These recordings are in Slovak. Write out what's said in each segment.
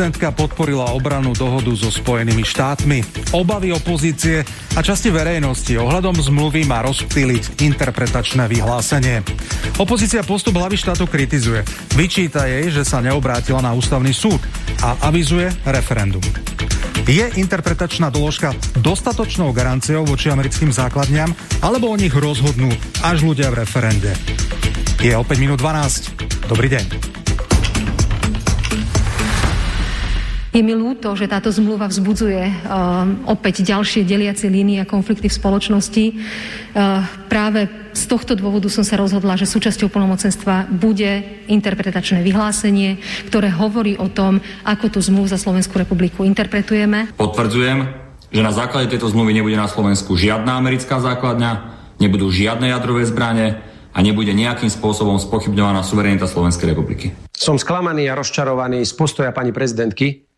Prezidentka podporila obranu dohodu so Spojenými štátmi. Obavy opozície a časti verejnosti ohľadom zmluvy má rozptýliť interpretačné vyhlásenie. Opozícia postup hlavy štátu kritizuje. Vyčíta jej, že sa neobrátila na ústavný súd a avizuje referendum. Je interpretačná doložka dostatočnou garanciou voči americkým základňam, alebo o nich rozhodnú až ľudia v referende? Je o 5 minút 12. Dobrý deň. Je mi ľúto, že táto zmluva vzbudzuje uh, opäť ďalšie deliacie línie a konflikty v spoločnosti. Uh, práve z tohto dôvodu som sa rozhodla, že súčasťou plnomocenstva bude interpretačné vyhlásenie, ktoré hovorí o tom, ako tú zmluvu za Slovenskú republiku interpretujeme. Potvrdzujem, že na základe tejto zmluvy nebude na Slovensku žiadna americká základňa, nebudú žiadne jadrové zbranie a nebude nejakým spôsobom spochybňovaná suverenita Slovenskej republiky. Som sklamaný a rozčarovaný z postoja pani prezidentky,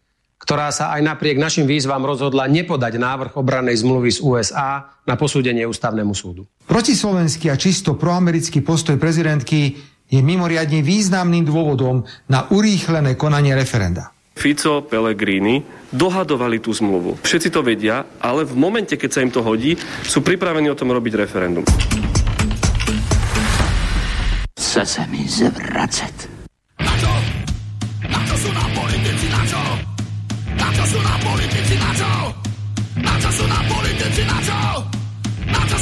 ktorá sa aj napriek našim výzvam rozhodla nepodať návrh obrannej zmluvy z USA na posúdenie ústavnému súdu. Protislovenský a čisto proamerický postoj prezidentky je mimoriadne významným dôvodom na urýchlené konanie referenda. Fico, Pellegrini dohadovali tú zmluvu. Všetci to vedia, ale v momente, keď sa im to hodí, sú pripravení o tom robiť referendum. Chce sa mi zvracať.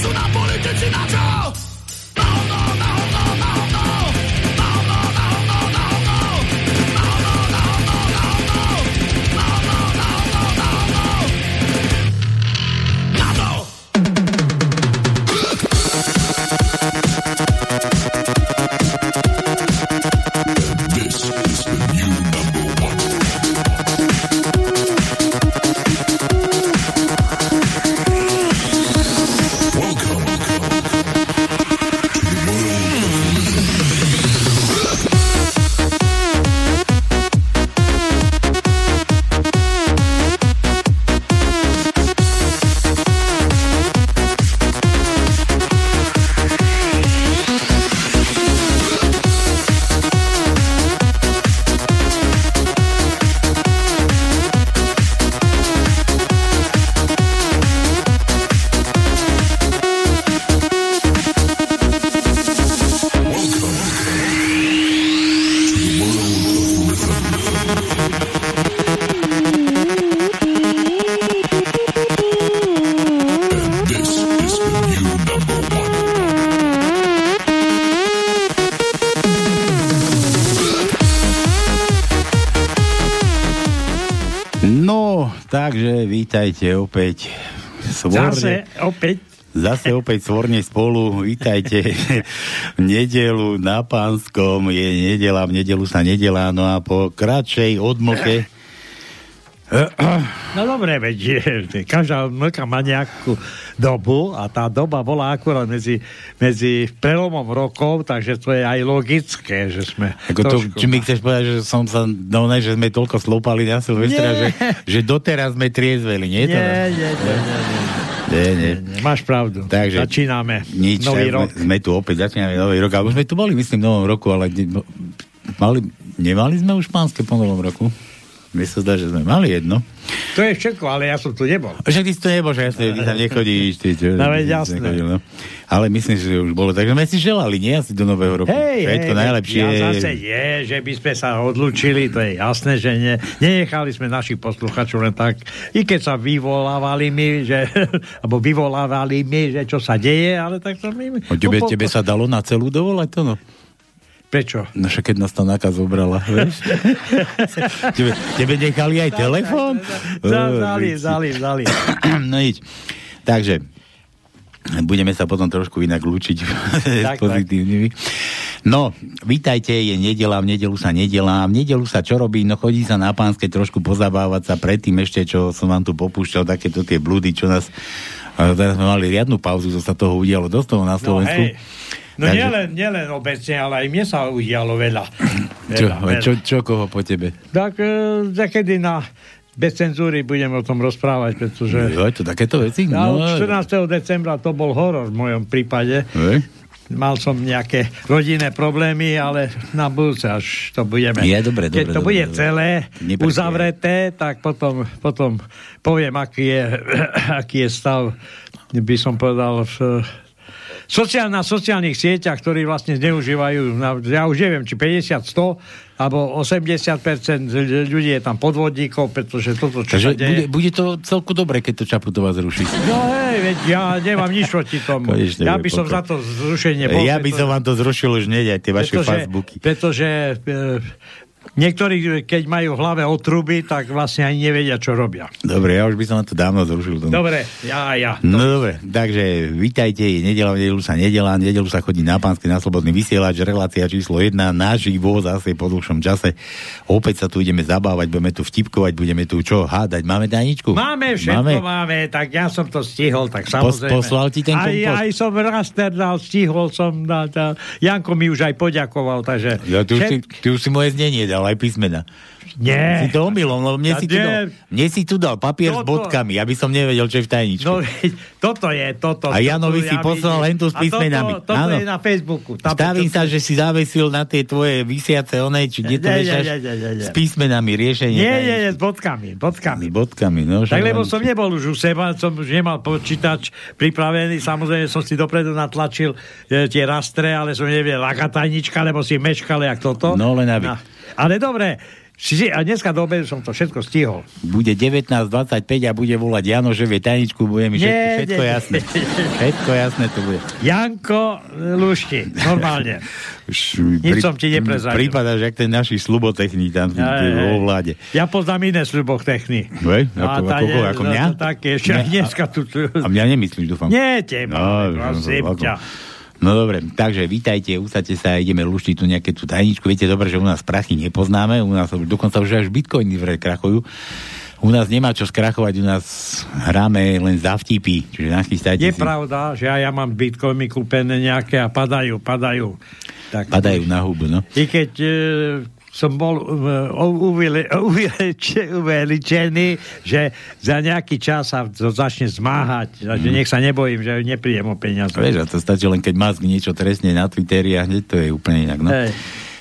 Na čo sú nám politici, na čo? Vítajte opäť. Svorne, Zase opäť. Zase opäť svorne spolu. Vítajte v nedelu na Pánskom. Je nedela, v nedelu sa nedelá. No a po kratšej odmlke No dobre, veď každá mlka má nejakú dobu a tá doba bola akurát medzi, medzi prelomom rokov, takže to je aj logické, že sme... Ako to, či mi chceš povedať, že som sa, no ne, že sme toľko slúpali na Silvestra, že, že doteraz sme triezveli, nie? Nie, nie, nie, nie, nie. Nie, nie. Máš pravdu. Takže Začíname nič, nový sme, rok. Sme tu opäť, začíname nový rok. A už sme tu boli, myslím, v novom roku, ale ne, no, mali, nemali sme už pánske po novom roku? Mne sa zdá, že sme mali jedno. To je všetko, ale ja som tu nebol. Však ty to nebol, že ja ty tam nechodíš. Ty, čo, No, veď jasné. nechodil, no. Ale myslím, že už bolo. Takže sme si želali, nie asi do nového roku. Hej, Všetko hej, najlepšie. Ja zase je, že by sme sa odlúčili, to je jasné, že nie. Nenechali sme našich posluchačov len tak, i keď sa vyvolávali mi, že, alebo vyvolávali mi, že čo sa deje, ale tak to my... O tebe, no, po- tebe sa dalo na celú dovolať to, no? Prečo? No však keď nás tá nákaz zobrala, vieš? tebe, tebe nechali aj telefón? Zali, zali, zali. no nič. Takže, budeme sa potom trošku inak lúčiť s Tak, pozitívnymi. No, vítajte, je nedela, v nedelu sa nedelá. V nedelu sa čo robí? No chodí sa na pánske trošku pozabávať sa predtým ešte, čo som vám tu popúšťal, takéto tie blúdy, čo nás... a Teraz sme mali riadnu pauzu, čo sa toho udialo dosť toho na No Slovensku. hej. No Takže- nielen, nielen obecne, ale aj mne sa udialo veľa. čo, veľa, veľa. čo, čo, koho po tebe? Tak e, zakedy na bez cenzúry budeme o tom rozprávať, pretože Jo, to takéto veci? No, od 14. decembra to bol horor v mojom prípade. hej. mal som nejaké rodinné problémy, ale na budúce až to budeme. Je, dobre, Keď dobre, to dobre, bude dobre. celé Neprepie. uzavreté, tak potom, potom poviem, aký je, aký je stav, by som povedal, v, sociál, na sociálnych sieťach, ktorí vlastne zneužívajú, ja už neviem, či 50, 100, alebo 80% ľudí je tam podvodníkov, pretože toto, čo Takže bude, bude to celku dobre, keď to Čaputová zruší. No hej, veď ja nemám nič proti tomu. Konečne ja by som pokoj. za to zrušenie bol. ja by som vám to zrušil už hneď, aj tie vaše pretože, Facebooky. pretože e, niektorí, keď majú v hlave otruby, tak vlastne ani nevedia, čo robia. Dobre, ja už by som vám to dávno zrušil. To... Dobre, ja, ja. No dobre, takže vítajte, je nedela, v nedelu sa nedela, v nedelu sa chodí na pánske na slobodný vysielač, relácia číslo 1, naživo, zase po dlhšom čase. Opäť sa tu ideme zabávať, budeme tu vtipkovať, budeme tu čo, hádať. Máme Daničku? Máme, všetko máme. máme, tak ja som to stihol, tak samozrejme. poslal ti ten aj, kompost? aj som raster dal, stihol som, dal, dal. Janko mi už aj poďakoval, takže... Ja, ty, už si, ty už si moje znenie dal, aj písmena. Nie. Si to omylom, lebo mne, Ja si tu dal, mne si tu dal papier s Toto- bodkami, aby som nevedel, čo je v tajničke. No, toto je, toto. A Janovi si poslal vidím. len tu s písmenami. Toto, toto Áno. je na Facebooku. Tam, Stavím čo- sa, že si zavesil na tie tvoje vysiace onej, či kde to vešaš, s písmenami riešenie. Nie, nie, nie, s bodkami, bodkami. Bodkami, no. Tak lebo som nebol už u seba, som už nemal počítač pripravený, samozrejme som si dopredu natlačil e, tie rastre, ale som nevedel, aká tajnička, lebo si mečkal, jak toto. No, len aby. Ale dobre, a dneska do obedu som to všetko stihol. Bude 19.25 a bude volať Jano, že vie tajničku, bude mi všetko, Nie, všetko nie. jasné. Všetko jasné to bude. Janko Lušti, normálne. Nič som ti neprezradil. Prípada, že ak ten naši slubotechní tam Aj, aj. vo vláde. Ja poznám iné sluboch techny. Vej? Ako, ako, ako, ako mňa? Také, ešte dneska tu... A mňa nemyslíš, dúfam. Nie, teba, No, prosím ako- ťa. No dobre, takže vítajte, usadte sa, ideme luštiť tu nejaké tú tajničku. Viete dobre, že u nás prachy nepoznáme, u nás dokonca už až bitcoiny vraj krachujú. U nás nemá čo skrachovať, u nás hráme len za vtipy, čiže nachystajte Je si. pravda, že aj ja mám bitcoiny kúpené nejaké a padajú, padajú. Tak, Padajú na hubu, no. I keď e, som bol e, uveličený, že za nejaký čas sa to začne zmáhať, že nech sa nebojím, že neprídem o peniaze. Vieš, a to stačí len keď Musk niečo trestne na Twitteri a hneď to je úplne inak, no. Hej.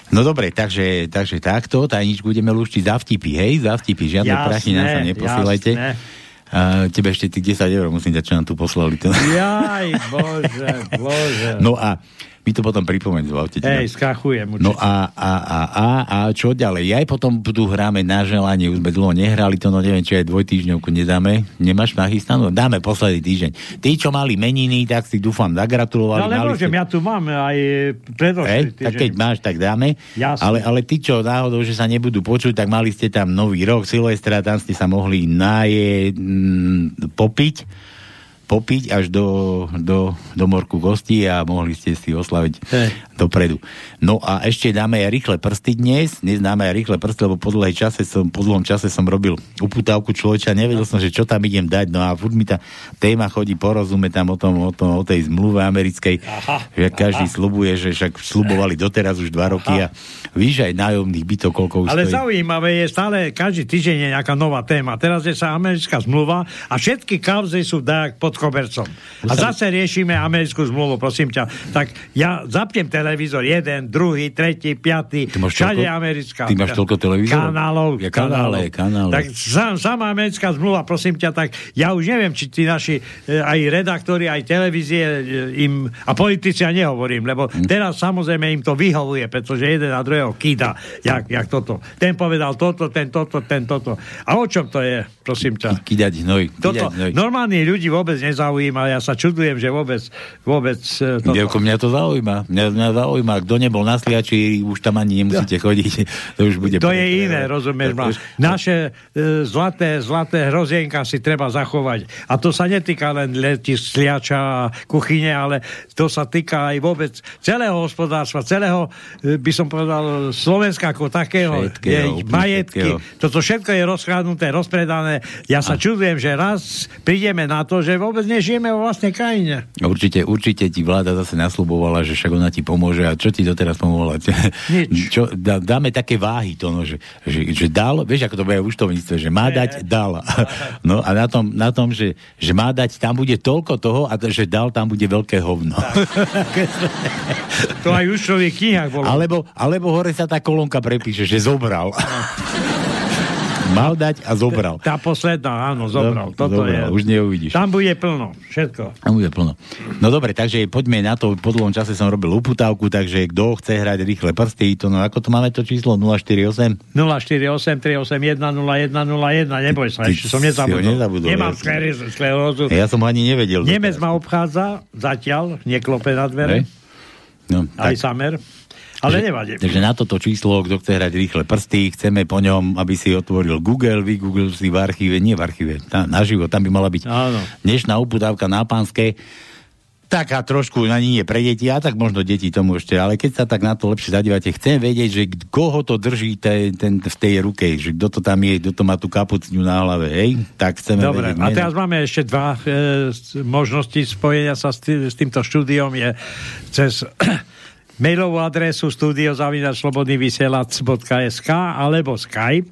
No dobre, takže, takže takto, tajničku budeme luštiť za vtipy, hej, za vtipy, žiadne Jasné, prachy nám sa neposílajte. jasné. A tebe ešte tých 10 eur musím dať, čo nám tu poslali. To. Jaj, bože, bože. No a my to potom pripomeň, zvolte. Hej, skrachujem No určite. a, a, a, a, a čo ďalej? Aj potom tu hráme na želanie, už sme dlho nehrali to, no neviem, či aj dvojtýždňovku nedáme. Nemáš nachystanú? Dáme posledný týždeň. Tí, čo mali meniny, tak si dúfam zagratulovali. No ale môžem, ste- ja tu mám aj predošlý Hej, tak keď máš, tak dáme. Jasne. Ale, ale tí, čo náhodou, že sa nebudú počuť, tak mali ste tam nový rok, Silvestra, tam ste sa mohli naje, mm, popiť popiť až do, do, do morku gostí a mohli ste si oslaviť Hej. dopredu. No a ešte dáme aj rýchle prsty dnes. Dnes dáme aj rýchle prsty, lebo po dlhej čase som, po dlhom čase som robil uputávku človeča, nevedel som, že čo tam idem dať, no a furt mi tá téma chodí porozume tam o, tom, o, tom, o tej zmluve americkej, Aha, že každý slubuje, že však slubovali doteraz už dva roky a víš aj nájomných bytov, koľko už Ale stojí. zaujímavé je stále, každý týždeň je nejaká nová téma. Teraz je sa americká zmluva a všetky kauzy sú dajak pod kobercom. A zase riešime americkú zmluvu, prosím ťa. Tak ja zapnem televízor, jeden, druhý, tretí, piatý, všade toľko- americká. ty máš toľko televízorov? Kanálov, Ja kanále, kanále. Tak sam, sama americká zmluva, prosím ťa, tak ja už neviem, či tí naši e, aj redaktori, aj televízie e, im, a politici ja nehovorím, lebo Hm. teraz samozrejme im to vyhovuje, pretože jeden a druhého kýda, jak, jak toto. Ten povedal toto, ten toto, ten toto. A o čom to je, prosím ťa? Kidať hnoj, Toto hnoj. normálnych ľudí vôbec nezaujíma, ja sa čudujem, že vôbec, vôbec e, toto. Dievko, mňa to zaujíma. Mňa, mňa zaujíma, kto nebol na sliači, už tam ani nemusíte chodiť. To už bude... To je iné, rozumieš ma. Naše e, zlaté, zlaté hrozienka si treba zachovať. A to sa netýka len letisk, sliača, kuchyne, ale to sa týka aj vôbec celého hospodárstva, celého, e, by som povedal, Slovenska ako takého, jej majetky. všetkého. Toto všetko je rozkradnuté, rozpredané. Ja sa čudujem, že raz prídeme na to, že vôbec nežijeme vo vlastnej krajine. Určite, určite ti vláda zase nasľubovala, že však ona ti pomôže. A čo ti doteraz pomohla? Nič. Čo, dá, dáme také váhy to, no, že, že, že dal, vieš, ako to bude v účtovníctve, že má dať, dal. No a na tom, na tom že, že má dať, tam bude toľko toho a že dal, tam bude veľké hovno. To aj v knihách bolo. Alebo, alebo hore sa tá kolónka prepíše, že zobral. Mal dať a zobral. Tá posledná, áno, zobral. Toto zobral, je. Už neuvidíš. Tam bude plno, všetko. Tam bude plno. No dobre, takže poďme na to. Po dlhom čase som robil uputávku, takže kto chce hrať rýchle prsty, to no ako to máme to číslo? 048? 048 381 0101, neboj sa, ešte som nezabudol. nezabudol, Nemám ja. skler- sklerózu. Ja som ani nevedel. Nemec ma obchádza, zatiaľ, neklope na dvere, Hej. No, aj tak, samer. Ale nevadí. takže na toto číslo, kto chce hrať rýchle prsty, chceme po ňom, aby si otvoril Google, vygooglil si v archíve, nie v archíve, tá, naživo, tam by mala byť Áno. dnešná uputávka na pánske. Taká trošku na ní je pre deti, a tak možno deti tomu ešte, ale keď sa tak na to lepšie zadívate, chcem vedieť, že koho to drží ten, ten, v tej ruke, že kto to tam je, kto to má tú kapucňu na hlave, hej? Tak chceme Dobre, vedieť. a teraz máme ešte dva e, možnosti spojenia sa s, tý, s týmto štúdiom. Je cez mailovú adresu studiozavinačslobodnyvysielac.sk alebo Skype.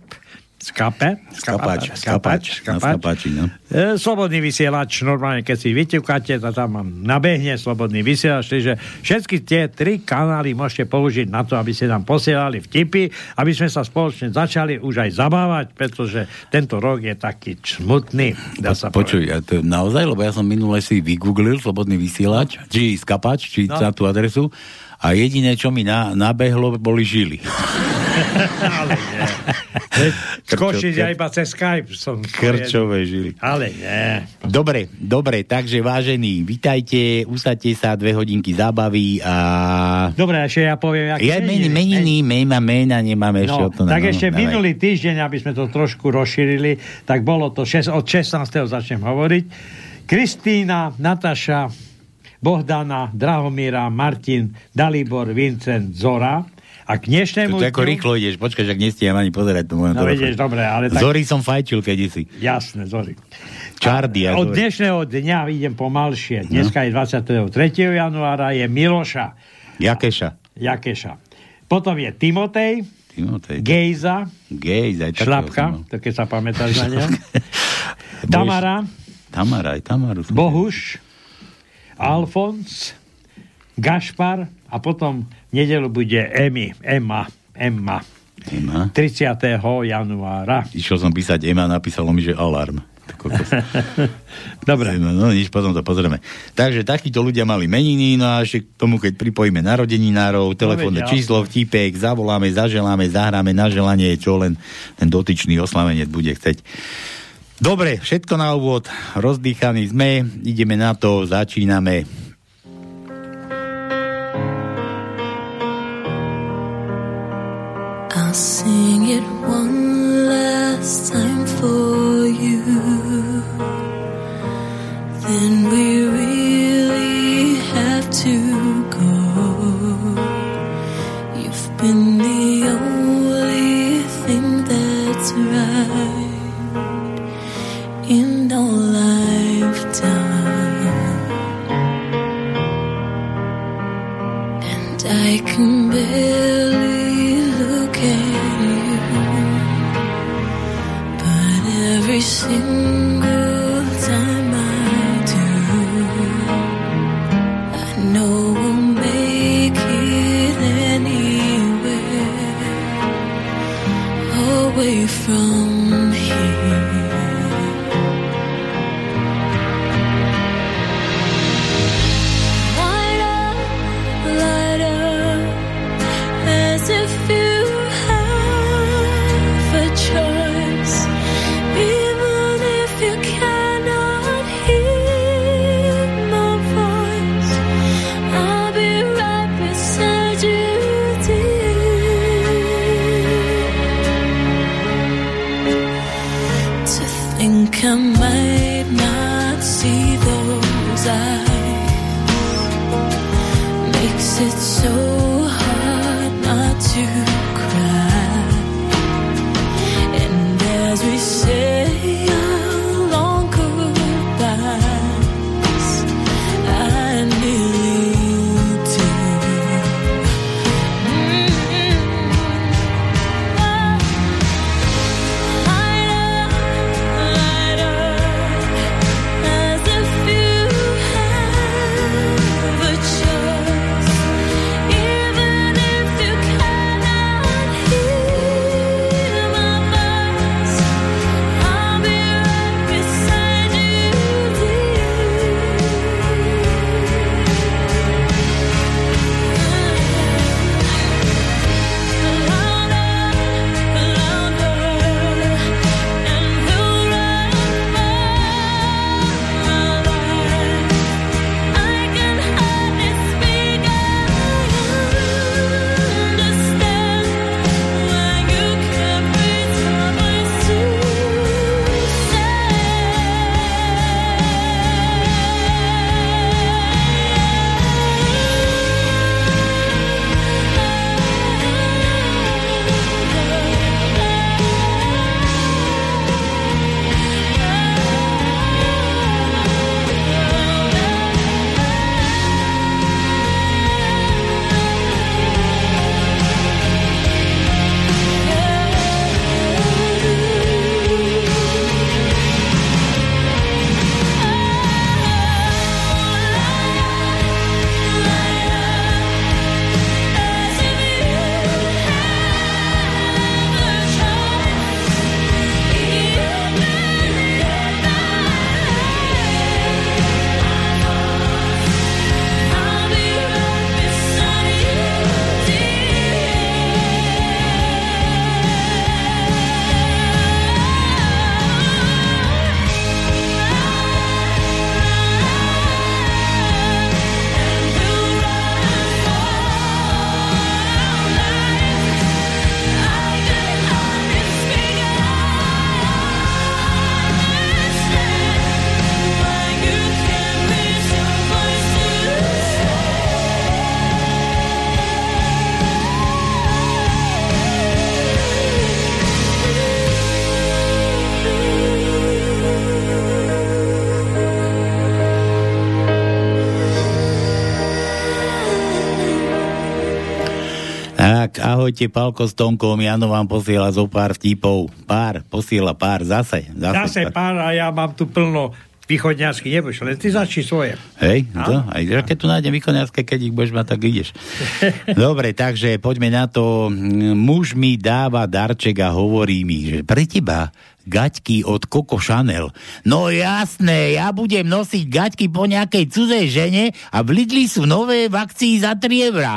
Skype. Skapač, skapač, na skapači, no. E, slobodný vysielač, normálne, keď si vyťukáte, to tam vám nabehne slobodný vysielač, čiže všetky tie tri kanály môžete použiť na to, aby ste nám posielali vtipy, aby sme sa spoločne začali už aj zabávať, pretože tento rok je taký smutný, dá sa Počuj, ja to naozaj, lebo ja som minule si vygooglil slobodný vysielač, či skapač, či No. no. na tú adresu a jediné, čo mi na, nabehlo, boli žily. Ale nie. Skočiť aj iba cez Skype som Krčové žily. Ale nie. Dobre, dobre, takže vážení, vitajte, usadte sa, dve hodinky zábavy a... Dobre, ešte ja poviem, aký Ja meniny, meniny, mena, mena nemáme ešte No, o to. tak no, ešte dávaj. minulý týždeň, aby sme to trošku rozšírili, tak bolo to šes, od 16. začnem hovoriť. Kristýna, Nataša, Bohdana, Drahomíra, Martin, Dalibor, Vincent, Zora. A k dnešnému... To, to ako dňu- rýchlo ideš, počkaj, že nestíham ani pozerať No vidíš, dobre, ale tak... Zory som fajčil kedysi. Jasné, Zory. Čardy a Od dnešného dňa idem pomalšie. Dneska je 23. januára, je Miloša Jakeša. Jakeša. Potom je Timotej, Timotej. Gejza, Gejz, aj takého Šlapka, to keď sa pamätáš na neho. Tamara, Tamara, aj Tamaru. Bohuš, Alfons, Gašpar a potom v nedelu bude Emi, Emma, Emma. Ema. 30. januára. Išiel som písať Ema, napísalo mi, že alarm. Dobre. No nič, potom to pozrieme. Takže takíto ľudia mali meniny, no a ešte k tomu, keď pripojíme narodeninárov, telefónne veď, číslo, vtipek, zavoláme, zaželáme, zahráme na želanie, čo len ten dotyčný oslavenec bude chceť. Dobre, všetko na úvod, rozdýchaní sme, ideme na to, začíname. I'll sing it one last time for you. Then we really have to go. You've been the only thing that's right Ahojte, Palko s Tonkom, Jano vám posiela zo pár vtipov. Pár, posiela pár, zase. Zase, Zase pár a ja mám tu plno východňarsky, nebudeš, len ty začni svoje. Hej, to, aj keď tu nájdem východňarské, keď ich budeš mať, tak ideš. Dobre, takže poďme na to. Muž mi dáva darček a hovorí mi, že pre teba gaťky od Coco Chanel. No jasné, ja budem nosiť gaťky po nejakej cudzej žene a v Lidli sú nové v akcii za 3 eurá.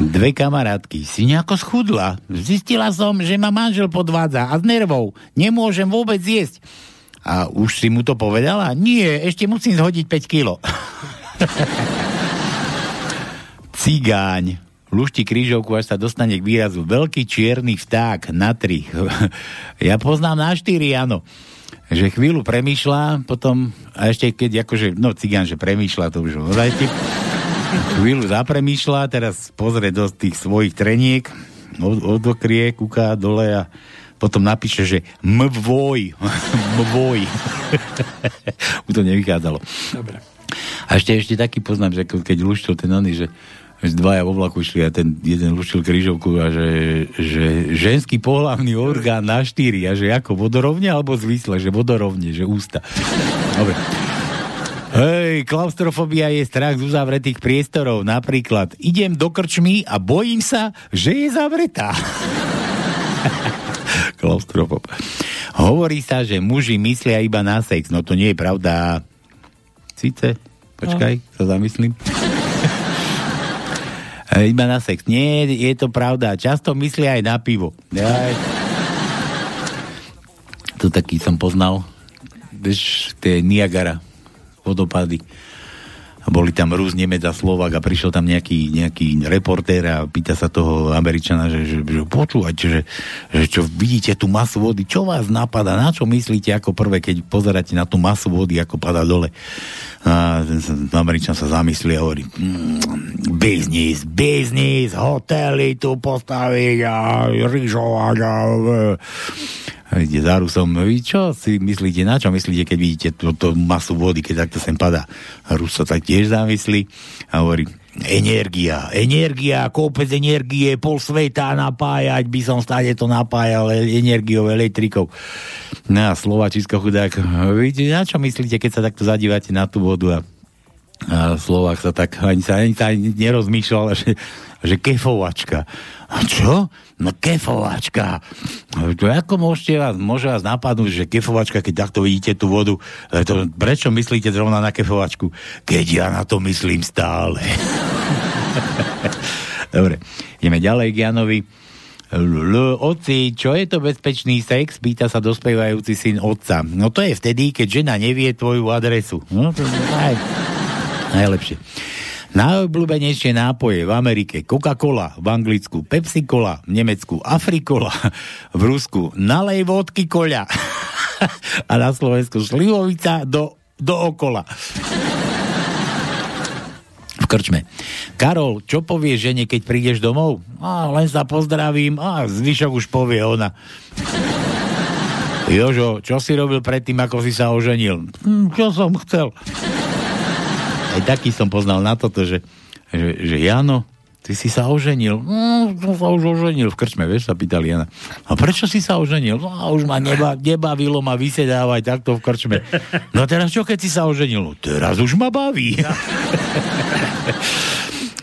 Dve kamarátky. Si nejako schudla. Zistila som, že ma manžel podvádza a z nervov. Nemôžem vôbec jesť. A už si mu to povedala? Nie, ešte musím zhodiť 5 kilo. Cigáň. Lušti krížovku, až sa dostane k výrazu. Veľký čierny vták na tri. ja poznám na štyri, áno. Že chvíľu premýšľa, potom, a ešte keď akože, no cigán, že premýšľa, to už ozaj. Chvíľu zapremýšľa, teraz pozrie do tých svojich treniek, od, odokrie, kúka dole a potom napíše, že mvoj. mvoj. Mu to nevychádzalo. Dobre. A ešte, ešte taký poznám, že keď luštil ten oný, že dvaja vo vlaku išli a ten jeden luštil krížovku a že, že ženský pohlavný orgán na štyri a že ako vodorovne alebo zvisle, že vodorovne, že ústa. Dobre. Hej, klaustrofobia je strach z uzavretých priestorov. Napríklad, idem do krčmy a bojím sa, že je zavretá. Klaustrofob. Hovorí sa, že muži myslia iba na sex. No to nie je pravda. Sice? Počkaj, sa zamyslím. iba na sex. Nie, je to pravda. Často myslia aj na pivo. Aj. To taký som poznal. Vieš, tie Niagara vodopady a boli tam Rus, Nemec a Slovak a prišiel tam nejaký, nejaký reportér a pýta sa toho Američana, že, že, že počúvajte, že, že čo vidíte tú masu vody, čo vás napadá, na čo myslíte ako prvé, keď pozeráte na tú masu vody, ako padá dole. A Američan sa zamyslí a hovorí mm, biznis, biznis, hotely tu postaviť a ryžovať a ide za Rusom. Vy čo si myslíte, na čo myslíte, keď vidíte túto masu vody, keď takto sem padá? Rus sa tak tiež zamyslí a hovorí, energia, energia, kopec energie, pol sveta napájať, by som stále to napájal energiou, elektrikou. No a Slovačisko chudák, vidíte, na čo myslíte, keď sa takto zadívate na tú vodu a a Slovák sa tak ani sa, ani ani nerozmýšľal, že, že kefovačka. A čo? No kefovačka. To ako môžete vás, môže vás napadnúť, že kefovačka, keď takto vidíte tú vodu, to, prečo myslíte zrovna na kefovačku? Keď ja na to myslím stále. Dobre, ideme ďalej k Janovi. L, oci, čo je to bezpečný sex? Pýta sa dospievajúci syn otca. No to je vtedy, keď žena nevie tvoju adresu. No to aj najlepšie. Najobľúbenejšie nápoje v Amerike Coca-Cola, v Anglicku Pepsi-Cola, v Nemecku Afrikola, v Rusku nalej vodky koľa a na Slovensku šlivovica do, do okola. V krčme. Karol, čo povie žene, keď prídeš domov? A, len sa pozdravím a zvyšok už povie ona. Jožo, čo si robil predtým, ako si sa oženil? Hm, čo som chcel? Aj taký som poznal na toto, že, že, že Jano, ty si sa oženil. No, som sa už oženil v krčme, vieš, sa pýtali Jana. A prečo si sa oženil? No, už ma neba, nebavilo ma vysedávať takto v krčme. No teraz čo, keď si sa oženil? No, teraz už ma baví.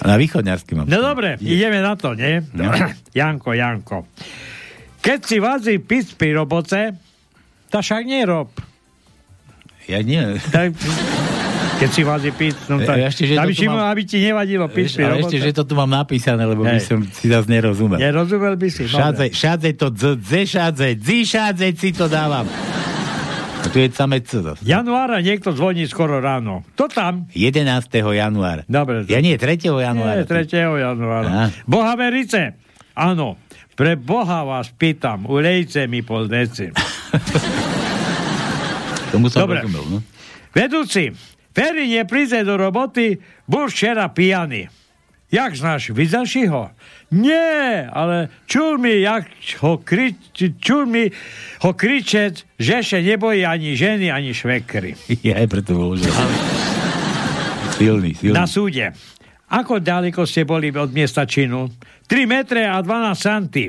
na východňarsky mám. No dobre, ideme na to, nie? No. Janko, Janko. Keď si vazí pic pri roboce, to však nerob. Ja nie. Tak, keď si vás je piť, no tak, ja, ešte, že aby, mám, aby ti nevadilo piť. Ale ešte, že to tu mám napísané, lebo Hej. by som si zase nerozumel. Nerozumel by si. Šádzej, šádzej to, dze dzi šádzej si to dávam. A tu je samé. Januára niekto zvoní skoro ráno. To tam? 11. januára. Dobre. Ja nie, 3. januára. Nie, 3. januára. Boha verice. Áno. Pre Boha vás pýtam, ulejte mi deci. Tomu som Dobre. rozumel, no? Vedúci, Ferry nepríde do roboty, bol včera pijaný. Jak znáš, si ho? Nie, ale čul mi, jak ho, kri, čul mi ho kričet, že sa nebojí ani ženy, ani švekry. Ja aj preto bol, že... Silný, silný. Na súde. ako ďaleko ste boli od miesta činu? 3 metre a 12 centy.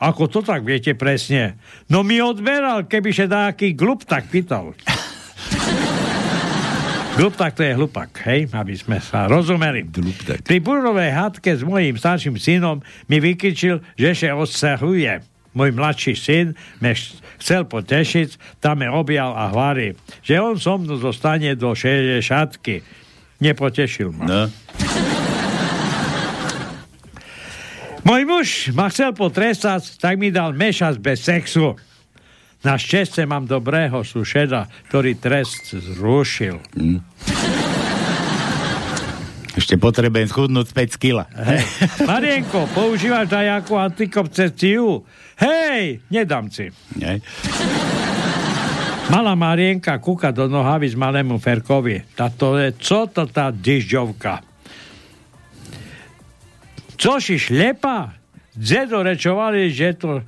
Ako to tak viete presne? No mi odberal, keby sa nejaký glup tak pýtal. Gluptak to je hlupak, hej, aby sme sa rozumeli. Gluptak. Pri burovej hádke s mojím starším synom mi vykričil, že sa odsahuje. Môj mladší syn me chcel potešiť, tam me objal a hvári, že on so mnou zostane do 60 Nepotešil ma. No. Môj muž ma chcel potrestať, tak mi dal mešac bez sexu. Na šťastie mám dobrého sušeda, ktorý trest zrušil. Ešte potrebujem schudnúť 5 kila. Hej. Marienko, používaš dajakú antikoncepciu? Hej, nedám si. Nie? Malá Marienka kúka do nohavy s malému Ferkovi. Tato je, co to tá dyžďovka? Co si šlepa? Dedo rečovali, že to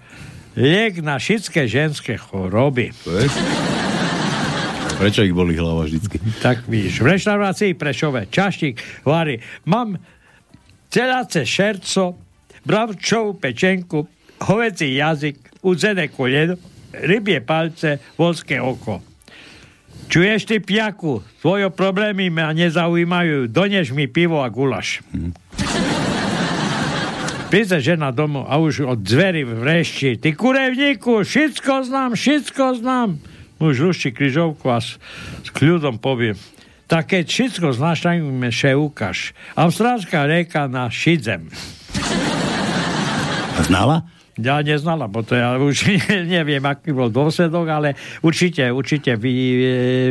liek na všetké ženské choroby. Prečo ich boli hlava vždycky? Tak vidíš, v reštaurácii Prešove čaštík varí, mám celáce šerco, bravčovú pečenku, hovecí jazyk, udzené koleno, rybie palce, volské oko. Čuješ ty piaku, tvoje problémy ma nezaujímajú, donež mi pivo a gulaš. Mhm. Príde žena domov a už od dverí vrešti. Ty kurevníku, všetko znám, všetko znám. Muž ruší križovku a s, s kľudom povie. Tak keď všetko znáš, tak mi še ukáž. Austrálska reka na Šidzem. Znala? Ja neznala, bo to ja už neviem, aký bol dôsledok, ale určite, určite vy,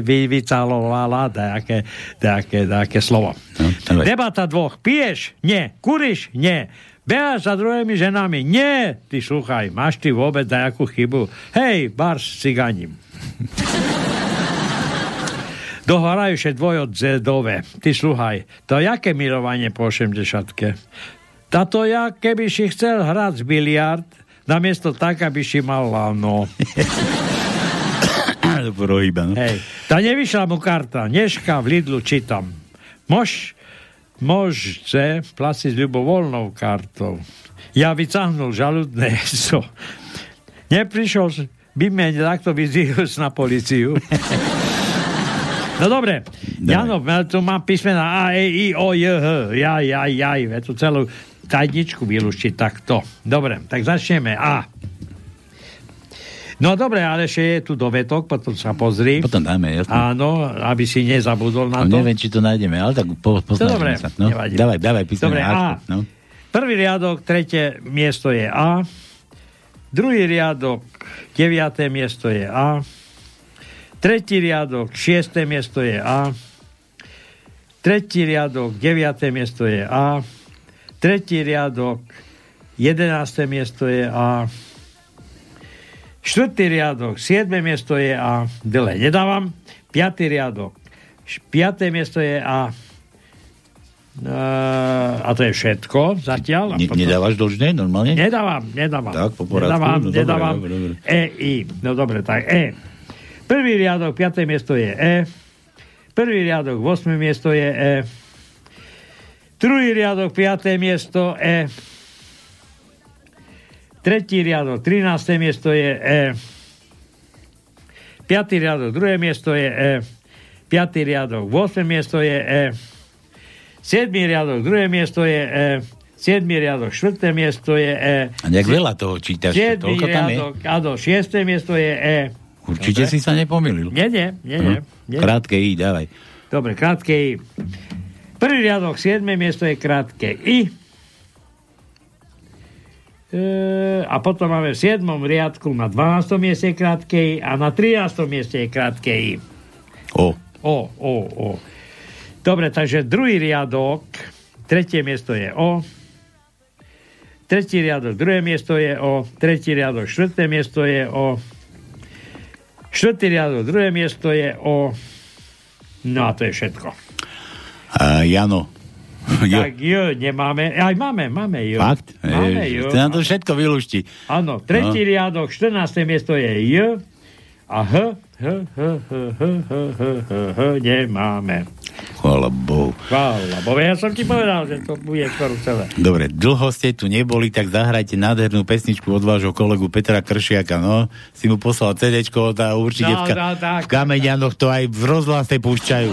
vy, vycalovala nejaké, nejaké, nejaké slovo. No, Debata dvoch. Piješ? Nie. Kuriš? Nie. Behaš za druhými ženami? Nie. Ty sluchaj, máš ty vôbec nejakú chybu? Hej, bar s ciganím. Dohorajú še dvoj od zedové. Ty sluchaj, to jaké milovanie po 80 Tato ja, keby si chcel hrať z biliard, namiesto tak, aby si mal lano. Prohyba, no. Hej. Tá nevyšla mu karta. Dneška v Lidlu čítam. Mož, môžete platiť ľubovoľnou kartou. Ja vycáhnul žaludné so. Neprišiel by mne takto vyzývať na policiu. No dobre, Jano, tu mám písmena A, E, I, O, J, H, ja, ja, ja, ja, tu celú tajničku vylúštiť takto. Dobre, tak začneme. A. No dobre, ale ešte je tu dovetok, potom sa pozri. Potom dáme, jasne. Áno, aby si nezabudol na No, to. neviem, či to nájdeme, ale tak po, dobre, sa. No, dávaj, dávaj, Dobre, A. No. Prvý riadok, tretie miesto je A. Druhý riadok, deviaté miesto je A. Tretí riadok, šiesté miesto je A. Tretí riadok, deviaté miesto je A. Tretí riadok, jedenácté miesto je A. Štvrtý riadok, siedme miesto je A. Dele nedávam. Piatý riadok, š- piaté miesto je A. Uh, a to je všetko zatiaľ. Ne, nedávaš dlžné normálne? Nedávam, nedávam. Tak, po poradku? Nedávam, No, nedávam. dobre, dobre. E, I. No dobre, tak E. Prvý riadok, piaté miesto je E. Prvý riadok, 8. miesto je E. Druhý riadok, piaté miesto E. Tretí riadok, 13. miesto je E. Piatý riadok, druhé miesto je E. Piatý riadok, 8. miesto je E. Siedmý riadok, druhé miesto je E. Siedmý riadok, štvrté miesto je E. A nejak veľa toho čítaš, Siedmý toľko tam je. áno, šiesté miesto je E. Určite Dobre. si sa nepomýlil. Nie, nie, nie, nie. nie. Krátke I, dávaj. Dobre, krátke I. Prvý riadok, siedme miesto je krátke I. E, a potom máme v 7. riadku na 12. mieste je krátke I a na 13. mieste je krátke I. O. O, o, o. Dobre, takže druhý riadok, tretie miesto je O. Tretí riadok, druhé miesto je O. Tretí riadok, štvrté miesto je O. Štvrtý riadok, druhé miesto je O. No a to je všetko. A Jano. Jo. Tak J nemáme, aj máme, máme J. Fakt? Máme Ježiš, J. to nám to všetko vylúšti. Áno, tretí No. riadok, 14. miesto je J a H, H, H, H, H, H, H, H, H nemáme. Chvála Bohu. Chvála Bohu. Ja som ti povedal, že to bude skoro celé. Dobre, dlho ste tu neboli, tak zahrajte nádhernú pesničku od vášho kolegu Petra Kršiaka, no. Si mu poslal CD, tá určite No, v, ka- no, tak. v Kamenianoch to aj v rozhlase púšťajú.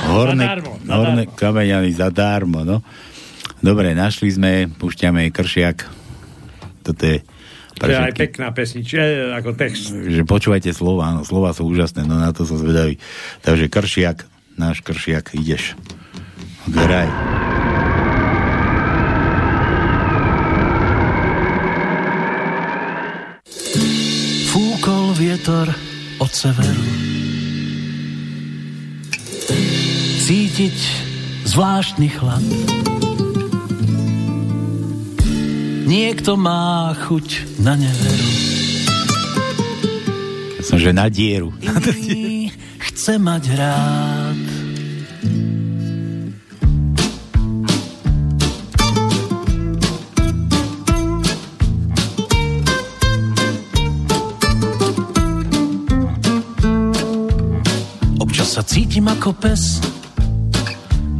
Horné, Zadarmo, zadarmo. horné Kameniany zadarmo, no. Dobre, našli sme, púšťame Kršiak. Toto je To je aj pekná pesnička, e, ako text. že počúvajte slova, áno, slova sú úžasné, no na to som zvedavý. Takže Kršiak, náš Kršiak, ideš. Graj. Fúkol vietor od severu. Cítiť zvláštny chlad. Niekto má chuť na neveru. Som, že na dieru. Iný chce mať rád. Občas sa cítim ako pes,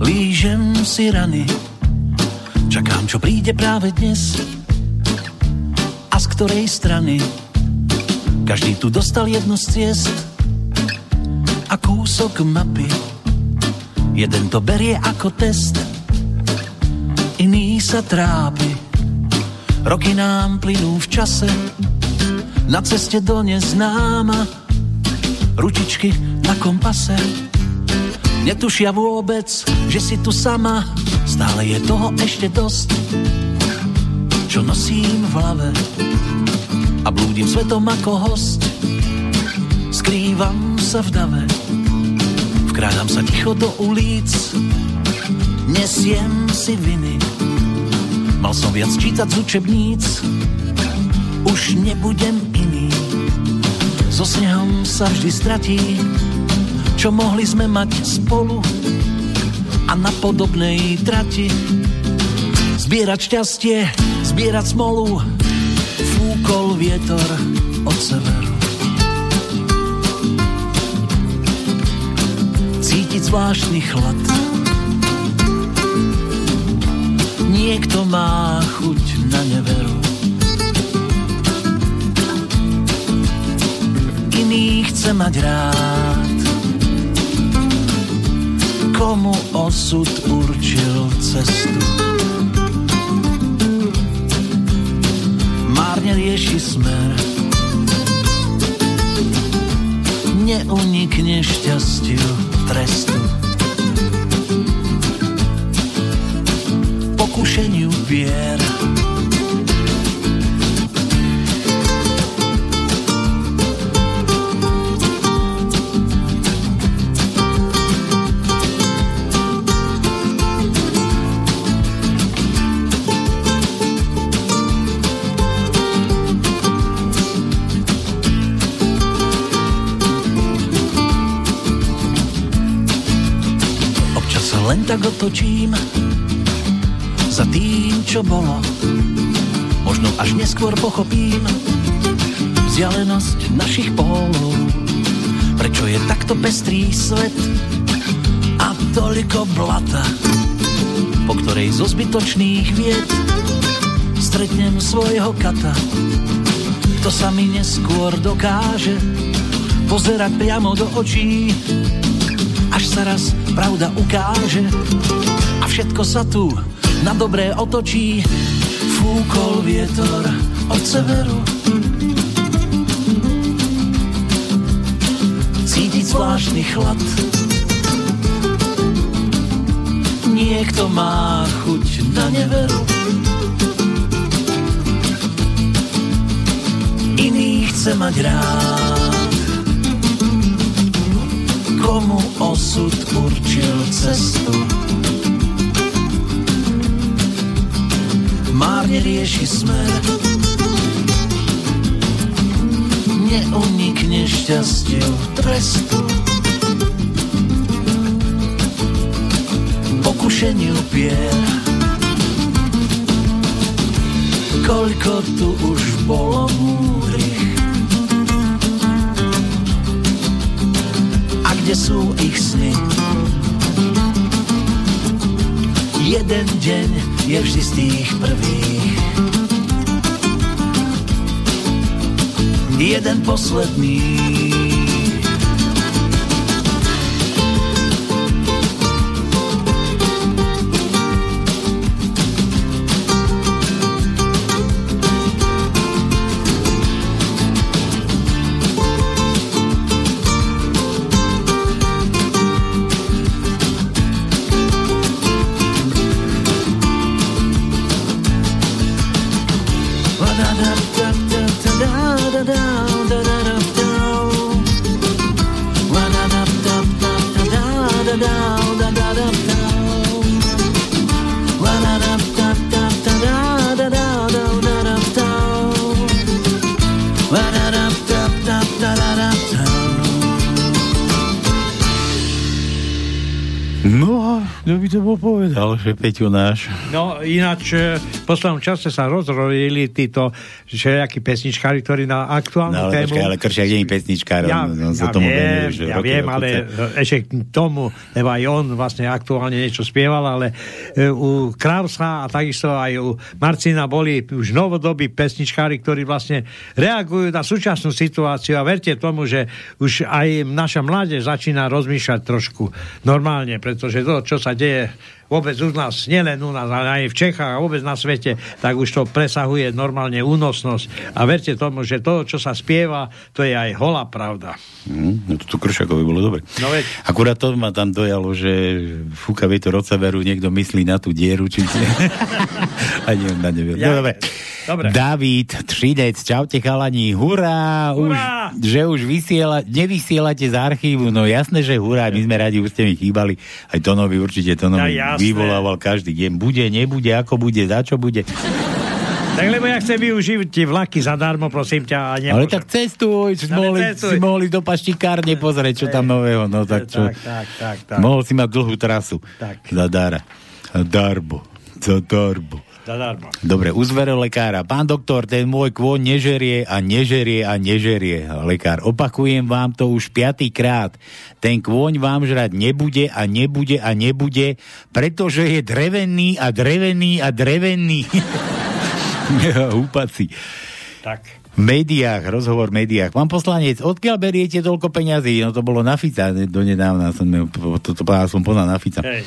lížem si rany, čakám, čo príde práve dnes a z ktorej strany. Každý tu dostal jednu z ciest a kúsok mapy. Jeden to berie ako test, iný sa trápi. Roky nám plynú v čase, na ceste do neznáma. Ručičky na kompase, netušia vôbec, že si tu sama. Stále je toho ešte dosť, čo nosím v hlave a blúdim svetom ako host. Skrývam sa v dave, vkrádam sa ticho do ulic, nesiem si viny. Mal som viac čítať z učebníc, už nebudem iný. So snehom sa vždy stratí, čo mohli sme mať spolu a na podobnej trati. Zbierať šťastie, zbierať smolu, fúkol vietor od severu. Cítiť zvláštny chlad. Niekto má chuť na neveru. Iný chce mať rád. Komu osud určil cestu? márne rieši smer. Neunikne šťastiu trestu. Pokušeniu vier. Tak otočím za tým, čo bolo. Možno až neskôr pochopím vzdialenosť našich pólov. Prečo je takto pestrý svet a toliko blata, po ktorej zo zbytočných vied stretnem svojho kata. Kto sa mi neskôr dokáže pozerať priamo do očí, až sa raz pravda ukáže a všetko sa tu na dobré otočí. Fúkol vietor od severu. Cítiť zvláštny chlad. Niekto má chuť na neveru. Iný chce mať rád. Komu osud určil cestu? Márne rieši smer. Neunikne šťastiu trestu. Pokušeniu pier. Koľko tu už bolo múdrych kde sú ich sny. Jeden deň je vždy z tých prvých. Jeden posledný bol povedal, že Peťo náš. No, ináč e, v poslednom čase sa rozrodili títo všelijakí pesničkári, ktorí na aktuálnu No, ale tému... počkaj, ale Kršiak nie je pesničkár, Ja, on, on ja sa tomu viem, že ja roky, viem, roky ale sa- ešte k tomu, lebo aj on vlastne aktuálne niečo spieval, ale e, u Krausa a takisto aj u Marcina boli už novodobí pesničkári, ktorí vlastne reagujú na súčasnú situáciu a verte tomu, že už aj naša mládež začína rozmýšľať trošku normálne, pretože to, čo sa deje vôbec u nás, nielen u nás, ale aj v Čechách a vôbec na svete, tak už to presahuje normálne únosnosť. A verte tomu, že to, čo sa spieva, to je aj holá pravda. Hm, no to Kršakovi bolo dobre. No veď. Akurát to ma tam dojalo, že fúka vietor od severu, niekto myslí na tú dieru, či... A nie, na. Ja- No, dobre. Dobre. David, Třinec, čaute chalani, hurá, už, Hurá! že už vysiela, nevysielate z archívu, no jasné, že hurá, my sme radi, už ste mi chýbali, aj Tonovi určite, Tonovi Ja, jasné. vyvolával každý deň, bude, nebude, ako bude, za čo bude. Tak lebo ja chcem využiť tie vlaky zadarmo, prosím ťa. A Ale nemôžem. tak cestuj, si Ale mohli, cestuj. si mohli do paštikárne pozrieť, čo tam nového, no tak čo. Tak, tak, tak, tak. Mohol si mať dlhú trasu. Tak. Zadara. Darbo. Za darbo. Zadarmo. Dobre, u lekára. Pán doktor, ten môj kvôň nežerie a nežerie a nežerie. Lekár, opakujem vám to už piatýkrát. Ten kvôň vám žrať nebude a nebude a nebude, pretože je drevený a drevený a drevený. Húpaci. Tak. V médiách, rozhovor v médiách. Pán poslanec, odkiaľ beriete toľko peňazí? No to bolo na Fica, donedávna som, to, to, to, som poznal na Fica. Hej.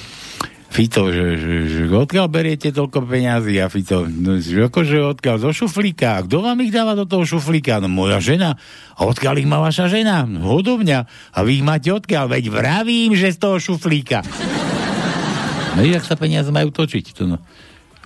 Fico, že, že, že odkiaľ beriete toľko peňazí? A Fico, no, že akože odkiaľ? Zo šuflíka. Kto vám ich dáva do toho šuflíka? No moja žena. A odkiaľ ich má vaša žena? No, hodovňa. A vy ich máte odkiaľ? Veď vravím, že z toho šuflíka. No jak sa peniaze majú točiť? To no.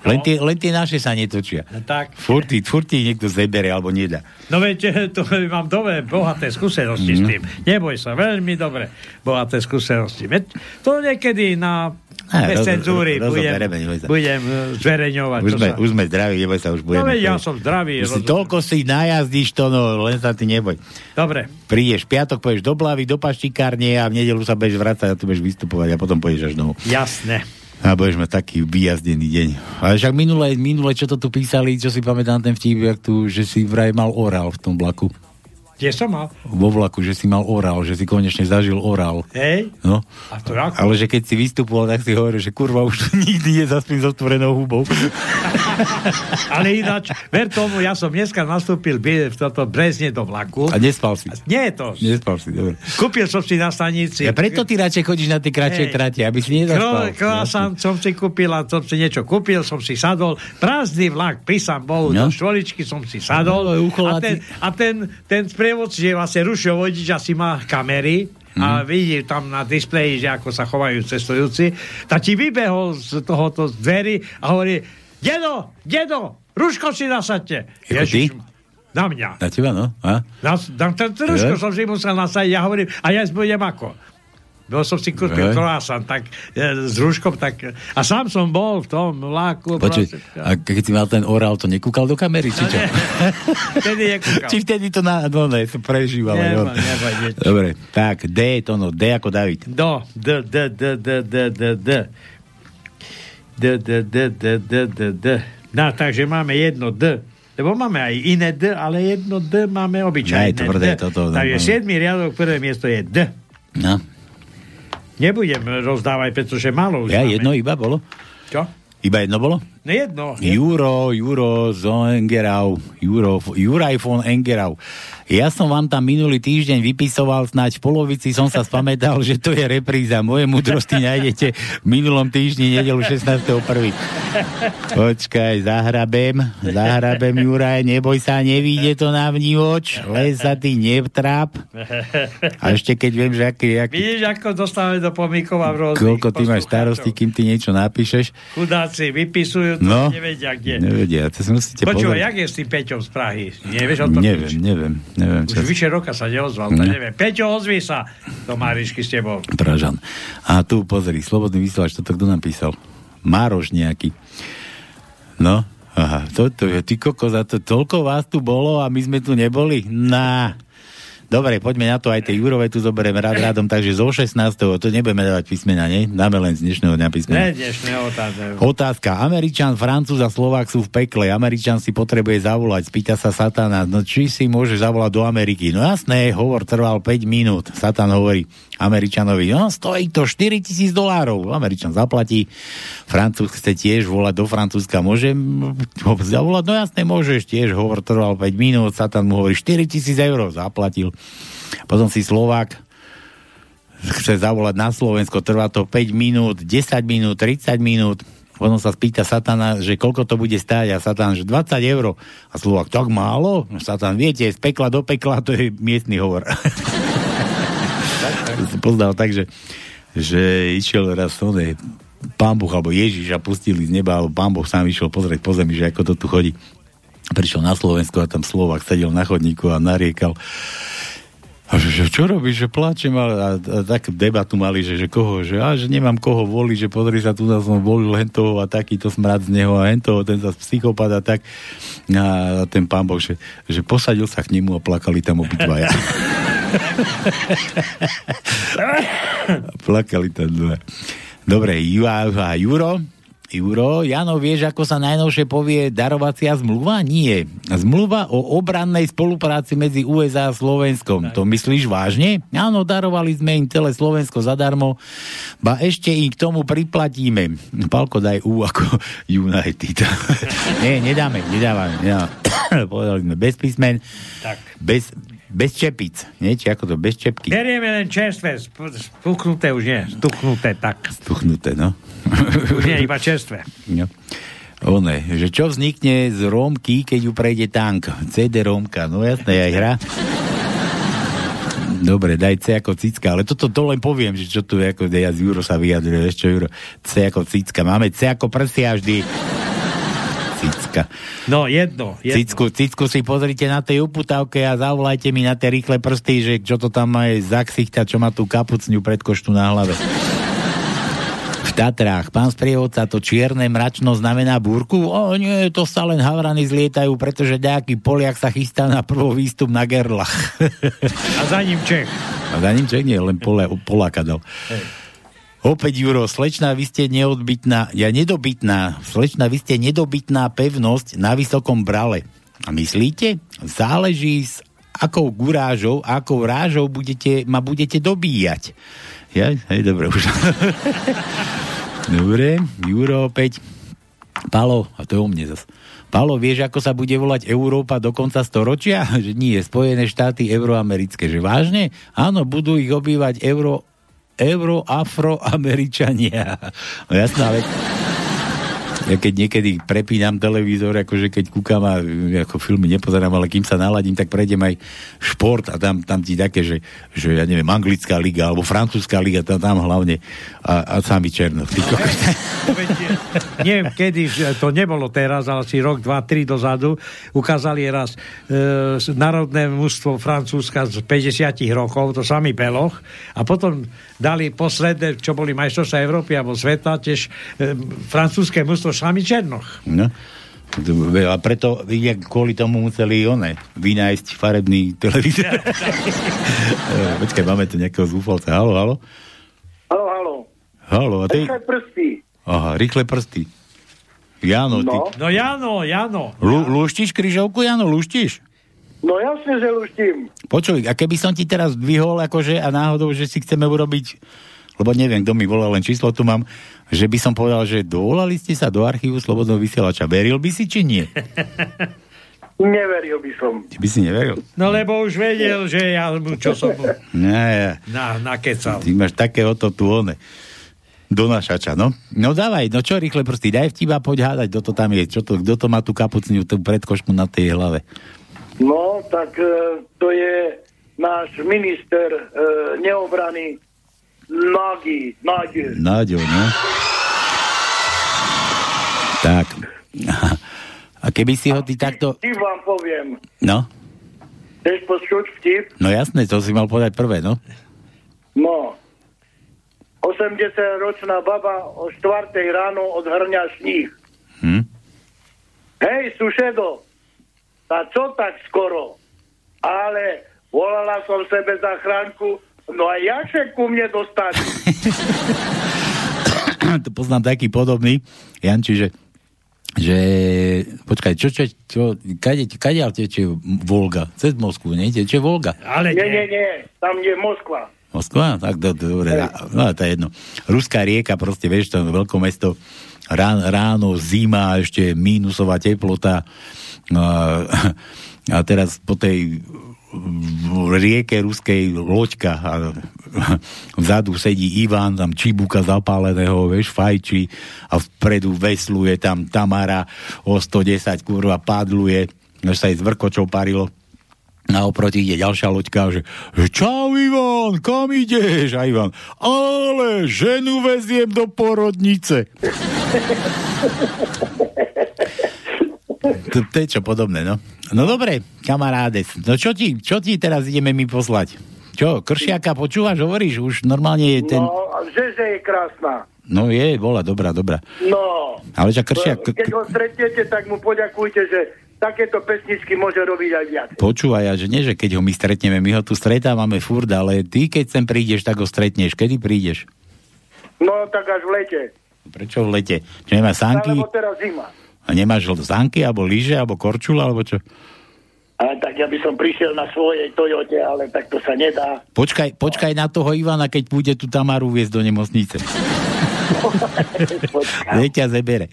Len, tie, len tie naše sa netočia. No tak. Furt, ti- furt ti niekto zebere alebo nedá. No veď, to mám dobré, bohaté skúsenosti Mhm. s tým. Neboj sa, veľmi dobre bohaté skúsenosti. Veď to niekedy na Á, bez roz- cenzúry roz- budem, budem eh, zverejňovať. Už sme, sa... už sme zdraví, neboj sa, už budeme. No ja som zdravý. Si toľko si najazdíš to, no len sa ty neboj. Dobre. Prídeš piatok, pôjdeš do Blavy, do Paštikárne a v nedelu sa budeš vrácať a tu budeš vystupovať a potom pôjdeš až domov. Jasné. A budeš mať taký vyjazdený deň. Ale však minule, minule, čo to tu písali, čo si pamätám ten vtip, jak tu, že si vraj mal orál v tom vlaku. Kde som mal? Vo vlaku, že si mal orál, že si konečne zažil orál. Hej? No. A to ako? Ale že keď si vystupoval, tak si hovoril, že kurva už nikdy nezaspím s otvorenou hubou. Ale ináč, ver tomu, ja som dneska nastúpil v toto Brezne do vlaku. A nespal si. Nie je to. Nespal si, dobre. Kúpil som si na stanici. Ja preto ty radšej chodíš na tie kratšie Hej. trate, aby si nezaspal. Krásam som si kúpil a som si niečo kúpil, som si sadol. Prázdny vlak, prísam Bohu, No. do štvoričky som si sadol. No, a ten, a ten, ten sprievodci, že vlastne rušil vodič, asi má kamery a Mhm. vidí tam na displeji, že ako sa chovajú cestujúci, tak ti vybehol z tohoto z dverí a hovorí, dedo, dedo, ruško si nasadte. Ty? Na mňa. Na teba, no? A? Na, na ten ruško Je? som si musel nasadiť. Ja hovorím, a ja budem ako? Bol som si kúpil croissant, tak e, s rúškom, tak... A sám som bol v tom vláku. Proste, a keď si mal ten orál, to nekúkal do kamery, či čo? Vtedy nekúkal. Či vtedy to na, no ne, to prežíval. No. nemá nič. Dobre, tak, D to no, D ako David. Do, d, d, d, d, d, d, d. D, d, d, d, d, d, d. No, takže máme jedno D. Lebo máme aj iné D, ale jedno D máme obyčajné Ne, tvrdé D. toto, no, Takže no. 7. riadok, prvé miesto je D. No. Nebudem rozdávať, pretože málo už Ja máme. jedno iba bolo? Čo? Iba jedno bolo? No jedno. Juro, Juro z Engerau, Juro, Juraj von Engerau. Ja som vám tam minulý týždeň vypisoval, snáď v polovici som sa spamätal, že to je repríza. Moje múdrosti nájdete v minulom týždni, nedelu 16.1. Počkaj, zahrabem, zahrabem Juraj, neboj sa, nevíde to na vnívoč, len sa ty nevtráp. A ešte keď viem, že aký, aký Vidíš, ako dostávame do pomíkov a rôznych koľko ty máš starosti, kým ty niečo napíšeš. Chudáci vypisujú to, No. nevedia kde. Nevedia, to si musíte pozrieť. jak je s tým Peťom z Prahy? Nevieš o tom Neviem, nič? neviem, neviem. Už čo- vyše roka sa neozval, Ne. neviem. Peťo, ozvi sa do Marišky s tebou. Pražan. A tu pozri, slobodný vysielač, toto kto napísal? Mároš nejaký. No, aha, toto je, ty kokos, a to toľko vás tu bolo a my sme tu neboli? Na. Dobre, poďme na to, aj tie Jurové tu zoberieme rád rádom, takže zo 16. to nebudeme dávať písmena, nie? Dáme len z dnešného dňa písmena. Ne, dnešného otázne. Otázka. Američan, Francúz a Slovák sú v pekle. Američan si potrebuje zavolať. Spýta sa Satana, no či si môže zavolať do Ameriky? No jasné, hovor trval 5 minút. Satan hovorí Američanovi, no stojí to 4 tisíc dolárov. Američan zaplatí. Francúz chce tiež volať do Francúzska. Môžem zavolať? No jasné, môžeš tiež. Hovor trval 5 minút. Satan mu hovorí 4 tisíc eur. Zaplatil. Potom si Slovák chce zavolať na Slovensko, trvá to 5 minút, 10 minút, 30 minút. Potom sa spýta Satana, že koľko to bude stáť a Satan, že 20 eur. A Slovak, tak málo? Satan, viete, z pekla do pekla, to je miestny hovor. Poznal tak, že, že išiel raz oné, pán Boh alebo Ježiš a pustili z neba, alebo pán Boh sám išiel pozrieť po zemi, že ako to tu chodí. Prišiel na Slovensko a tam Slovak sedel na chodníku a nariekal a že, že čo robíš, že plačem a, a, a tak debatu mali, že, že koho, že, a, že nemám koho voliť, že pozri sa, tu na som volil hen toho a takýto smrad z neho a hen toho, ten sa psychopat a tak a ten pán Boh, že, že posadil sa k nemu a plakali tam obidvaja. plakali tam dve. Dobre, Ju- a Juro, Juro, Jano, vieš, ako sa najnovšie povie darovacia zmluva? Nie. Zmluva o obrannej spolupráci medzi USA a Slovenskom. To myslíš vážne? Áno, darovali sme im celé Slovensko zadarmo, ba ešte im k tomu priplatíme. Palko, daj U ako United. Nie, nedáme, nedávame. nedávame. Povedali sme bez písmen, Tak. bez, bez čepic. Nie, či ako to, bez čepky. Berieme len čerstvé, sp- spuknuté už nie, stuknuté, tak. Stuchnuté, no. Už nie, iba čerstvé. No. One, že čo vznikne z Rómky, keď ju prejde tank? CD Rómka, no jasné, aj hra. Dobre, daj C ako cicka, ale toto to len poviem, že čo tu je, ako ja z Juro sa vyjadruje, vieš čo Juro, C ako cicka, máme C ako prsia vždy. Cicka. No, jedno. jedno. Cicku, cicku si pozrite na tej uputávke a zavolajte mi na tie rýchle prsty, že čo to tam má za ksichta, čo má tú kapucňu pred koštu na hlave. Tatrách, pán sprievodca, to čierne mračno znamená búrku? O nie, to sa len havrany zlietajú, pretože nejaký Poliak sa chystá na prvý výstup na Gerlach. A za ním Čech. A za ním Čech nie, len Pola, Poláka dal. Opäť, Juro, slečná, vy ste neodbytná, ja nedobytná, slečná, vy ste nedobytná pevnosť na vysokom brale. A myslíte? Záleží s akou gurážou, akou rážou budete, ma budete dobíjať. Ja, hej, dobre, už. dobre, Juro opäť. Palo, a to je o mne zas. Palo, vieš, ako sa bude volať Európa do konca storočia? Že nie, Spojené štáty euroamerické. Že vážne? Áno, budú ich obývať euro, euroafroameričania. No jasná vec. Ja keď niekedy prepínam televízor, akože keď kúkam a ako filmy nepozerám, ale kým sa naladím, tak prejdem aj šport a tam, tam ti také, že, že ja neviem, anglická liga alebo francúzska liga, tam, tam hlavne a, a sami Černo. Ty kokos. Neviem, kedy, to nebolo teraz, ale asi rok, dva, tri dozadu, ukázali raz e, národné mužstvo Francúzska z 50 rokov, to samý Beloch, a potom dali posledné, čo boli majstrovstvá Európy alebo sveta, tiež e, francúzske mužstvo sami Černoch. No. A preto vidia, kvôli tomu museli one vynájsť farebný televízor. Počkaj, máme tu nejakého zúfalca. Halo, halo? Halo, halo. Halo, a ty? Rýchle prsty. Aha, rýchle prsty. Jano, ty... No. No Jano, Jano. Lu, luštíš kryžovku, Jano, luštíš? No jasne, že luštím. Počuj, a keby som ti teraz dvihol, akože, a náhodou, že si chceme urobiť, lebo neviem, kto mi volal, len číslo tu mám, že by som povedal, že dovolali ste sa do archívu Slobodného vysielača. Veril by si, či nie? Neveril by som. Ty by si neveril? No lebo už vedel, že ja mu čo som Nie, na, nakecal. ty máš takéhoto tu one donašača, no. No dávaj, no čo rýchle prsty, daj vtiba, poď hádať, kto to tam je, čo to, kto to má tú kapucniu, tú predkošku na tej hlave. No, tak e, to je náš minister e, neobrany Nagy, Nagy. Náďo, no. Tak. A keby si ho ty takto... Vtip vám poviem. No, Chceš počuť vtip? no jasné, to si mal povedať prvé, no. No. 80-ročná baba o 4 ráno odhrňa sníh. Hm? Hej, sušedo, a čo tak skoro? Ale volala som sebe zachránku, no a jakže ku mne dostať? to poznám taký podobný, Janči, že že, počkaj, čo, čo, čo, kade, kade tečie Volga? Cez Moskvu, nie? Tečie Volga? Ale nie, nie, nie, tam je Moskva. Moskva? Tak do, do, dobre, no to je jedno. Ruská rieka, proste, vieš, to veľké mesto, rán, ráno, zima, ešte mínusová teplota. No, a, teraz po tej rieke ruskej loďka a vzadu sedí Ivan, tam čibúka zapáleného, vieš, fajči a vpredu vesluje tam Tamara o 110 kurva padluje, až sa jej z vrkočou parilo a oproti ide ďalšia loďka, že, že čau Ivan, kam ideš? A Ivan, ale ženu veziem do porodnice. to, to je čo podobné, no. No dobre, kamarádes. No čo ti, čo ti teraz ideme mi poslať? Čo, Kršiaka počúvaš, hovoríš? Už normálne je ten... No, že, že je krásna. No je, bola, dobrá, dobrá. No. Ale že Kršiak... Keď ho stretnete, tak mu poďakujte, že takéto pesničky môže robiť aj viac. Počúvaj, a že nie, že keď ho my stretneme, my ho tu stretávame furt, ale ty, keď sem prídeš, tak ho stretneš. Kedy prídeš? No, tak až v lete. Prečo v lete? Čo nemá sánky? Alebo teraz zima. A nemáš sánky, alebo lyže, alebo korčula, alebo čo? A tak ja by som prišiel na svojej Toyote, ale tak to sa nedá. Počkaj, počkaj na toho Ivana, keď bude tu Tamaru viesť do nemocnice. Nech ťa zebere.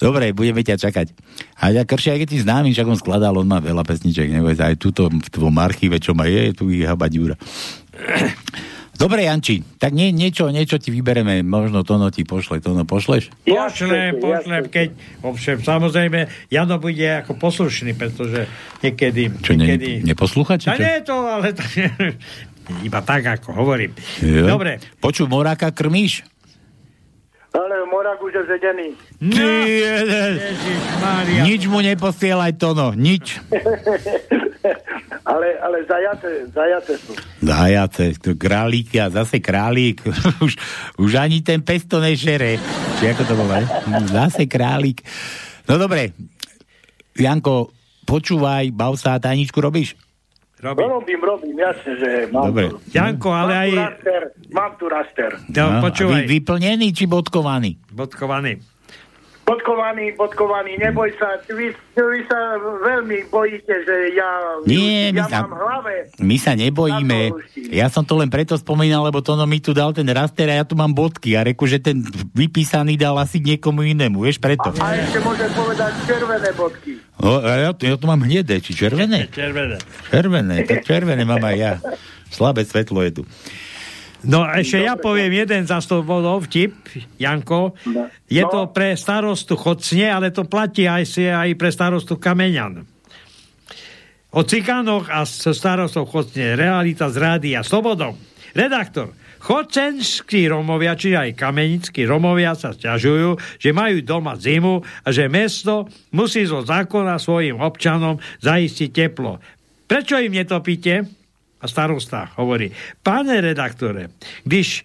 Dobre, budeme ťa čakať. A ja Kršia, keď ti známy, však on skladal, on má veľa pesniček, neboj, aj tuto v tvojom archíve, čo má je, tu ich haba ďura. Dobre, Janči, tak nie, niečo, niečo ti vybereme, možno Tono ti pošle, Tono pošleš? Pošlem, pošlem, keď, ovšem, samozrejme, Jano bude ako poslušný, pretože niekedy... Čo, niekedy... ne, neposlúchať? A nie to, ale to, iba tak, ako hovorím. Jo. Dobre. Počuj, Moráka krmíš? Ale Morak už je zedený. No, Nič mu neposielaj, Tono, nič. ale, ale zajace, zajace sú. Zajace, to králíky a zase králík. už, už ani ten pesto nežere. Či ako to bolo? Zase králík. No dobre, Janko, počúvaj, bav sa, tajničku robíš? Robím. No, robím, robím, jasne, že mám Dobre. tu. Janko, ale mám aj... Tu raster, mám tu raster. No, počúvaj. Vy, vyplnený či bodkovaný? Bodkovaný. Bodkovaný, bodkovaný, neboj sa, vy, vy sa veľmi bojíte, že ja, Nie, my ja sa- mám hlave. My sa nebojíme. Ja som to len preto spomínal, lebo to no mi tu dal ten raster a ja tu mám bodky a reku, že ten vypísaný dal asi niekomu inému, vieš, preto. A ešte môžem povedať červené bodky. No, a ja, tu- ja tu mám hnedé, či červené? Červené. Červené, tak červené mám aj ja. Slabé svetlo je tu. No a ešte ja poviem jeden za 100 bodov vtip, Janko. Je to pre starostu Chocne, ale to platí aj, si, aj pre starostu Kameňan. O cikánoch a starostou Chocne, realita z rádia Slobodom. Redaktor. Chocenskí Romovia, či aj kamenickí Romovia sa sťažujú, že majú doma zimu a že mesto musí zo zákona svojim občanom zaistiť teplo. Prečo im netopíte? A starosta hovorí, pane redaktore, když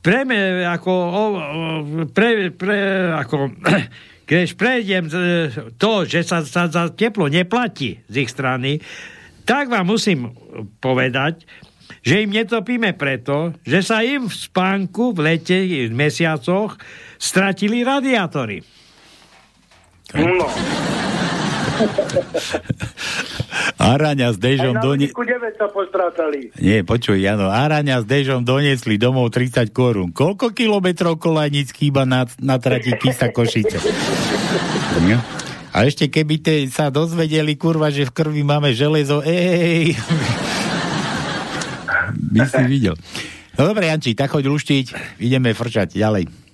preme, ako, o, pre, pre, ako, keď prejdem z- to, že sa, sa za teplo neplatí z ich strany, tak vám musím povedať, že im netopíme preto, že sa im v spánku v lete, v mesiacoch stratili radiátory. No. Araňa s Dežom na do... Luníku 9 sa postrátali. Nie, počuj, Jano, Araňa s Dežom doniesli domov 30 korún. Koľko kilometrov kolajníc chýba na, na trati Kisa Košice? A ešte keby te sa dozvedeli, kurva, že v krvi máme železo, ej, by si videl. No dobre, Janči, tak choď luštiť, ideme frčať ďalej.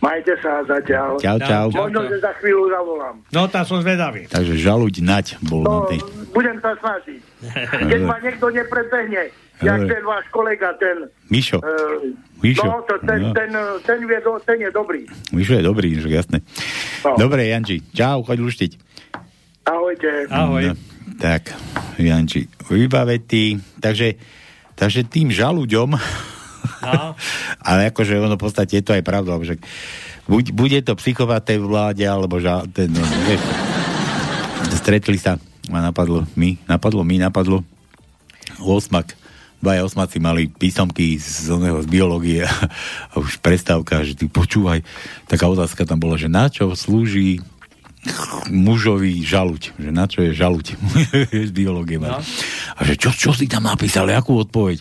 Majte sa zatiaľ. Čau, čau. Možno, že za chvíľu zavolám. No, tá som zvedavý. Takže žaluť nať bol No, na tej... budem sa snažiť. Keď ma niekto neprebehne, jak ten váš kolega, ten... Mišo. eh, Mišo. No, to, ten, No. ten, ten, vie, do- ten je dobrý. Mišo je dobrý, že jasné. No. Dobre, Janči, čau, choď luštiť. Ahojte. No, tak, Janči, vybavetý. Takže, takže tým žaluďom, No. ale akože ono v podstate je to aj pravda, že buď, bude to psychopat tej vláde, alebo žal, ten, no, vieš, stretli sa, ma napadlo, my, napadlo, my, napadlo, osmak, dvaja osmaci mali písomky z, oného, z biológie a už prestávka, že ty počúvaj, taká otázka tam bola, že na čo slúži mužovi žaluť, že na čo je žaluť z biológie. No. A že čo, čo si tam napísal, akú odpoveď?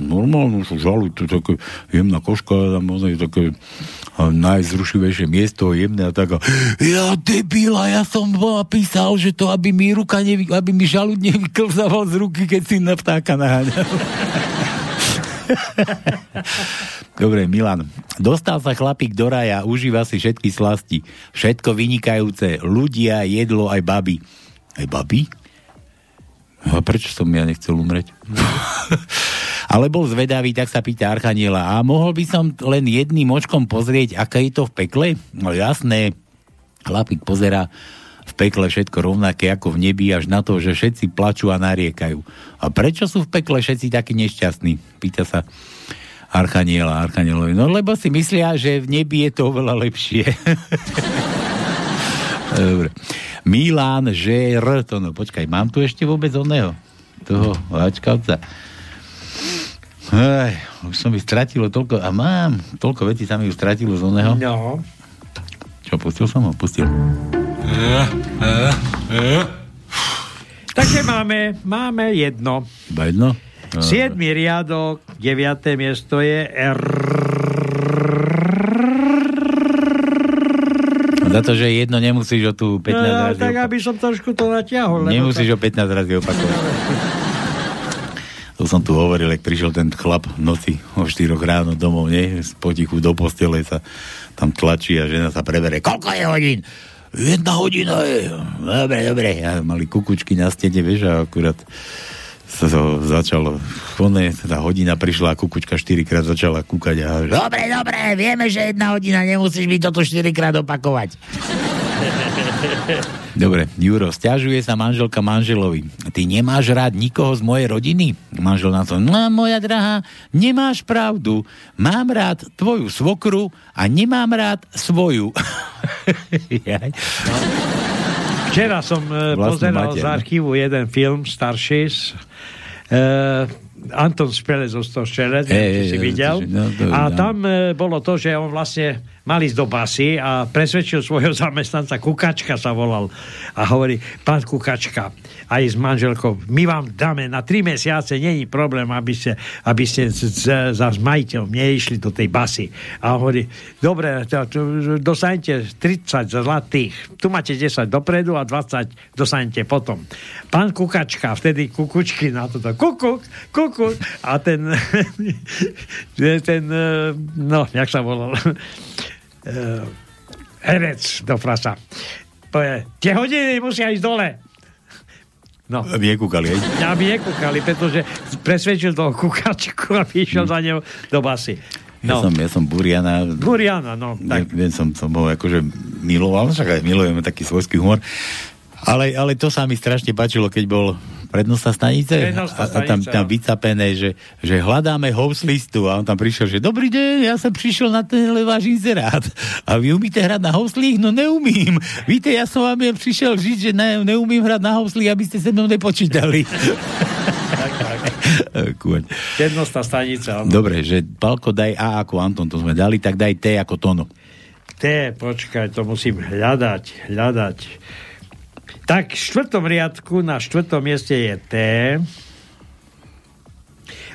Normálne sú žaluť, to je také jemná koška, tam je také najzrušivejšie miesto, jemné a tak. Ja debila, ja som napísal, že to, aby mi ruka nevy, aby mi žalúd nevyklzával z ruky, keď si na vtáka naháňal. Dobre, Milan. Dostal sa chlapík do raja, užíva si všetky slasti. Všetko vynikajúce. Ľudia, jedlo, aj baby. Aj baby? A prečo som ja nechcel umreť? Ale bol zvedavý, tak sa pýta Archaniela, a mohol by som len jedným očkom pozrieť, aké je to v pekle? No jasné, chlapík pozera v pekle všetko rovnaké ako v nebi, až na to, že všetci plačú a nariekajú. A prečo sú v pekle všetci takí nešťastní? Pýta sa Archaniela Archanielovi. No lebo si myslia, že v nebi je to oveľa lepšie. Dobre. Milán Žer, to no, počkaj, mám tu ešte vôbec oného? Toho Ačkavca. Aj, už som mi stratilo toľko, a mám, toľko vecí sa mi už stratilo z oného. No. Čo, pustil som ho? Pustil. Takže máme, máme jedno. Iba jedno? No, Siedmy riadok, deviaté miesto je R. Za to, že jedno nemusíš o tú 15 No, razy tak aby som trošku to natiahol. Nemusíš to... o 15 razy opakovať. To som tu hovoril, ak prišiel ten chlap v noci o 4 ráno domov, nie? Potichu do postele sa tam tlačí a žena sa preberie. Koľko je hodín? Jedna hodina je. Dobre, dobre. A mali kukučky na stene, vieš, a akurát sa to začalo, one, tá hodina prišla a kukučka 4 krát začala kúkať a dobre, dobre, vieme, že jedna hodina, nemusíš mi toto 4 krát opakovať. Dobre, Juro, stiažuje sa manželka manželovi. Ty nemáš rád nikoho z mojej rodiny? Manžel na to, no moja drahá, nemáš pravdu. Mám rád tvoju svokru a nemám rád svoju. Včera som e, Vlastnú pozeral mater, z archívu jeden film starší e, Anton Špelec zo toho Špelec, Ej, neviem, či ej, si videl. no, to- a no. tam e, bolo to, že on vlastne mal ísť do basy a presvedčil svojho zamestnanca, Kukačka sa volal. A hovorí, pán Kukačka, aj s manželkou, my vám dáme na tri mesiace, není problém, aby ste, aby ste za majiteľom neišli do tej basy. A hovorí, dobre, to, to, dostanete 30 zlatých, tu máte 10 dopredu a 20 dostanete potom. Pán Kukačka, vtedy kukučky na toto, kukuk, kukuk, a ten, ten, eh, no, jak sa volal, eh, herec do frasa. Povie, tie hodiny musia ísť dole. No. Aby nekúkali, hej? Aby nekúkali, pretože presvedčil toho kukačku, aby išiel za ňou do basy. Ja No. som, ja som Buriana, Buriana, no. tak. Viem, som, som ho akože miloval, však aj milujeme taký svojský humor. Ale, ale to sa mi strašne páčilo, keď bol prednostná Prednostná a, a tam, stanica, tam vycapené, že, že hľadáme host listu a on tam prišiel, že dobrý deň, ja som prišiel na ten váš inzerát a vy umíte hrať na houslích? No neumím. Víte, ja som vám prišiel žiť, že ne, neumím hrať na houslích, aby ste se mnou nepočítali. Prednostná stanica. áno. Dobre, že Palko daj A ako Anton, to sme dali, tak daj T ako Tono. T, počkaj, to musím hľadať, hľadať. Tak v štvrtom riadku na štvrtom mieste je T.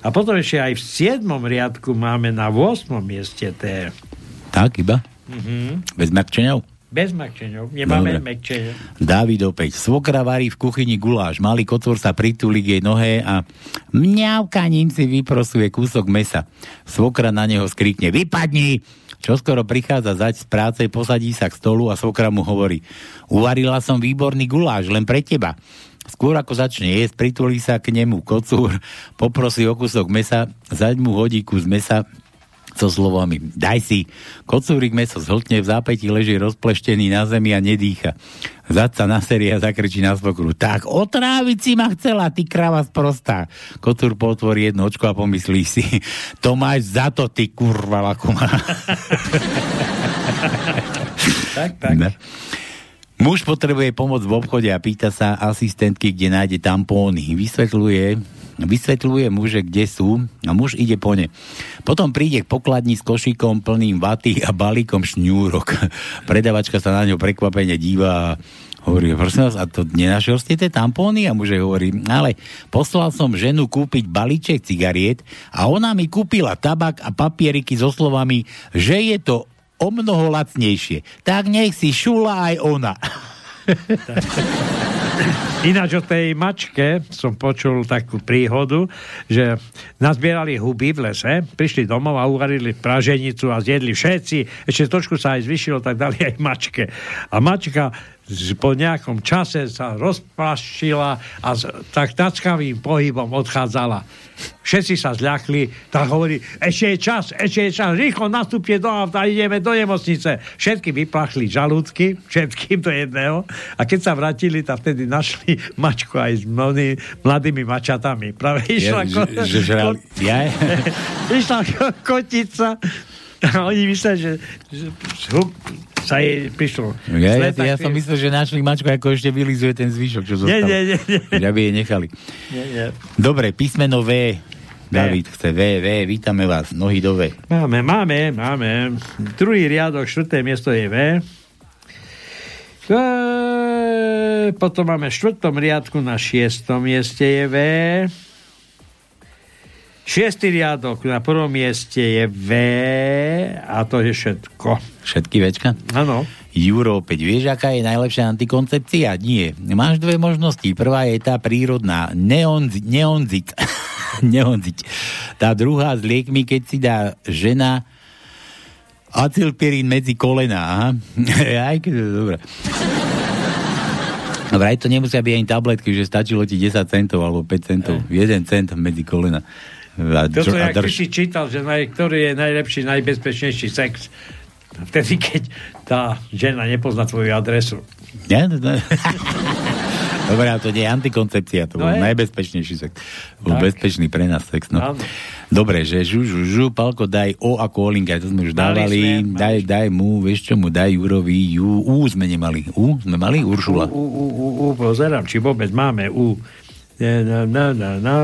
A potom ešte aj v siedmom riadku máme na 8. mieste T. Tak iba? Mhm. Bez mekčeňov? Bez makčeňov. Nemáme Dobre. mekčeňov. Dávid opäť. Svokra varí v kuchyni guláš. Malý kocor sa pritúli k jej nohe a mňavkaním si vyprosuje kúsok mesa. Svokra na neho skrikne Vypadni! Čo skoro prichádza zať z práce, posadí sa k stolu a svokra mu hovorí Uvarila som výborný guláš, len pre teba. Skôr ako začne jesť, pritulí sa k nemu kocúr, poprosí o kúsok mesa, zaď mu hodí kus mesa so slovami daj si. Kocúrik meso zhltne, v zápäti leží rozpleštený na zemi a nedýcha. Zad sa naserie a zakričí na svokru. Tak otráviť si ma chcela, ty krava sprostá. Kocúr potvorí jedno očko a pomyslí si, to máš za to, ty kurva lakuma. tak, tak. Ne? Muž potrebuje pomoc v obchode a pýta sa asistentky, kde nájde tampóny. Vysvetľuje, vysvetľuje muže, kde sú a muž ide po ne. Potom príde k pokladni s košíkom plným vaty a balíkom šňúrok. Predavačka sa na ňo prekvapene díva a hovorí, prosím vás, a to nenašiel ste tie tampóny? A muže hovorí, ale poslal som ženu kúpiť balíček cigariet a ona mi kúpila tabak a papieriky so slovami, že je to o mnoho lacnejšie. Tak nech si šula aj ona. Ináč o tej mačke som počul takú príhodu, že nazbierali huby v lese, prišli domov a uvarili praženicu a zjedli všetci. Ešte trošku sa aj zvyšilo, tak dali aj mačke. A mačka po nejakom čase sa rozplašila a tak tackavým pohybom odchádzala. Všetci sa zľakli, tak hovorí, ešte je čas, ešte je čas, rýchlo nastúpte do auta, ideme do nemocnice. Všetky vyplachli žalúdky, všetkým do jedného. A keď sa vrátili, tak vtedy našli mačku aj s mnohými mladými mačatami. Práve išla, Ja, ko- že- že žrali- ja? išla ko- kotica a oni mysleli, že, že sa jej prišlo. Ja, ja, tak ja som myslel, že našli mačku, ako ešte vylizuje ten zvyšok, čo zostal. nie, nie, nie. Aby jej nechali. Nie, nie. Dobre, písmeno V. David chce V, V, vítame vás, nohy do V. Máme, máme, máme. Druhý riadok, štvrté miesto je V. E, potom máme v štvrtom riadku na šiestom mieste je V. Šiestý riadok na prvom mieste je V a to je všetko. Všetky večka? Áno. Juro, opäť vieš, aká je najlepšia antikoncepcia? Nie. Máš dve možnosti. Prvá je tá prírodná. Neonzi, neonziť. neonziť. Tá druhá s liekmi, keď si dá žena acylpirín medzi kolena. Aha. Aj keď to je dobré. Vraj to nemusia byť ani tabletky, že stačilo ti 10 centov alebo 5 centov. 1 cent medzi kolena. A, Toto, dr- a jak ty drž. si čítal, že naj, ktorý je najlepší, najbezpečnejší sex. Vtedy, keď tá žena nepozná tvoju adresu. Nie? To- Dobre, ale to nie je antikoncepcia, to No bol je. najbezpečnejší sex. Bol Tak. bezpečný pre nás sex, no. Áno. Dobre, že žu, žu, žu, Palko, daj O ako Olinka, to sme už Mali dávali, sme, daj, daj mu, vieš čo mu, daj Jurovi, Ju, U sme nemali, U sme mali, Uršula. U, u, u, u, pozerám, či vôbec máme U. Na, na, na, na,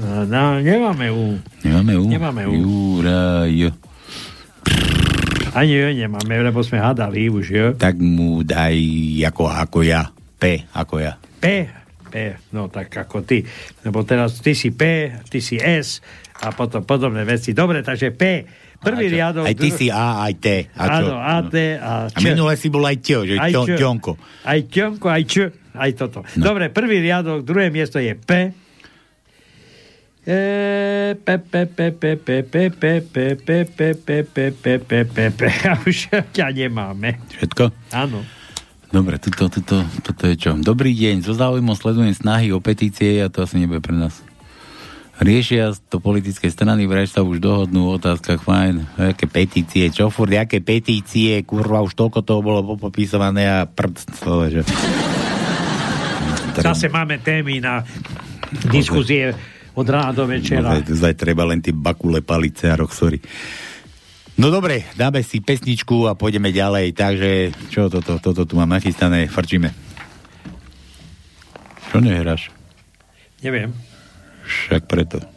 na, na, nemáme U. Nemáme U? Nemáme U. Juraj. Ani ju nemáme, lebo sme hádali už, jo. Tak mu daj ako, ako ja, P ako ja. P, P, no tak ako ty. Lebo teraz ty si P, ty si S a potom podobné veci. Dobre, takže P. Prvý riadok. Aj ty dru- si A, aj T. A čo? Áno, A, T a A Č. minule si bol aj Ťo, že Aj ťonko. Aj ťonko, aj Č, aj toto. No. Dobre, prvý riadok, druhé miesto je P. A už ťa nemáme. Všetko? Áno. Dobre, toto, toto, toto je čo? Dobrý deň, so záujmom sledujem snahy o petície a to asi nebude pre nás. Riešia to politické strany, vraj sa už dohodnú v otázkach, fajn, aké petície, čo furt, aké petície, kurva, už toľko toho bolo popisované a prd, že... Zase máme témy na diskusie od rána do večera. Zaj, zaj treba len tie bakule palice a roxory. No dobre, dáme si pesničku a pôjdeme ďalej, takže čo toto, toto tu mám nachystané, frčíme. Čo nehráš? Neviem. Však preto.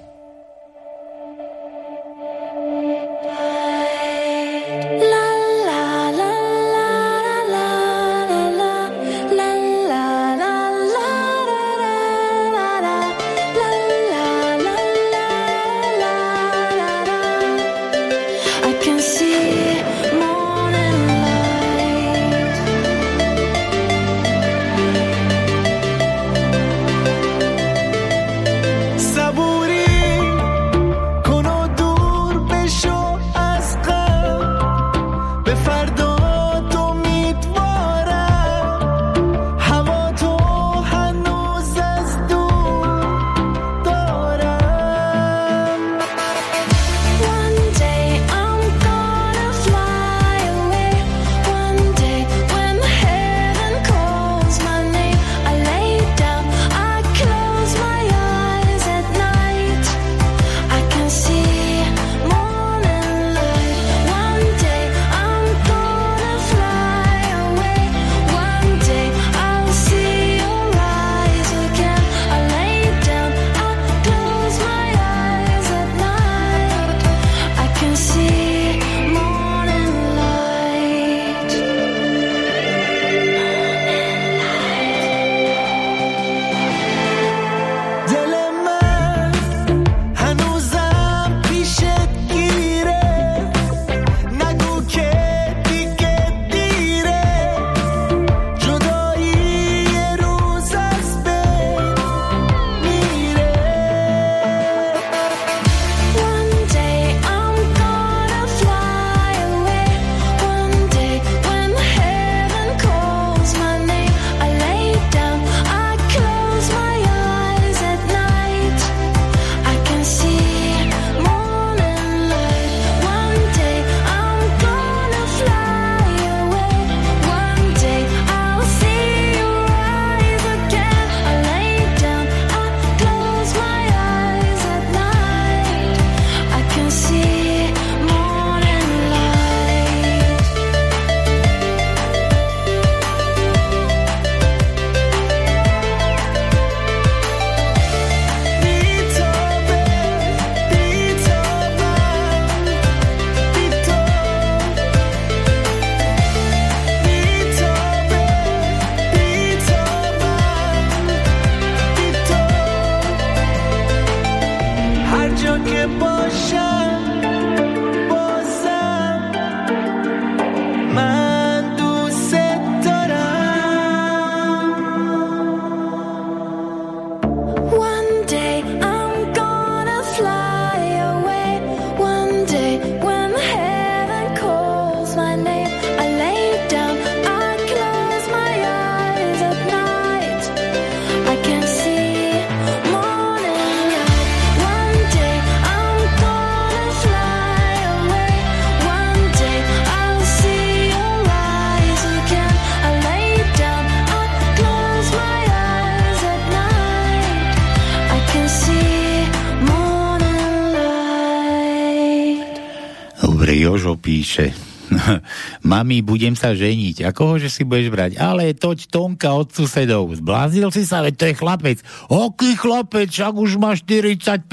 Mami, budem sa ženiť. A koho, že si budeš brať? Ale toť Tonka od susedov. Zbláznil si sa, veď to je chlapec. Aký chlapec? Však už má 45.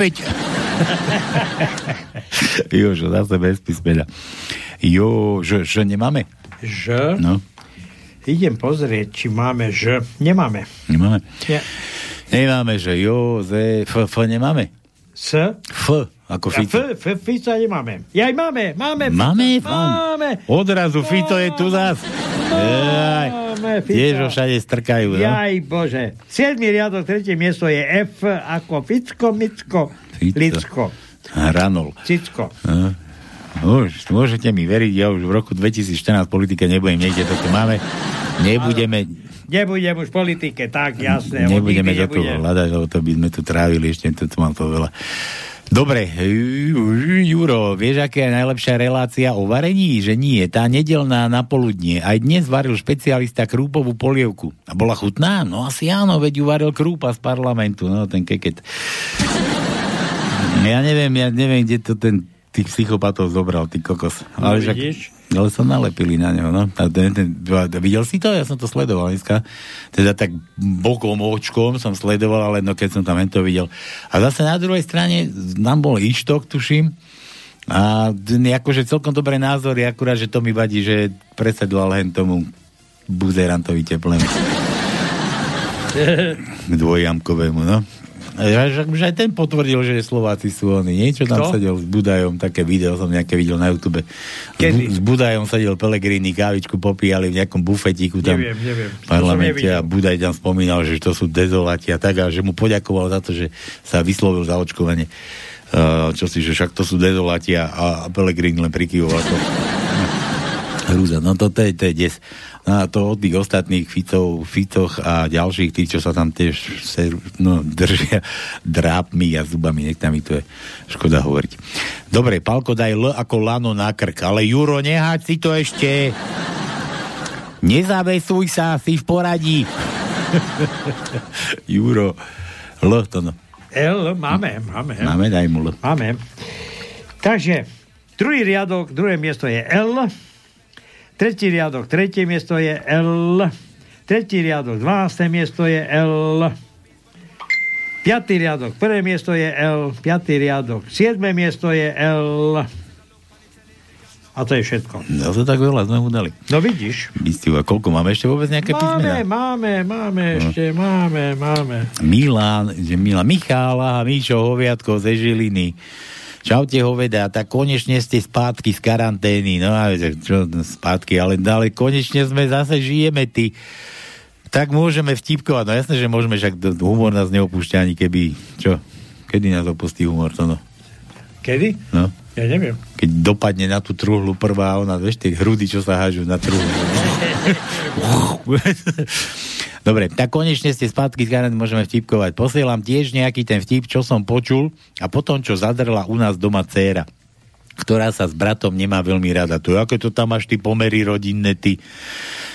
Jožo, zase bez písmena. Jo, že, že nemáme? Ž? No, Idem pozrieť, či máme Ž. Nemáme. nemáme. Nie. Nemáme, že jo, Z, F, F nemáme. S? F, ako A Fico. F, F, Fica nemáme. Jaj, máme, máme. Fica. Máme? Máme. Odrazu Fico je tu. Jaj, Máme Fica. tiež ho všade strkajú, no? Jaj, bože. 7. riadok, tretie miesto je F ako Ficko, Micko, Fico. Licko, Hranol. Cicko. No. Už, môžete mi veriť, ja už v roku 2014 politike nebudem niekde, toto máme. Nebudeme, Nebudem už v politike, tak jasné. nebudeme do toho hľadať, lebo to by sme tu trávili, ešte to tu mám to veľa. Dobre, Juro, vieš, aká je najlepšia relácia o varení? Že nie, tá nedelná na poludnie. Aj dnes varil špecialista krúpovú polievku. A bola chutná? No asi áno, veď ju varil krúpa z parlamentu, no ten keket. Ja neviem, ja neviem, kde to ten tých psychopatov zobral, ty kokos. No, však- vidíš? Ale sa nalepili na neho, no. A ten, ten, videl si to? Ja som to sledoval dneska. Teda tak bokom, očkom som sledoval, ale no keď som tam to videl. A zase na druhej strane nám bol Ištok, tuším, a akože celkom dobré názory, akurát, že to mi vadí, že presedlal hen tomu buzerantovi teplému. Dvojjamkovému, no. Že, že aj ten potvrdil, že Slováci sú oni. Niečo tam Kto? sedel s Budajom, také video som nejaké videl na YouTube. Kedy? S, Bu- s Budajom sedel Pelegrini, kávičku popíjali v nejakom bufetíku tam Neviem, neviem. v parlamente a. Budaj tam spomínal, že to sú dezolati a tak a že mu poďakoval za to, že sa vyslovil za očkovanie. Uh, čo si, že však to sú dezolati a, a Pelegrini len prikyvoval to. Hrúza, no to, to, je, to je des. No a to od tých ostatných Ficov, Ficoch a ďalších tých, čo sa tam tiež se, no, držia drápmi a zubami, nech tam mi to je škoda hovoriť. Dobre, Palko, daj L ako lano na krk, ale Juro, neháď si to ešte. Nezavesuj sa, si v poradí. Juro, L to no. L máme, máme. Máme, daj mu L. Máme. Takže, druhý riadok, druhé miesto je L. Tretí riadok, tretie miesto je L. Tretí riadok, 12. miesto je L. Piatý riadok, prvé miesto je L. Piatý riadok, siedme miesto je L. A to je všetko. No to tak veľa sme mu dali. No vidíš. Bistiu, a koľko máme ešte vôbec nejaké Máme, písmena? máme, máme, ešte máme, máme. Milan, že Milan Michála a Míšo Hoviatko ze Žiliny. Čaute hoveda, tak konečne ste spátky z karantény. No a čo spátky, ale, ale konečne sme zase žijeme, ty. Tak môžeme vtipkovať. No jasné, že môžeme, však humor nás neopúšťa ani keby, čo? Kedy nás opustí humor, to no? Kedy? No. Ja neviem. Keď dopadne na tú truhlu prvá, ona, vieš, tie hrudy, čo sa hážu na truhlu. Dobre, tak konečne ste spátky karantény, môžeme vtipkovať. Posielam tiež nejaký ten vtip, čo som počul a potom, čo zadrla u nás doma dcéra ktorá sa s bratom nemá veľmi rada. To, aké to tam máš ty pomery rodinné, ty.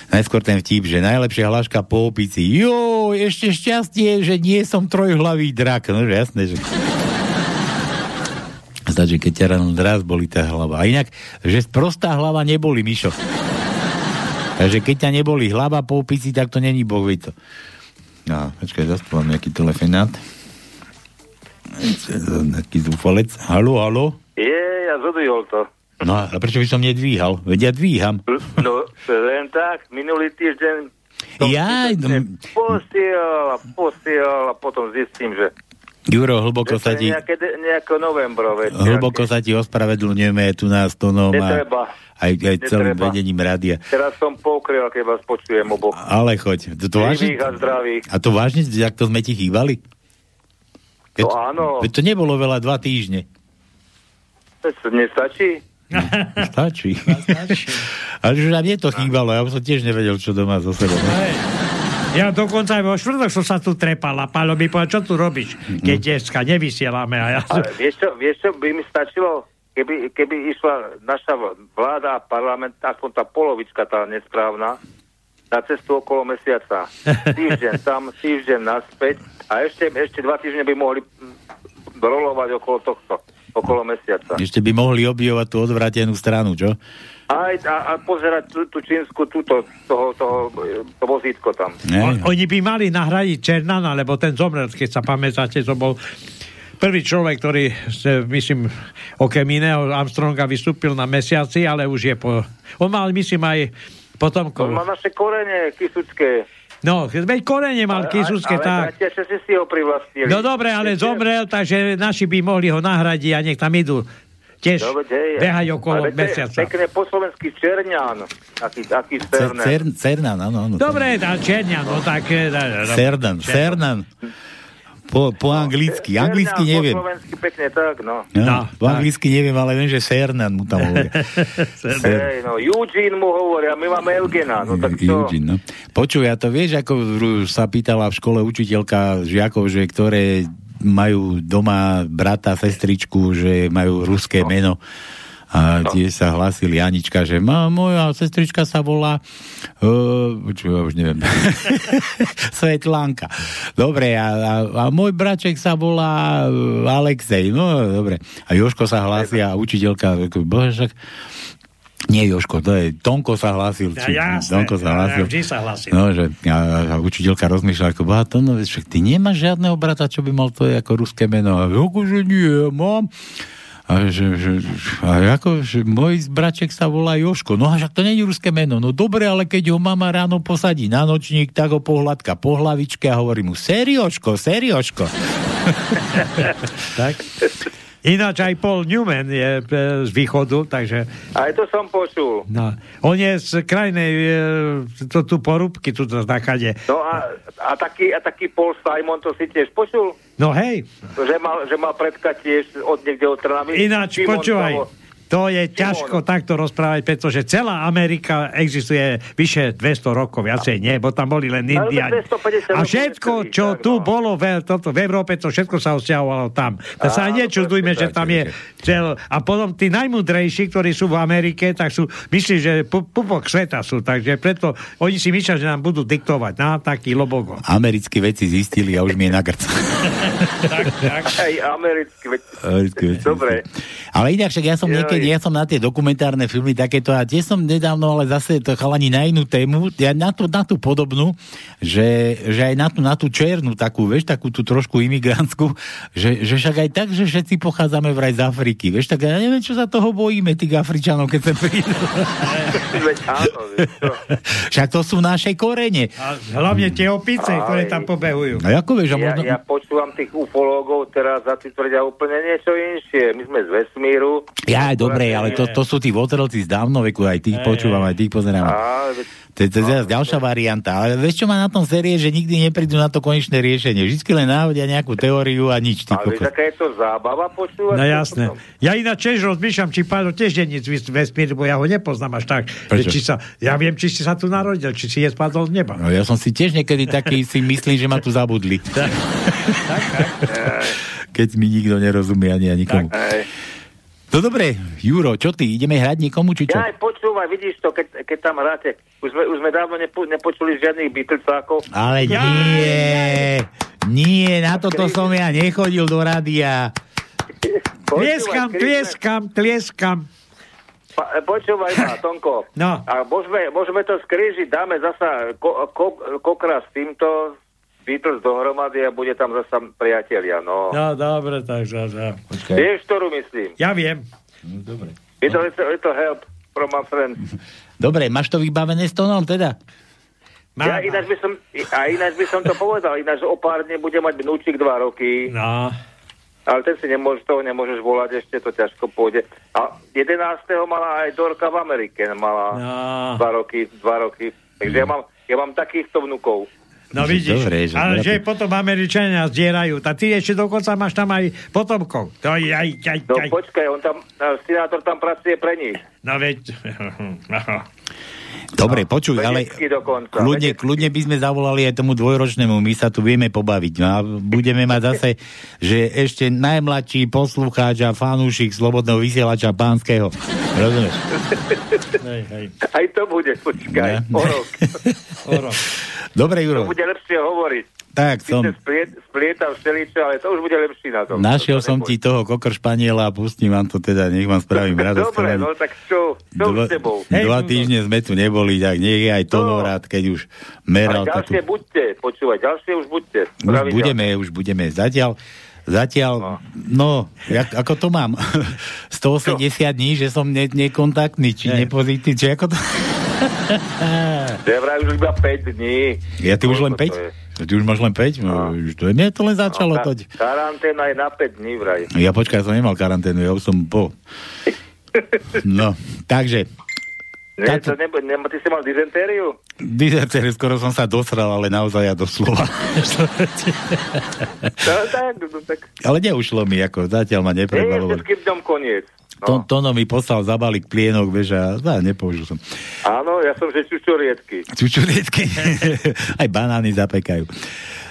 Najskôr ten vtip, že najlepšia hláška po opici. Jo, ešte šťastie, že nie som trojhlavý drak. No, že jasné, že... Zdá, že keď ťa ráno raz boli tá hlava. A inak, že prostá hlava neboli, Mišo. Takže keď ťa neboli hlava po opici, tak to není boh to. No, počkaj, zase tu mám nejaký telefonát. Nejaký zúfalec. Halo, halo? Je, ja zodvihol to. No a prečo by som nedvíhal? Veď ja dvíham. No, len tak, minulý týždeň Ja, no, posiel a posiel a potom zistím, že Juro, hlboko sa ti, Nejaké, nejaké novembrové. hlboko sa ti ospravedlňujeme tu nás tónom a Netreba. Aj, aj celým Netreba. vedením rádia. Teraz som pokryl, keď vás počujem obok. Ale choď. To, to vážne, a zdravých. a to vážne, jak to sme ti chýbali? Keď, No áno. Veď to nebolo veľa, dva týždne. To nestačí? Stačí. Ale že nám je to chýbalo, ja som tiež nevedel, čo doma so sebou. Ja dokonca aj vo štvrtok som sa tu trepal a Pálo mi povedal, čo tu robíš, keď dneska nevysielame. A ja. Ale vieš čo, vieš čo by mi stačilo, keby, keby išla naša vláda a parlament, aspoň tá polovička, tá nesprávna, na cestu okolo mesiaca. Týždeň tam, týždeň naspäť a ešte, ešte dva týždne by mohli rolovať okolo tohto, okolo mesiaca. Ešte by mohli objavovať tú odvratenú stranu, čo? Aj, a, a pozerať tú, tú čínsku, túto, toho, toho, to vozítko tam. O, oni by mali nahradiť Černana, lebo ten zomrel, keď sa pamätáte, to bol prvý človek, ktorý, se, myslím, okrem iného Armstronga vystúpil na mesiaci, ale už je po... On mal, myslím, aj potomkov. On má naše korene kisucké. No, veď korene mal Kisucké, ale, tak. Ale bratia, si ho privlastnili. No dobre, ale zomrel, takže naši by mohli ho nahradiť a nech tam idú. Tiež Dobre, behať okolo Ale mesiaca. Pekne po slovensky Černian. Aký, aký Cer, Cerner. cer, Cernan, áno, áno. Dobre, dá Černia, no tak... eh, Cernan, Cernan. Po, po anglicky. Anglicky Černian neviem. Po slovensky pekne tak, no. No, po anglicky neviem, ale viem, že Cernan mu tam hovorí. Hej, no, Eugene mu hovoria, my máme Eugena, no tak čo? Eugene, no. Počuj, a to vieš, ako sa pýtala v škole učiteľka žiakov, že ktoré majú doma brata, sestričku, že majú ruské meno. A tie sa hlásili Anička, že má, moja sestrička sa volá uh, čo ja už neviem Svetlánka. Dobre, a, a, a môj braček sa volá uh, Alexej. No, dobre. A Joško sa hlási a učiteľka, bože, však nie Joško, to je Tonko sa hlásil. Ja, či- Tonko sa hlásil. ja vždy sa hlásil. No, že a, a učiteľka rozmýšľa, ako boha, to no, však ty nemáš žiadneho brata, čo by mal to ako ruské meno. A akože nie, mám. A, že, že, a ako, že môj braček sa volá Joško. No a však to nie je ruské meno. No dobre, ale keď ho mama ráno posadí na nočník, tak ho pohľadka po hlavičke a hovorí mu, serioško, serioško. tak. Ináč aj Paul Newman je e, z východu, takže Aj to som počul. no, on je z krajnej e, to, tu porúbky, tu to nakade. No a, a, taký, a taký Paul Simon, to si tiež počul? No hej, Že mal, že mal predka tiež od niekde od Trnavy? ináč Šimon počúvaj, vo- to je ťažko takto rozprávať, pretože celá Amerika existuje vyše 200 rokov, viacej nie, bo tam boli len Indiani. 250 A všetko, čo tak, tu bolo v, toto, v Európe, to všetko sa osťahovalo tam. Tak sa nečudujme, že tam je cel... A potom tí najmudrejší, ktorí sú v Amerike, tak sú, myslí, že pu- pupok sveta sú, takže preto oni si myslia, že nám budú diktovať na taký lobogo. Americkí veci zistili a už mi je na grc. Aj americký, veď... Americké veci Dobre. Ale inak však ja som Joj. Niekedy, ja som na tie dokumentárne filmy takéto a tiež som nedávno, ale zase to chalani na inú tému, ja na tú, na tú podobnú, že, že aj na tú, na tú čiernu takú, vieš, takú tú trošku imigrantskú, že, že však aj tak, že všetci pochádzame vraj z Afriky, vieš, tak ja neviem, čo sa toho bojíme, tých Afričanov, keď sa prídu. Však to sú naše korene. A hlavne tie opice, Aj. ktoré tam pobehujú. A ako vieš, a Ja, možno... ja počúvam tých ufológov teraz a tí tvrdia úplne niečo inšie. My sme z vesmíru. Ja, dobre, ale to, to sú tí votrelci z dávno veku, aj tých počúvam, aj tých pozerám. To je, je zase ďalšia varianta. Ale vieš, čo má na tom série, že nikdy neprídu na to konečné riešenie. Vždycky len náhodia nejakú teóriu a nič. Ty Ale vieš, kokos. aká je to zábava počúvať? No jasné. Ja ináč tiež rozmýšľam, či Pálo tiež je nic z vesmíru, bo ja ho nepoznám až tak. Prečo? Či sa, ja viem, či si sa tu narodil, či si je spadol z neba. No, ja som si tiež niekedy taký si myslím, že ma tu zabudli. Keď mi nikto nerozumie ani ja nikomu. Hej. No dobre, Juro, čo ty? Ideme hrať niekomu, či čo? Ja aj počúvaj, vidíš to, keď, keď tam hráte. Už sme, už sme dávno nepo, nepočuli žiadnych Beatlesákov. Ale nie, nie, na toto som ja nechodil do rádia. Tlieskam, tlieskam, tlieskam. Pa, e, počúvaj ma, Tonko. No. A môžeme, môžeme to skrížiť, dáme zasa ko, ko, kokra s týmto Beatles dohromady a bude tam zasa priatelia, no. No, dobre, takže... Ja. Vieš, ktorú myslím? ja viem. Dobre. Je to, je to, je to help from my friend. Dobre, máš to vybavené s tónom teda? Ja ináč by som, a ináč by som to povedal, ináč o pár dní bude mať vnúčik dva roky. No. Ale ten si nemôže, toho nemôžeš volať, ešte to ťažko pôjde. A 11. mala aj Dorka v Amerike, mala No. dva roky, dva roky. Takže ja mám, ja mám takýchto vnukov. No vidíš, Dobre, že ale že potom Američania zdierajú. Tak ty ešte dokonca máš tam aj potomkov. To je aj, aj, No aj. počkaj, on tam, a senátor tam pracuje pre nich. No veď... Dobre, počuj, ale dokonca. kľudne, kľudne by sme zavolali aj tomu dvojročnému, my sa tu vieme pobaviť. No a budeme mať zase, že ešte najmladší poslucháč a fanúšik Slobodného vysielača pánskeho. Rozumieš? Hej, hej. Aj to bude, počkaj, Ne. o rok. Dobre, To Juro. bude lepšie hovoriť. Tak, som, spliet, splietam všeličo, ale to už bude lepší na tom. našiel To som neboj. ti toho kokr španiela a pustím vám to teda, nech vám spravím radosť. Dobre, no tak čo, čo Dva, s tebou? dva týždne sme tu neboli, tak nech je aj to rád, keď už meral. Ale to tu. ďalšie buďte, počúvaj, ďalšie už buďte. Už budeme, už budeme. Zatiaľ, zatiaľ, no, jak, ako to mám? 180 dní, že som ne, nekontaktný, či nepozitívny, či ako to... Ja vraj už iba 5 dní. Ja ty už len Koľko 5? To? Ty už máš len 5? No. Už to mne to len začalo Ka- toť. Karanténa je na 5 dní vraj. Ja počkaj, ja som nemal karanténu, ja už som po. No, takže, Nie, Táto- to nebo, nebo, ty si mal dizentériu? dizerter, skoro som sa dosral, ale naozaj ja doslova. No, tak, no, tak. ale neušlo mi, ako zatiaľ ma Nie je všetkým dňom koniec. To, Tono mi poslal za balík plienok, vieš, a a nepoužil som. Áno, ja som že čučoriedky. Čučoriedky. Aj banány zapekajú.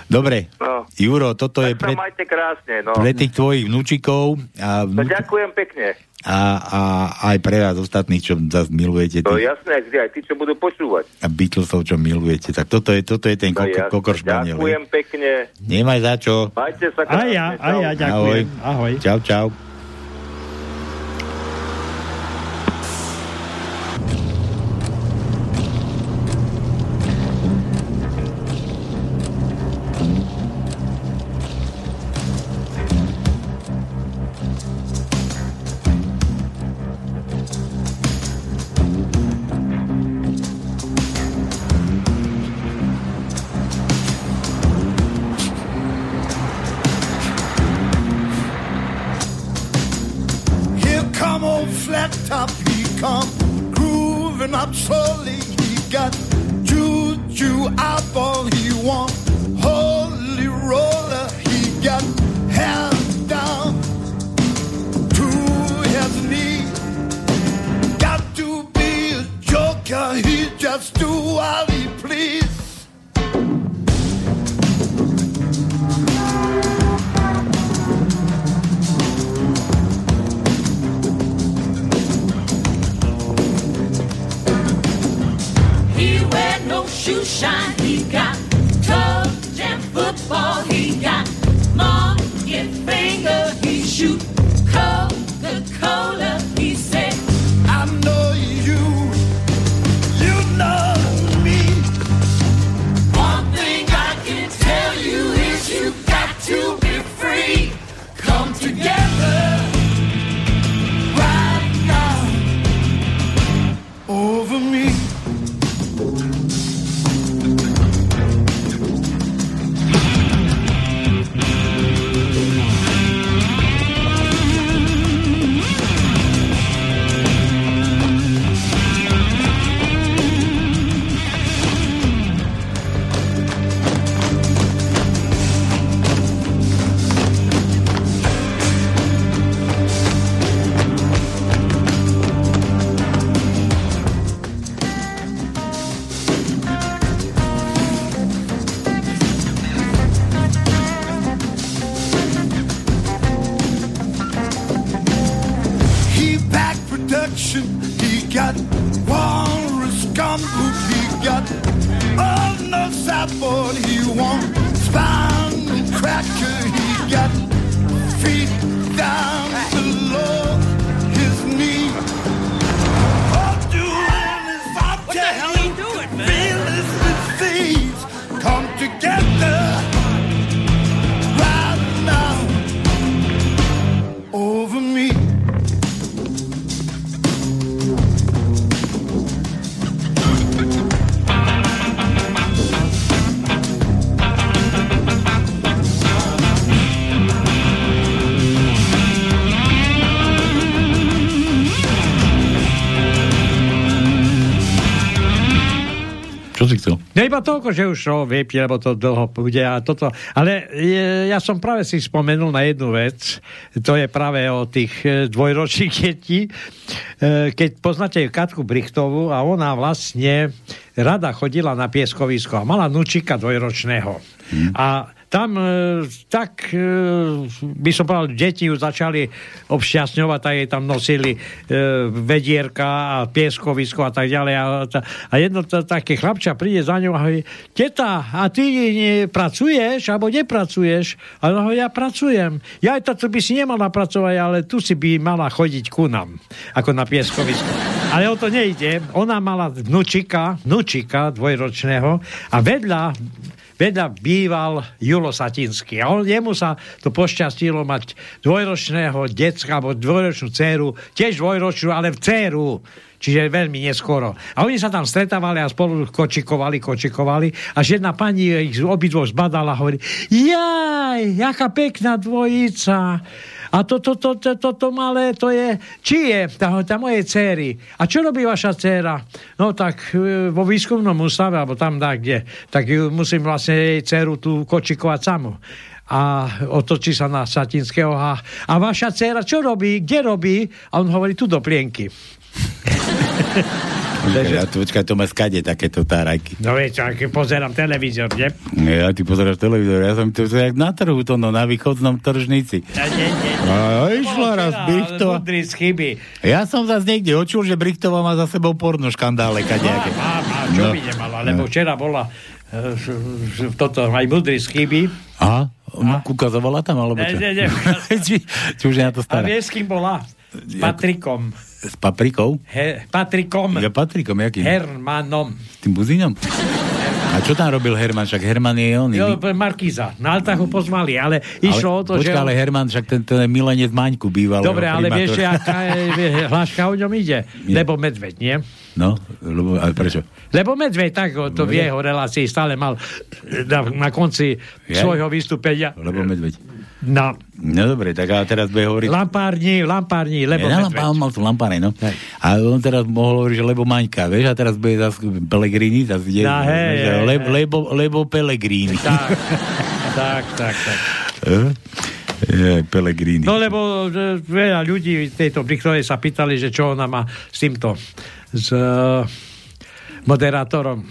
Dobre, No. Juro, toto je Tak sa pre, majte krásne, no. pre tých tvojich vnúčikov a, No, vnúč, ďakujem pekne. a, a aj pre vás ostatných, čo zase milujete To je tých, jasné, kde aj tí, čo budú počúvať. a Beatlesov, čo milujete. Tak toto je, toto je ten To je koko, jasné. kokor španiel. Ďakujem pekne. Nemaj za čo. Majte sa A krásne. ja, a ja ďakujem. Ahoj. Čau, čau. Iba toľko, že už ho vypie, lebo to dlho bude a toto. Ale je, ja som práve si spomenul na jednu vec, to je práve o tých e, dvojročných detí. E, keď poznáte Katku Brichtovú a ona vlastne rada chodila na pieskovisko a mala nučika dvojročného. Hmm. A tam e, tak, e, by som povedal, deti ju začali obšťastňovať, tak jej tam nosili e, vedierka a pieskovisko a tak ďalej. A, a jedno t- také chlapča príde za ňou a hovorí, teta, a ty nie pracuješ, alebo nepracuješ? A ona hovorí, ja pracujem. Ja aj to by si nemala pracovať, ale tu si by mala chodiť ku nám, ako na pieskovisko. Ale o to nejde. Ona mala vnúčika, vnúčika dvojročného a vedľa vedľa býval Julo Satinský. A on, jemu sa to pošťastilo mať dvojročného decka, alebo dvojročnú dceru, tiež dvojročnú, ale v dceru. Čiže veľmi neskoro. A oni sa tam stretávali a spolu kočikovali, kočikovali. Až jedna pani ich obidvoch zbadala a hovorí, jaj, jaká pekná dvojica. A toto to, to, to, to malé, to je, či je, tá, tá mojej céry. A čo robí vaša dcéra? No tak e, vo výskumnom ústave, alebo tam dá kde, tak ju musím vlastne jej dceru tu kočikovať samu a otočí sa na Satinského a, a vaša dcera čo robí, kde robí? A on hovorí, tu do plienky. Počkaj, ja, tu, počkaj, to má skade takéto tárajky. No vieš, keď pozerám televízor, nie? Ja, ty pozeráš televízor, ja som to jak na trhu, to no, na východnom tržnici. Ja, nie, nie, nie. A išla raz Brichtova. Ja som zase niekde očul, že Brichtová má za sebou porno škandále kadejaké. Má, má, čo No. by nemala, lebo včera bola š- toto, aj mudrý chyby. A? Ukazovala tam, alebo Ne, čo? ne, ne. či, či už je na to A stará? vieš, s kým bola? Patrikom. S paprikou? He, Patrikom. Ja Patrikom, jakým? Hermanom. Tým buzínom? A čo tam robil Herman? Však Herman je on. Jo, Markíza. Na Altách ho pozvali, ale išlo o to, že... Počka, ale Herman, však ten, ten milenec Maňku býval. Dobre, ale vieš, aká je hláška o ňom ide? Lebo medveď, nie? No, lebo, ale prečo? Lebo medveď tak to v je. jeho relácii stále mal na, na konci Je? svojho vystúpenia. Lebo medveď. No, No dobre, tak ale teraz bude hovoriť... lampárni, lampárni, lebo Ja, medveď. on mal tu lampáre, no. A on teraz mohol hovoriť, že lebo Maňka, vieš, a teraz bude zase Pelegrini, zase ide, No, hej, hej, lebo, hej. lebo, lebo Pelegrini. Tak, tak, tak, tak. Eh? Je, Pelegrini. No lebo že veľa ľudí tejto Brichtovej sa pýtali, že čo ona má s týmto, s uh, moderátorom.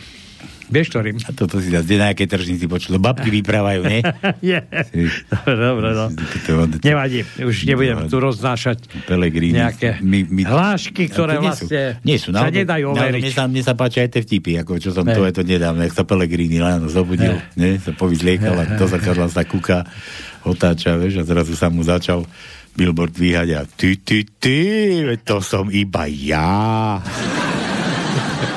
Vieš, ktorým? A toto si zase na nejaké tržnici počul. Babky vyprávajú, nie? Je. Dobre, no. Nevadí, už nebudem tu roznášať Pelegrini. nejaké My, my... hlášky, to ktoré nie sú- vlastne nie sú, sa naopak- nedajú overiť. Mne sa, mne sa páčia aj tie vtipy, ako čo som Hej. to, je to nedávno, jak sa Pelegrini ráno zobudil, nie, sa povyzliekal a do zrkadla sa kúka, otáča, vieš, a zrazu sa mu začal billboard dvíhať a ty, ty, ty, to som iba ja.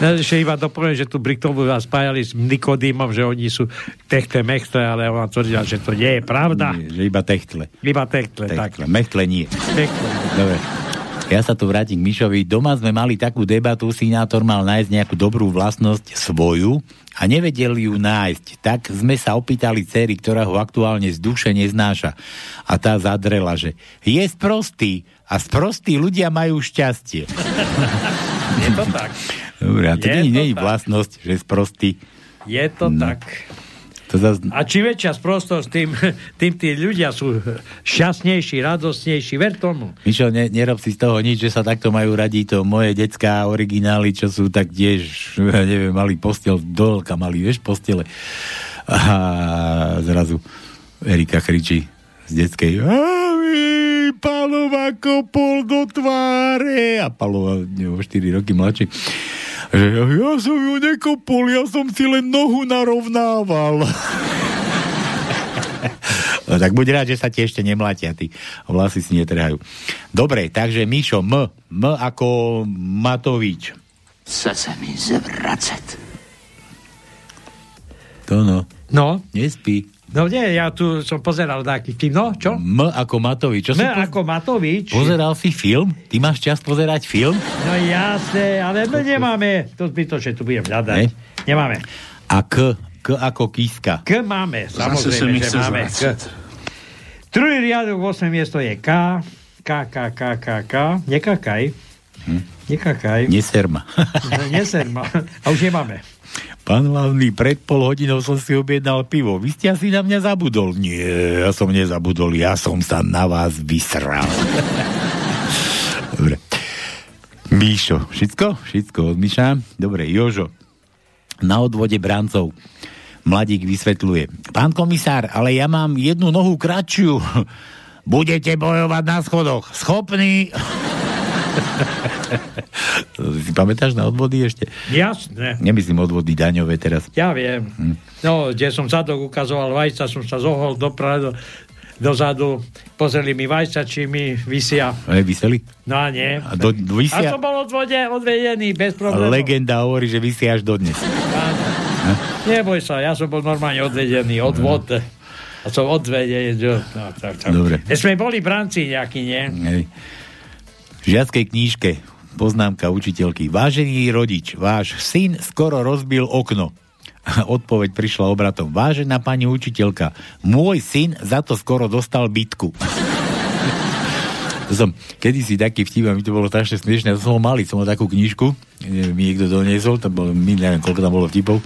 Ja ešte iba dopoviem, že tu Brichtovú vás spájali s Nikodýmom, že oni sú techtle mechtle, ale ona tvrdila, že to nie je pravda. Nie, že iba techtle. Iba techtle, tak. techtle. Mechtle nie. Techtle. Dobre. Ja sa tu vrátim k Mišovi. Doma sme mali takú debatu, sinátor mal nájsť nejakú dobrú vlastnosť svoju a nevedel ju nájsť. Tak sme sa opýtali cery, ktorá ho aktuálne z duše neznáša. A tá zadrela, že je sprostý a sprostí ľudia majú šťastie. Je to tak. Dobre, a to Je nie, nie je vlastnosť, že sprostý. Je to No. tak. To zas... A čím väčšia sprostosť, tým, tým tí ľudia sú šťastnejší, radostnejší. Ver tomu. Mišo, ne, nerob si z toho nič, že sa takto majú radi to moje detská originály, čo sú tak tiež, neviem, mali postel, dolka mali, vieš, postele. A zrazu Erika kričí z detskej Avi, Palova kopol do tváre. A Palova, neviem, 4 roky mladší. Že ja, ja som ju nekopol, ja som si len nohu narovnával. No tak buď rád, že sa ti ešte nemlatia, ty vlasy si netrhajú. Dobre, takže Mišo, M. M ako Matovič. Chce se mi zvracet. To no. No. Nespí. No nie, ja tu som pozeral taký film. No, čo? M ako Matovič. Čo M si po- ako Matovič. Pozeral si film? Ty máš čas pozerať film? No jasne, ale my nemáme. To zbytočne tu budem hľadať. Ne? Nemáme. A K. K ako Kiska. K máme, samozrejme, že máme. K. Druhý riadok, 8 miesto je K. K, K, K, K, K. Nekakaj. Hm? Nekakaj. Neserma. Neser ma. A už nemáme. Pán hlavný, pred pol hodinou som si objednal pivo. Vy ste asi na mňa zabudol. Nie, ja som nezabudol, ja som sa na vás vysral. Dobre. Míšo, všetko? Všetko od Míša? Dobre, Jožo. Na odvode brancov. Mladík vysvetľuje. Pán komisár, ale ja mám jednu nohu kratšiu. Budete bojovať na schodoch. Schopný... si pamätáš na odvody ešte? Jasné. Nemyslím odvody daňové teraz. Ja viem. Hm. No, kde som zadok ukazoval vajca, som sa zohol dopredu, dozadu, pozreli mi vajca, či mi vysia. E, vyseli? No a nie. A, do, vysia... a som bol odvode, odvedený, bez problémov. Legenda hovorí, že vysia až dodnes. Neboj sa, ja som bol normálne odvedený, odvod. A som odvedený. No, tak, tak. Dobre. Sme boli branci nejakí, nie? Hej. Žiackej knížke poznámka učiteľky. Vážený rodič, váš syn skoro rozbil okno. Odpoveď prišla obratom. Vážená pani učiteľka, môj syn za to skoro dostal bitku. som kedysi taký vtip, a mi to bolo strašne smiešne, to som ho malý, som mal takú knižku, mi niekto doniesol, to bolo, my neviem, koľko tam bolo vtipov,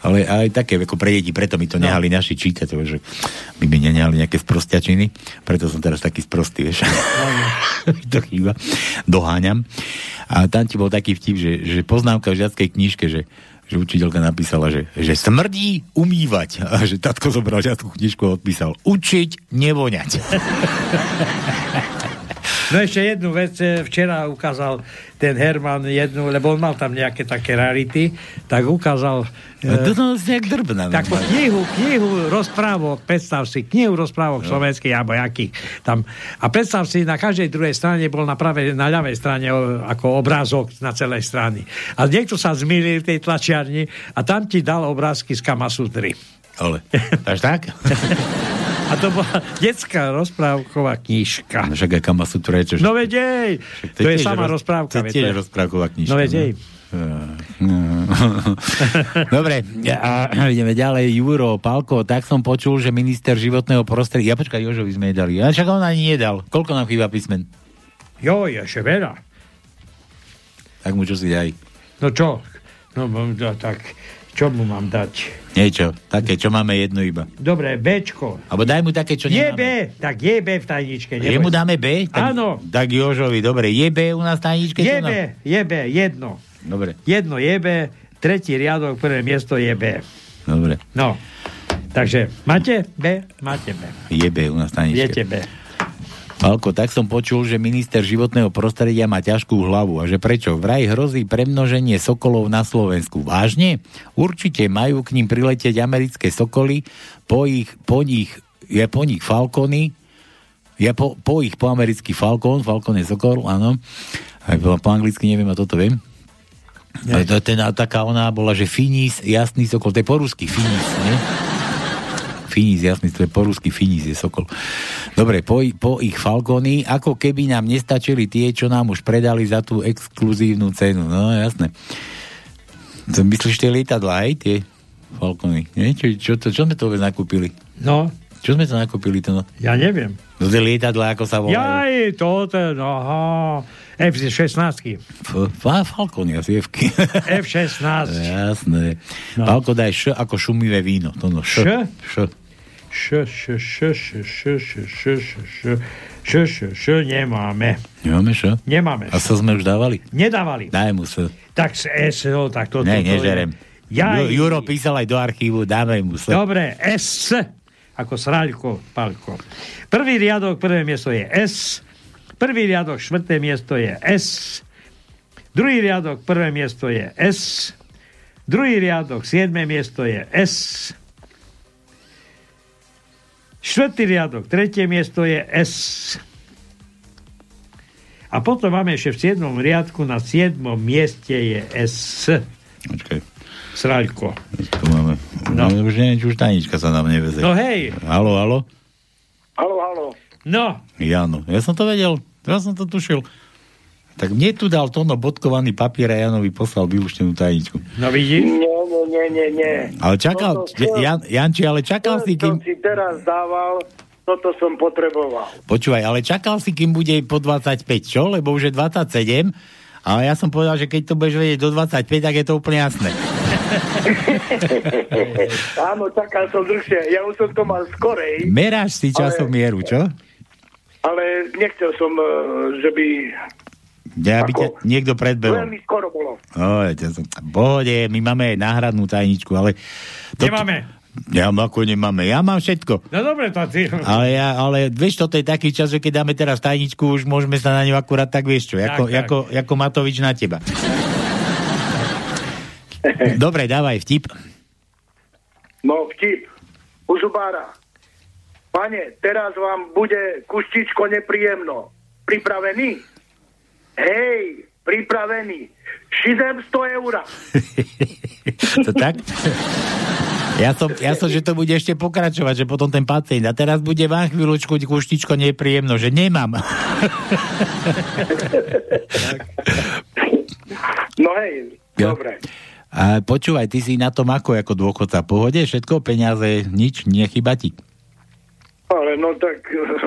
ale aj také ako pre deti, preto mi to nehali no. naši čítať, že by nenehali nejaké sprostiačiny, preto som teraz taký sprostý, vieš. to chýba. Doháňam. A tam ti bol taký vtip, že, že poznámka v žiackej knižke, že že učiteľka napísala, že, že smrdí umývať. A že tatko zobral žiadku knižku a odpísal učiť, nevoňať. No ešte jednu vec, e, včera ukázal ten Herman jednu, lebo on mal tam nejaké také rarity, tak ukázal to som nejak drbná. takú knihu, knihu rozprávok, predstav si, knihu rozprávok no. slovenských alebo jakých tam. A predstav si, na každej druhej strane bol na pravej, na ľavej strane o, ako obrázok na celej strane. A niekto sa zmýlil v tej tlačiarni a tam ti dal obrázky z Kamasutry. Ale, až tak? A to bola detská rozprávková knižka. No však aj Kamasutra je čo? No veď jej, to, je sama roz... rozprávka. To je tiež rozprávková knižka. No veď jej. Dobre, a ideme ďalej. Juro, Palko, tak som počul, že minister životného prostredia... Ja počkaj, Jožovi sme dali. Ja však on ani nedal. Koľko nám chýba písmen? Jo, ešte veľa. Tak mu čo si daj. No čo? No, no tak čo mu mám dať? Niečo, také, čo máme jedno iba. Dobre, Bčko. Alebo daj mu také, čo je nemáme. B, tak je B v tajničke. Jemu dáme B? Tak, Áno. Tak Jožovi, dobre. Je B u nás v tajničke? Je? B, je B, jedno. Dobre. Jedno je B, tretí riadok, prvé miesto je B. Dobre. No, takže máte B? Máte B. Je B u nás v tajničke. Viete B. Palko, tak som počul, že minister životného prostredia má ťažkú hlavu. A že prečo? Vraj hrozí premnoženie sokolov na Slovensku. Vážne? Určite majú k ním priletieť americké sokoly, po, ich, po nich, je po nich falkony, je po, po ich po americký falkon, falkon je sokol, áno. Aj po, po anglicky neviem, a toto viem. To, ten, taká ona bola, že finis, jasný sokol, to je po rusky, finis, nie? Finis, jasný, to je po rusky Finis je Sokol. Dobre, po, po ich Falcony, ako keby nám nestačili tie, čo nám už predali za tú exkluzívnu cenu. No, jasné. To myslíš tie lietadla, aj tie Falcony? Nie? Čo, čo, to, čo sme to vôbec nakúpili? No. Čo sme to nakúpili? To, no? Ja neviem. No, tie lietadla, ako sa volajú? Jaj, to, to, no, aha. F-16. Falcony, asi f F-16. Jasné. No. Palko, daj š ako šumivé víno. To no, š. Š? Š, š, š, š, š, š, š, š, š, š, š, š, nemáme. Nemáme š? Nemáme. A sa sme už dávali? Nedávali. Daj mu s. Tak s S, no, tak toto. Ne, nežerem. Ja, Juro písal aj do archívu, dáme mu s. Dobre, S, ako sraľko, palko. Prvý riadok, prvé miesto je S, prvý riadok, štvrté miesto je S, druhý riadok, prvé miesto je S, druhý riadok, siedme miesto je S, Štvrtý riadok, tretie miesto je S. A potom máme ešte v siedmom riadku na siedmom mieste je S. Počkaj. Sraľko. Tu máme. No. no už neviem, či už tajnička sa nám neveze. No hej. Halo, halo. Halo, halo. No. Jano, ja som to vedel. Ja som to tušil. Tak mne tu dal Tono bodkovaný papier a Janovi poslal vylúštenú tajničku. No vidíš? Nie, nie, nie, nie, nie. Ale čakal, Toto som- Jan, Janči, ale čakal si, To kým... si teraz dával, toto som potreboval. Počúvaj, ale čakal si, kým bude po 25, čo? Lebo už je 27. Ale ja som povedal, že keď to budeš vedieť do 25, tak je to úplne jasné. Áno, čakal som dlhšie. Ja už som to mal skorej, Meráš si časom mieru, čo? ale nechcel som, eh, že by... Ja by ťa niekto predbehol. Veľmi skoro bolo. O, ja som... Pohode, my máme aj náhradnú tajničku, ale... Nemáme. Ja ako nemáme, ja mám všetko. No dobre, to ty. Ale, ja, ale vieš, toto je taký čas, že keď dáme teraz tajničku, už môžeme sa na ňu akurát tak, vieš čo, ako, tak. ako, ako Matovič na teba. Dobre, dávaj vtip. No, vtip. U zubára. Pane, teraz vám bude kuštičko nepríjemno. Pripravený? Hej, pripravený. 700 eur. to tak? Ja som, ja som, že to bude ešte pokračovať, že potom ten pacient. A teraz bude vám chvíľočku kuštičko nepríjemno, že nemám. No hej, Ja. dobre. A počúvaj, ty si na tom ako, ako dôchodca. Pohode, všetko, peniaze, nič, nechyba ti. Ale no tak,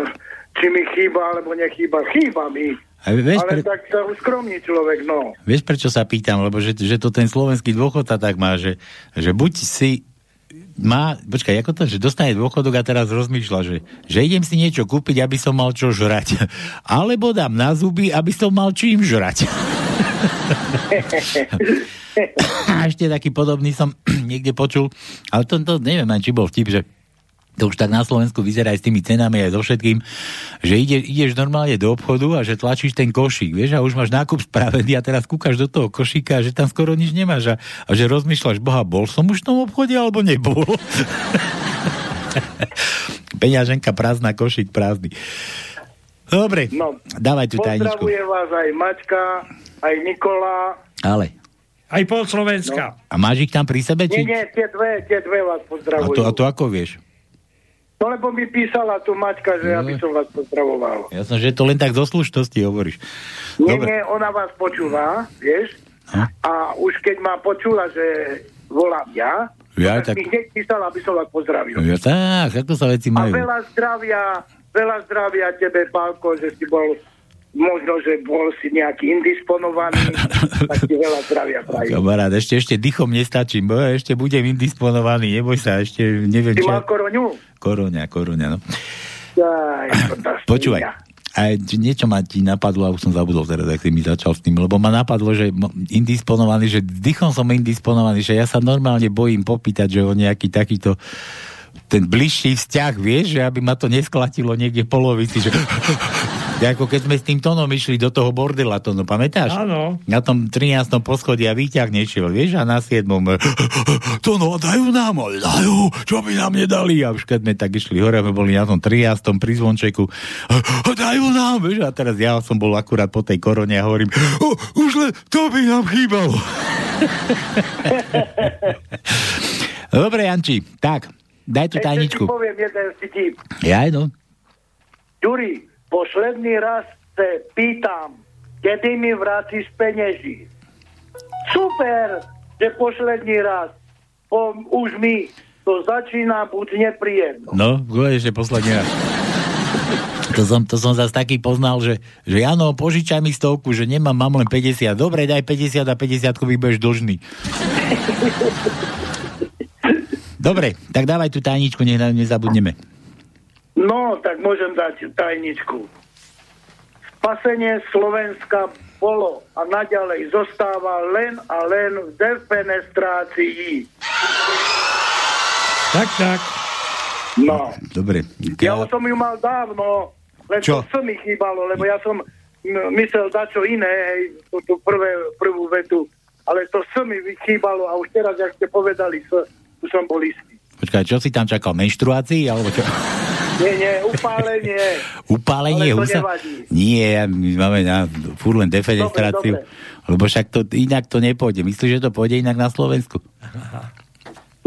či mi chýba, alebo nechýba, chýba mi. A vieš, Ale pre- tak sa uskromní človek, no. Vieš, prečo sa pýtam? Lebo že, že to ten slovenský dôchodca tak má, že, že buď si má, počkaj, ako to, že dostane dôchodok a teraz rozmýšľa, že, že idem si niečo kúpiť, aby som mal čo žrať. Alebo dám na zuby, aby som mal čím žrať. A ešte taký podobný som niekde počul, ale to, to neviem, ani či bol vtip, že to už tak na Slovensku vyzerá aj s tými cenami, aj so všetkým, že ide, ideš normálne do obchodu a že tlačíš ten košík, vieš, a už máš nákup spravený a teraz kúkaš do toho košíka a že tam skoro nič nemáš a, a že rozmýšľaš, boha, bol som už v tom obchode alebo nebol? Peňaženka prázdna, košík prázdny. Dobre, No, dávaj tú tajničku. Pozdravuje vás aj Maťka, aj Nikola. Ale. Aj pol Slovenska. A máš ich tam pri sebe? Nie, Či... nie, tie dve, tie dve vás A pozdravujú. to, a to ako vieš? No lebo mi písala tu Maťka, že aby som vás pozdravoval. Ja som, že to len tak zo slušnosti hovoríš. Nie, Dobre. nie, ona vás počúva, vieš? A už keď ma počula, že volám ja, Ja, tak, tak- mi hneď písala, aby som vás pozdravil. Ja, tak, ako sa veci A majú. veľa zdravia, veľa zdravia tebe, Pálko, že si bol možno, že bol si nejaký indisponovaný, tak ti veľa zdravia prajem. Kamarát, ešte, ešte dychom nestačím, bo ja ešte budem indisponovaný, neboj sa, ešte neviem Ty čo. mal koroňu? Koroňa, koroňa, no. Tá Počúvaj, a niečo ma ti napadlo, a už som zabudol teraz, ak si mi začal s tým, lebo ma napadlo, že indisponovaný, že dychom som indisponovaný, že ja sa normálne bojím popýtať, že o nejaký takýto ten bližší vzťah, vieš, že aby ma to nesklatilo niekde polovici, že ako keď sme s tým tónom išli do toho bordela, to no pamätáš? Áno. Na tom 13. poschodí a výťah nešiel, vieš, a na 7. to no, dajú nám, ale dajú, čo by nám nedali? A už keď sme tak išli hore, sme boli na tom 13. pri zvončeku, dajú nám, vieš, a teraz ja som bol akurát po tej korone a hovorím, "O, už len to by nám chýbalo. Dobre, Janči, tak, daj tú Ešte ti tajničku. poviem jeden vtip. Ja no. Juri, posledný raz se pýtam, kedy mi vrátiš peněží. Super, že posledný raz. Po, už mi to začína buď nepríjemno. No, ešte posledný raz. To som, to som zase taký poznal, že, že Jano, požičaj mi stovku, že nemám, mám len 50. Dobre, daj 50 a 50 mi budeš dlžný. Dobre, tak dávaj tú tajničku, nech nezabudneme. No, tak môžem dať tajničku. Spasenie Slovenska bolo a naďalej zostáva len a len v defenestrácii. Tak, tak. No, Dobre. ja už som ju mal dávno, len Čo? to mi chýbalo, lebo ja som myslel dať čo iné, hej, tú, tú prvé, prvú vetu, ale to s mi chýbalo a už teraz, jak ste povedali, s, už som bol istý. Počkaj, čo si tam čakal? Menštruácii? Alebo čo? Nie, nie, upálenie. Upálenie Ale to husa? nevadí. Nie, my máme na furt len defenestráciu. Lebo však to inak to nepôjde. Myslíš, že to pôjde inak na Slovensku?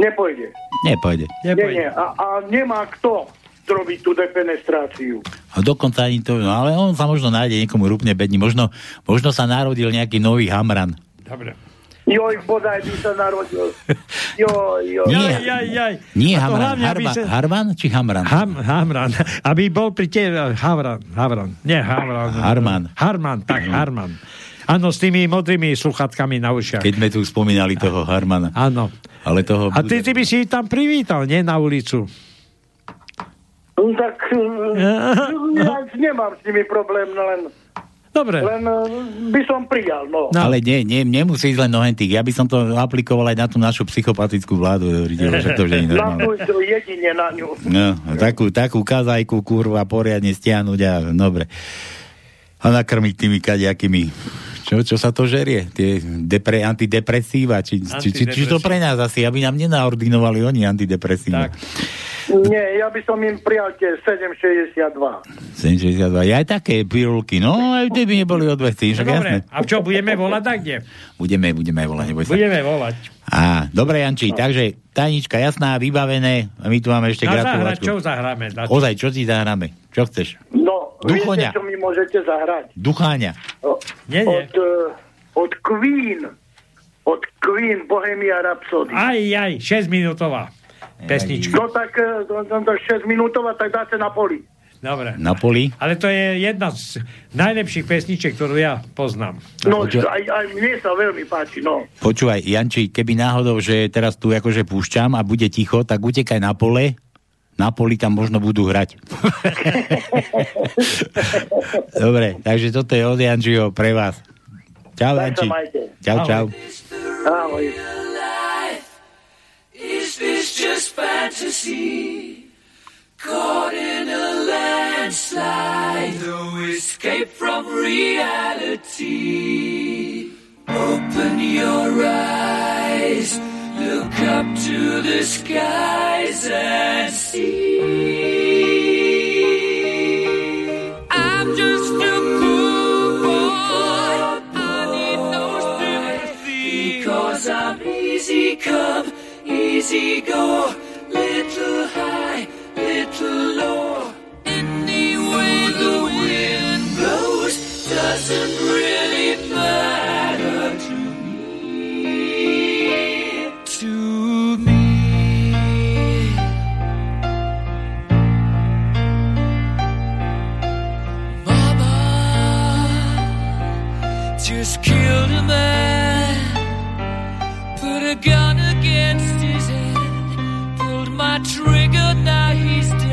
Nepôjde. Nepôjde. Nie, nie. A, a nemá kto zrobiť tú defenestráciu. A dokonca ani to, no ale on sa možno nájde niekomu rúpne bední. Možno, možno sa narodil nejaký nový Hamran. Dobre. Joj, bodaj by sa narodil. Joj, joj. Nie. Jaj, jaj, jaj. Nie Hamran, Harva, sa- Harvan či Hamran? Ham, Hamran. Aby bol pri tebe Havran. Havran. Nie Havran. Harman. Harman, tak, Harman. Áno, s tými modrými sluchatkami na ušiach. Keď sme tu spomínali toho Harmana. Áno. Ale toho... A ty, ty by si tam privítal, nie na ulicu. No, tak ja nemám s nimi problém, no len, Dobre. len eh, by som prijal, no. No. Ale nie, nie, nemusí ísť len nohentých. Ja by som to aplikoval aj na tú našu psychopatickú vládu. Hovoriteľ, že to že je normálne. jedine na ňu. No, takú, takú kazajku, kurva, poriadne stiahnuť a dobre. A nakrmiť tými kaďakými čo, čo sa to žerie? Tie depre, antidepresíva? Či, či, či, či to pre nás asi, aby nám nenaordinovali oni antidepresíva? Tak. Nie, ja by som im prijal tie 762. 762. Ja aj také pirulky. No, aj tie by neboli odveci. Však jasné. Dobre, a čo, budeme volať tak kde? Budeme, budeme volať, neboj sa. Budeme volať. Á, dobre, Janči, no. takže tajnička jasná, vybavené. A my tu máme ešte Na zahrať, gratuláciu. čo zahráme? Na- Ozaj, čo ti zahráme? Čo chceš? No, Duchoňa. viete, čo mi môžete zahrať? Ducháňa. O, Nie, nie. Od, eh, od Queen. Od Queen Bohemia Rhapsody. Aj, aj, 6 minútová pesnička. No tak eh, to, to, to 6 minútová, tak dáte na poli. Dobre. Na poli? Ale to je jedna z najlepších pesničiek, ktorú ja poznám. No, aj, aj mne sa veľmi páči, no. Počúvaj, Janči, keby náhodou, že teraz tu akože púšťam a bude ticho, tak utekaj na pole, na poli tam možno budú hrať. Dobre, takže toto je od Jančiho pre vás. Čau, Janči. Čau, čau. Ahoj. Is this fantasy? Caught in a landslide, no escape from reality. Open your eyes, look up to the skies and see. I'm just a poor boy, I need no sympathy, cause I'm easy come, easy go, little high, little low. Any way the wind blows doesn't really matter to me. To me. Mama just killed a man, put a gun against trigger, now he's dead.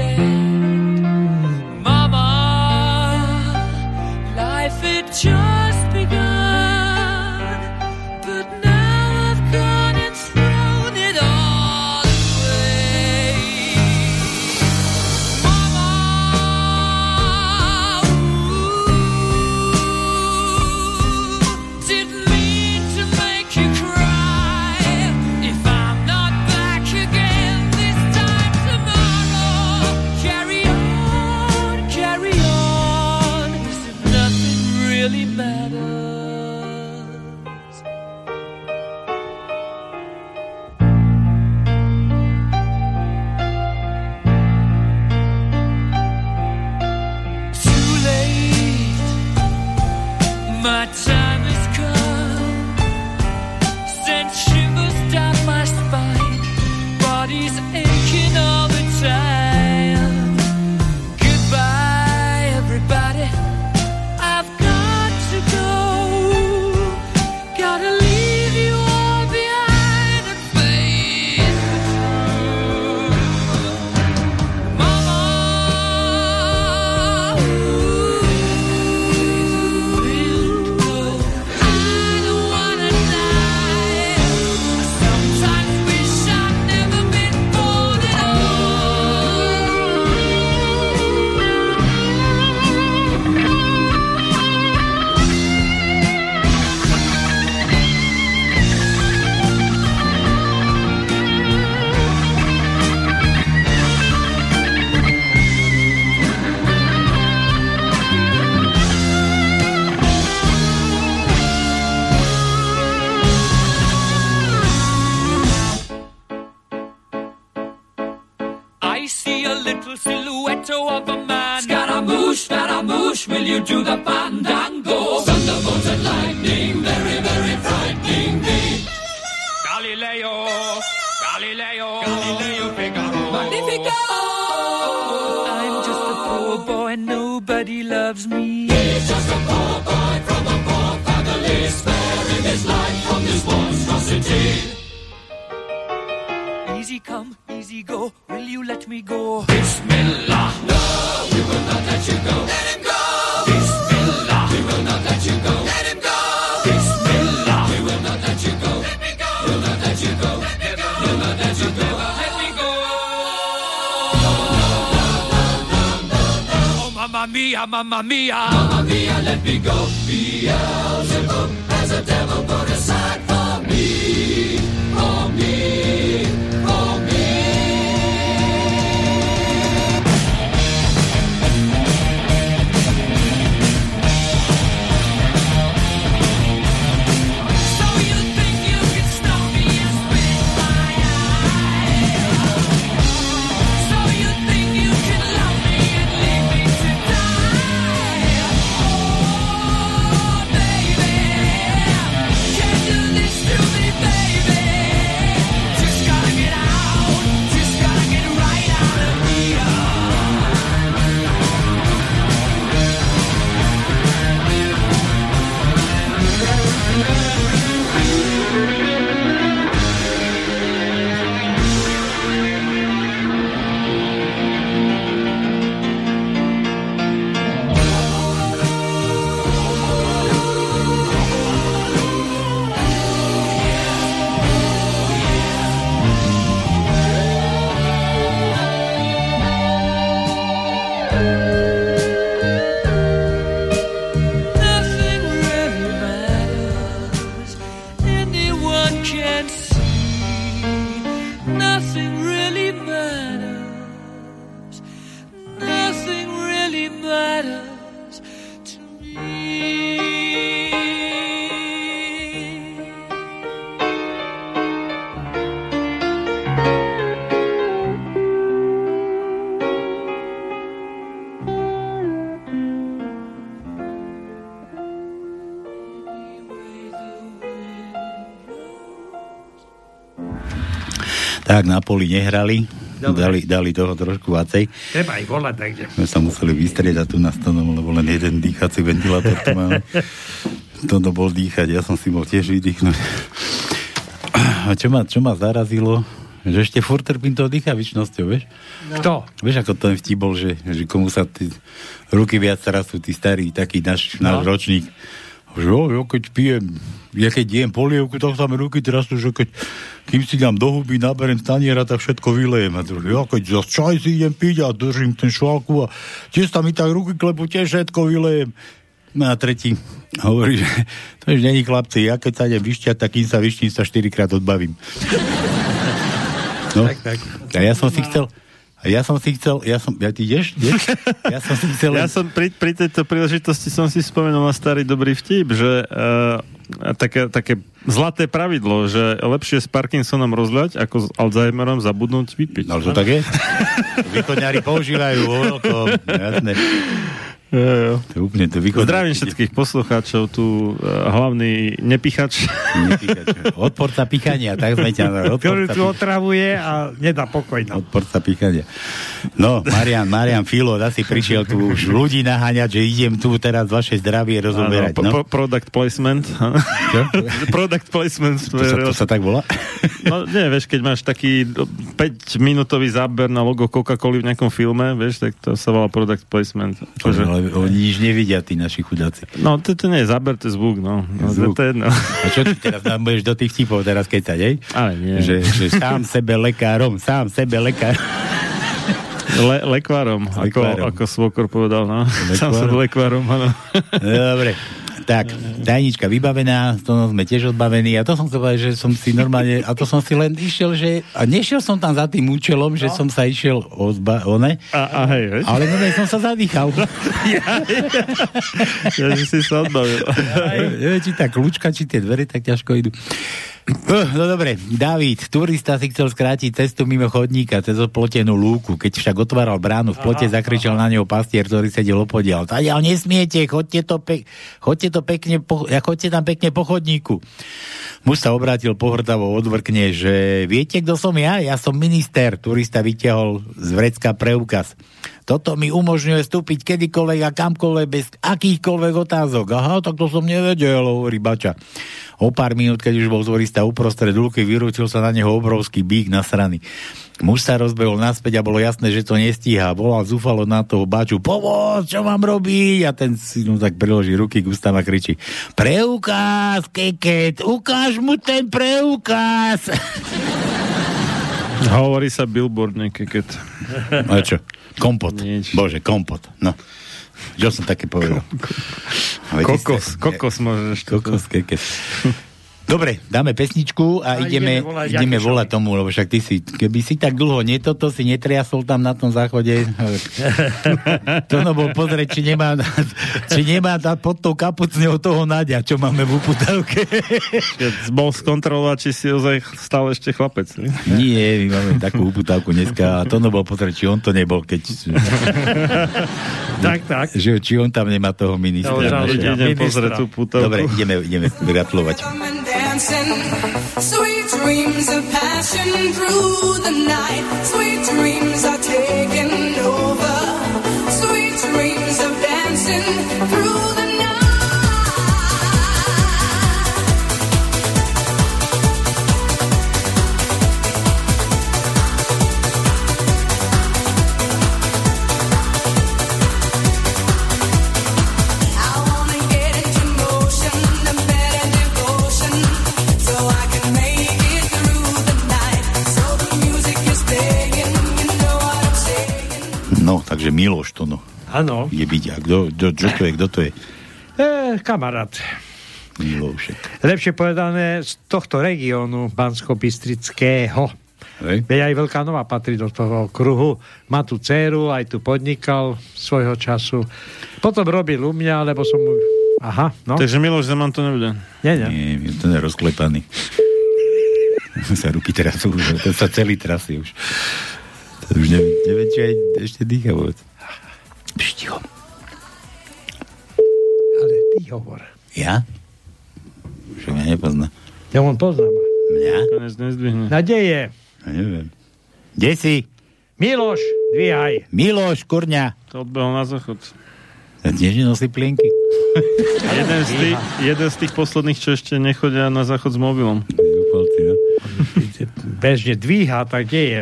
be gone. Tak na poli nehrali, Dobre. dali, dali toho trošku vacej. Treba ich volať, takže. My sa museli vystriedať tu na stanom, lebo len jeden dýchací ventilátor tu máme. Toto bol dýchať, ja som si bol tiež vydýchnuť. A čo ma, čo ma zarazilo, že ešte furt trpím tou dýchavičnosťou, vieš? Kto? Vieš, ako ten vtip bol, že, že komu sa tí ruky viac rastú, tí starí, taký náš, No. náš ročník. Že jo, jo, keď pijem, ja keď jem polievku, tak sa mi ruky trastú, že keď, kým si dám do huby, naberem taniera, tak všetko vylejem. A druhý, ja keď za čaj si idem piť a držím ten šálku a tiež tam mi tak ruky klepu, tiež všetko vylejem. No a tretí hovorí, že to už není chlapci, ja keď sa idem vyšťať, tak kým sa vyštím, sa štyrikrát odbavím. No, Tak, tak. a ja som si chcel, a ja som si chcel, ja som, ja ty ideš? ideš? Ja som si chcel... Ja som pri, pri tejto príležitosti som si spomenul na starý dobrý vtip, že uh, také, také zlaté pravidlo, že lepšie s Parkinsonom rozľať, ako s Alzheimerom zabudnúť vypiť. No, to tak je? Východňári používajú vo veľkom, jasné. Jo, jo. To je úplne to východné. Zdravím všetkých poslucháčov, tu uh, hlavný nepichač. Nepichač. Odporca pichania, tak sme ťa... Ktorý tu otravuje a nedá pokoj nám. odporca pichania. No, Marian, Marian Filo, asi prišiel tu už ľudí naháňať, že idem tu teraz vaše zdravie rozoberať. Áno, No, po- product placement. Čo? product placement. To sa, to sa tak volá? No nie, vieš, keď máš taký 5-minútový záber na logo Coca-Coly v nejakom filme, vieš, tak to sa volá product placement. Akože... Ale oni nič nevidia, tí naši chudáci. No, to, to nie to je zvuk, no. no to, Zvuk. to je jedno. A čo ty teraz nám budeš do tých vtipov teraz kecať, hej? Ale nie. Že, že sám sebe lekárom, sám sebe lekárom. Le, lekvárom, ako, Lekvárom. ako svokor povedal, no. Sám sa Lekvárom. lekvárom, áno. Dobre. Tak, tajnička vybavená, to sme tiež odbavení a to som chcel povedať, že som si normálne, a to som si len išiel, že, a nešiel som tam za tým účelom, že som sa išiel ozba, one, A, a hej, hej. ale no, som sa zadýchal. Ja, že si sa odbavil. Neviem, či tá kľúčka, či tie dvere tak ťažko idú. Uh, No dobre, David, turista si chcel skrátiť cestu mimo chodníka cez oplotenú lúku. Keď však otváral bránu v plote, zakričal na neho pastier, ktorý sedel opodial. Tadiaľ nesmiete, chodte, to pe- chodte, to pekne po- ja, chodte tam pekne po chodníku. Muž sa obrátil pohrdavo odvrkne, že viete, kto som ja? Ja som minister. Turista vytiahol z vrecka preukaz. Toto mi umožňuje vstúpiť kedykoľvek a kamkoľvek bez akýchkoľvek otázok. Aha, tak to som nevedel, hovorí Bača. O pár minút, keď už bol zvorista uprostred luky, vyrútil sa na neho obrovský bík na strany. Muž sa rozbehol naspäť a bolo jasné, že to nestíha. Volal zúfalo na toho Baču, pomoc, čo mám robiť? A ten si mu tak priloží ruky k ústam a kričí, preukaz, keket, ukáž mu ten preukaz. Hovorí sa billboard niekedy. A čo? Kompot. Bože, kompot. No. Čo som také povedal? Kokos, kokos môžeš. Kokos, keke. Dobre, dáme pesničku a, A ideme, ideme volať ideme volať tomu, lebo však ty si, keby si tak dlho nie toto si netriasol tam na tom záchode, to no bol pozrieť, či nemá, či nemá pod tou kapucňou toho Nadia, čo máme v uputavke. Bol skontrolovať, či si ozaj stále ešte chlapec. ne? Nie, my máme takú uputavku dneska a to no bol pozrieť, či on to nebol, keď... Tak, tak. Že, či on tam nemá toho ministra. Ja idem Ministra. pozrieť tú putavku. Dobre, ideme, ideme gratulovať. Dancing. Sweet dreams of passion through the night. Sweet dreams are taking over. Sweet dreams of dancing Miloš to no. Áno. Je byť. A kto, kto, čo to je, kto to je? E, kamarát. Milošek. Lepšie povedané z tohto regiónu Bansko-Bystrického. Hej. Veď aj Veľká Nová patrí do toho kruhu. Má tu dceru, aj tu podnikal svojho času. Potom robil u mňa, lebo som mu... Aha, no. Takže Miloš Zeman to nebude. Nie, nie. Nie, ten je rozklepaný. sa ruky teraz sú, to sa celý trasí už. To už neviem, neviem či aj ešte dýcha vôbec. Pštiho. Ale ty hovor. Ja? Už mňa nepozná. Ja on poznám. Mňa? Konec nezdvihne. Nadeje. Ja neviem. Kde si? Miloš, dvíhaj. Miloš, kurňa. To odbehol na záchod. Tiež nosí plienky. Jeden z, tých, jeden z tých posledných, čo ešte nechodia na záchod s mobilom. Bežne dvíha, tak kde je?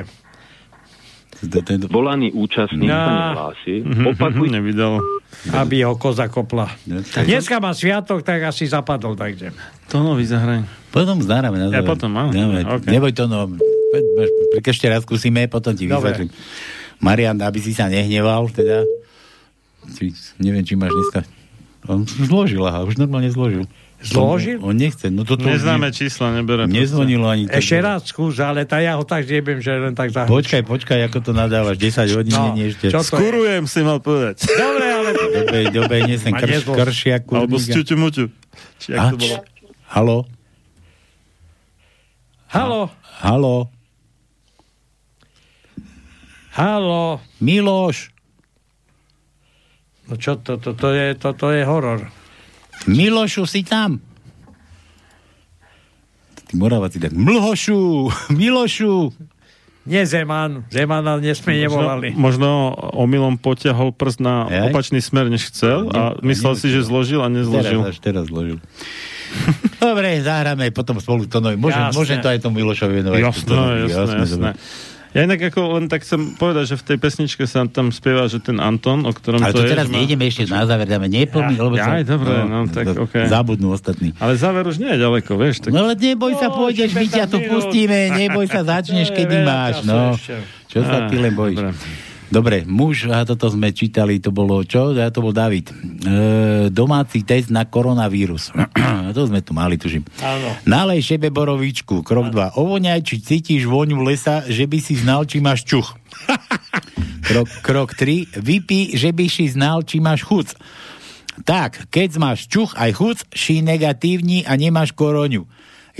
Volaný účastník sa No. nehlási. Mhm, Opakuj. Nevydalo. Aby ho koza kopla. Dneska má sviatok, tak asi zapadol tak kde. To nový zahraj. Potom zahráme na Ja potom, áno. Neboj to, no. Ešte raz skúsime, potom ti vysvetlím. Marian, aby si sa nehneval, teda. Či, neviem, či máš dneska... On zložil, aha, už normálne zložil. Zložil? On, on nechce. No toto Neznáme čísla, neberá. Nezvonilo ani. tak- Ešte raz skús, ale tá ja ho tak zjebem, že len tak za... Počkaj, počkaj, ako to nadávaš. 10 hodín, No, nie ešte. to je? Skurujem si mal povedať. Dobre, ale... Dobe, dobe, nesem Ma krš, kršia, Alebo kurníka. čuťu muťu. Či jak to bolo? Halo? Halo, Halo? halo. Miloš? No čo, to, to, to, je, to, to je horor. Milošu, si tam? Tí Moraváci tak, Mlhošu, Milošu. Nie Zeman, Zemana nesme nevolali. Možno, omylom potiahol prst na Hej. opačný smer, než chcel a Ne- myslel neviem, si, že zložil a nezložil. Teraz, až teraz zložil. Dobre, zahráme potom spolu to nový. Môžem, Jasné. môžem to aj tomu Milošovi venovať. Jasné, To nový, jasné, jasné. Ja inak ako len tak chcem povedať, že v tej pesničke sa tam spieva, že ten Anton, o ktorom Ale to to je... teraz má- nejdeme ešte na záver, dáme neplný, Ja- lebo sa... aj, dobre, no, tak to- okej. Zabudnú ostatní. Ale záver už nie je ďaleko, vieš. Tak... No ale neboj sa, No, pôjdeš, my ťa tu 15 minút. pustíme, neboj sa, začneš, je kedy máš, no. Čo sa ty len bojíš? Dobre. Muž, a toto sme čítali, to bolo čo? Ja to bol David. E, domáci test na koronavírus. to sme tu mali, tužím. Áno. Nalej šebe borovičku. Krok 2. Ovoňaj, či cítiš vôňu lesa, že by si znal, či máš čuch. krok, krok 3. Vypí, že by si znal, či máš chuc. Tak, keď máš čuch aj chuc, ši negatívni a nemáš koroňu.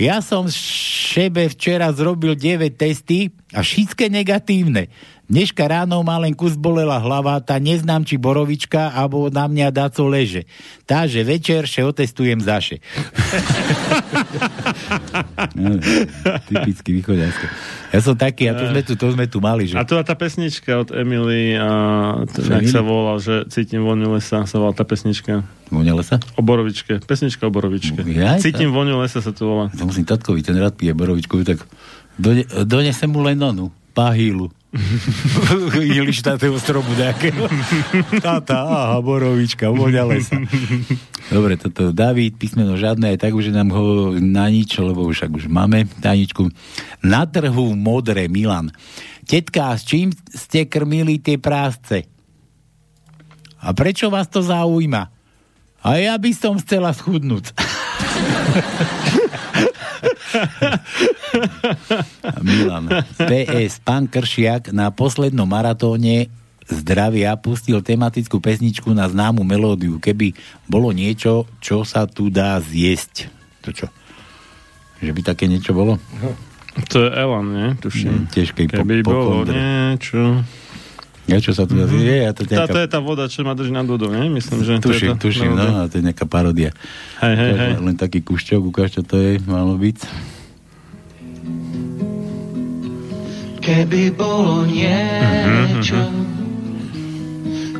Ja som šebe včera zrobil 9 testy a všetké negatívne. Dneška ráno ma len kus bolela hlava, tá neznám, či borovička, alebo na mňa daco leže. Tá, že večer še otestujem zaše. no, typicky východňarské. Ja som taký, a to sme tu, to sme tu mali, že... A to je tá pesnička od Emily, a t- jak sa volal, že cítim vôňu lesa, sa volá tá pesnička. Vôňa lesa? O borovičke. Pesnička o borovičke. Jaj, cítim vôňu lesa sa to volá. To musím tatkovi, ten rád pije borovičku, tak done, donesem mu len onu, pahílu. Ilištátého stromu nejakého. Tata, aha, borovička, vôňa lesa. Dobre, toto David, písmeno žiadne, aj tak už nám ho na nič, lebo však už máme tajničku. Na trhu modré, Milan. Tetka, s čím ste krmili tie prásce? A prečo vás to zaujíma? A ja by som chcela schudnúť. Milan. PS. Pán Kršiak na poslednom maratóne zdravia pustil tematickú pesničku na známu melódiu. Keby bolo niečo, čo sa tu dá zjesť. To čo? Že by také niečo bolo? To je Elan, nie? Tuším. Tiež po- Keby po bolo niečo... Ja čo sa tu dá zjesť? Je, ja to Tá, nejaká... to je tá voda, čo ma drží nad vodou, nie? Myslím, že to Tuším, je tá tuším, melódia. no, a to je nejaká parodia. Hej, hej, To je hej. Len taký kušťok, ukáž, čo to je, malo byť. Keby bolo niečo,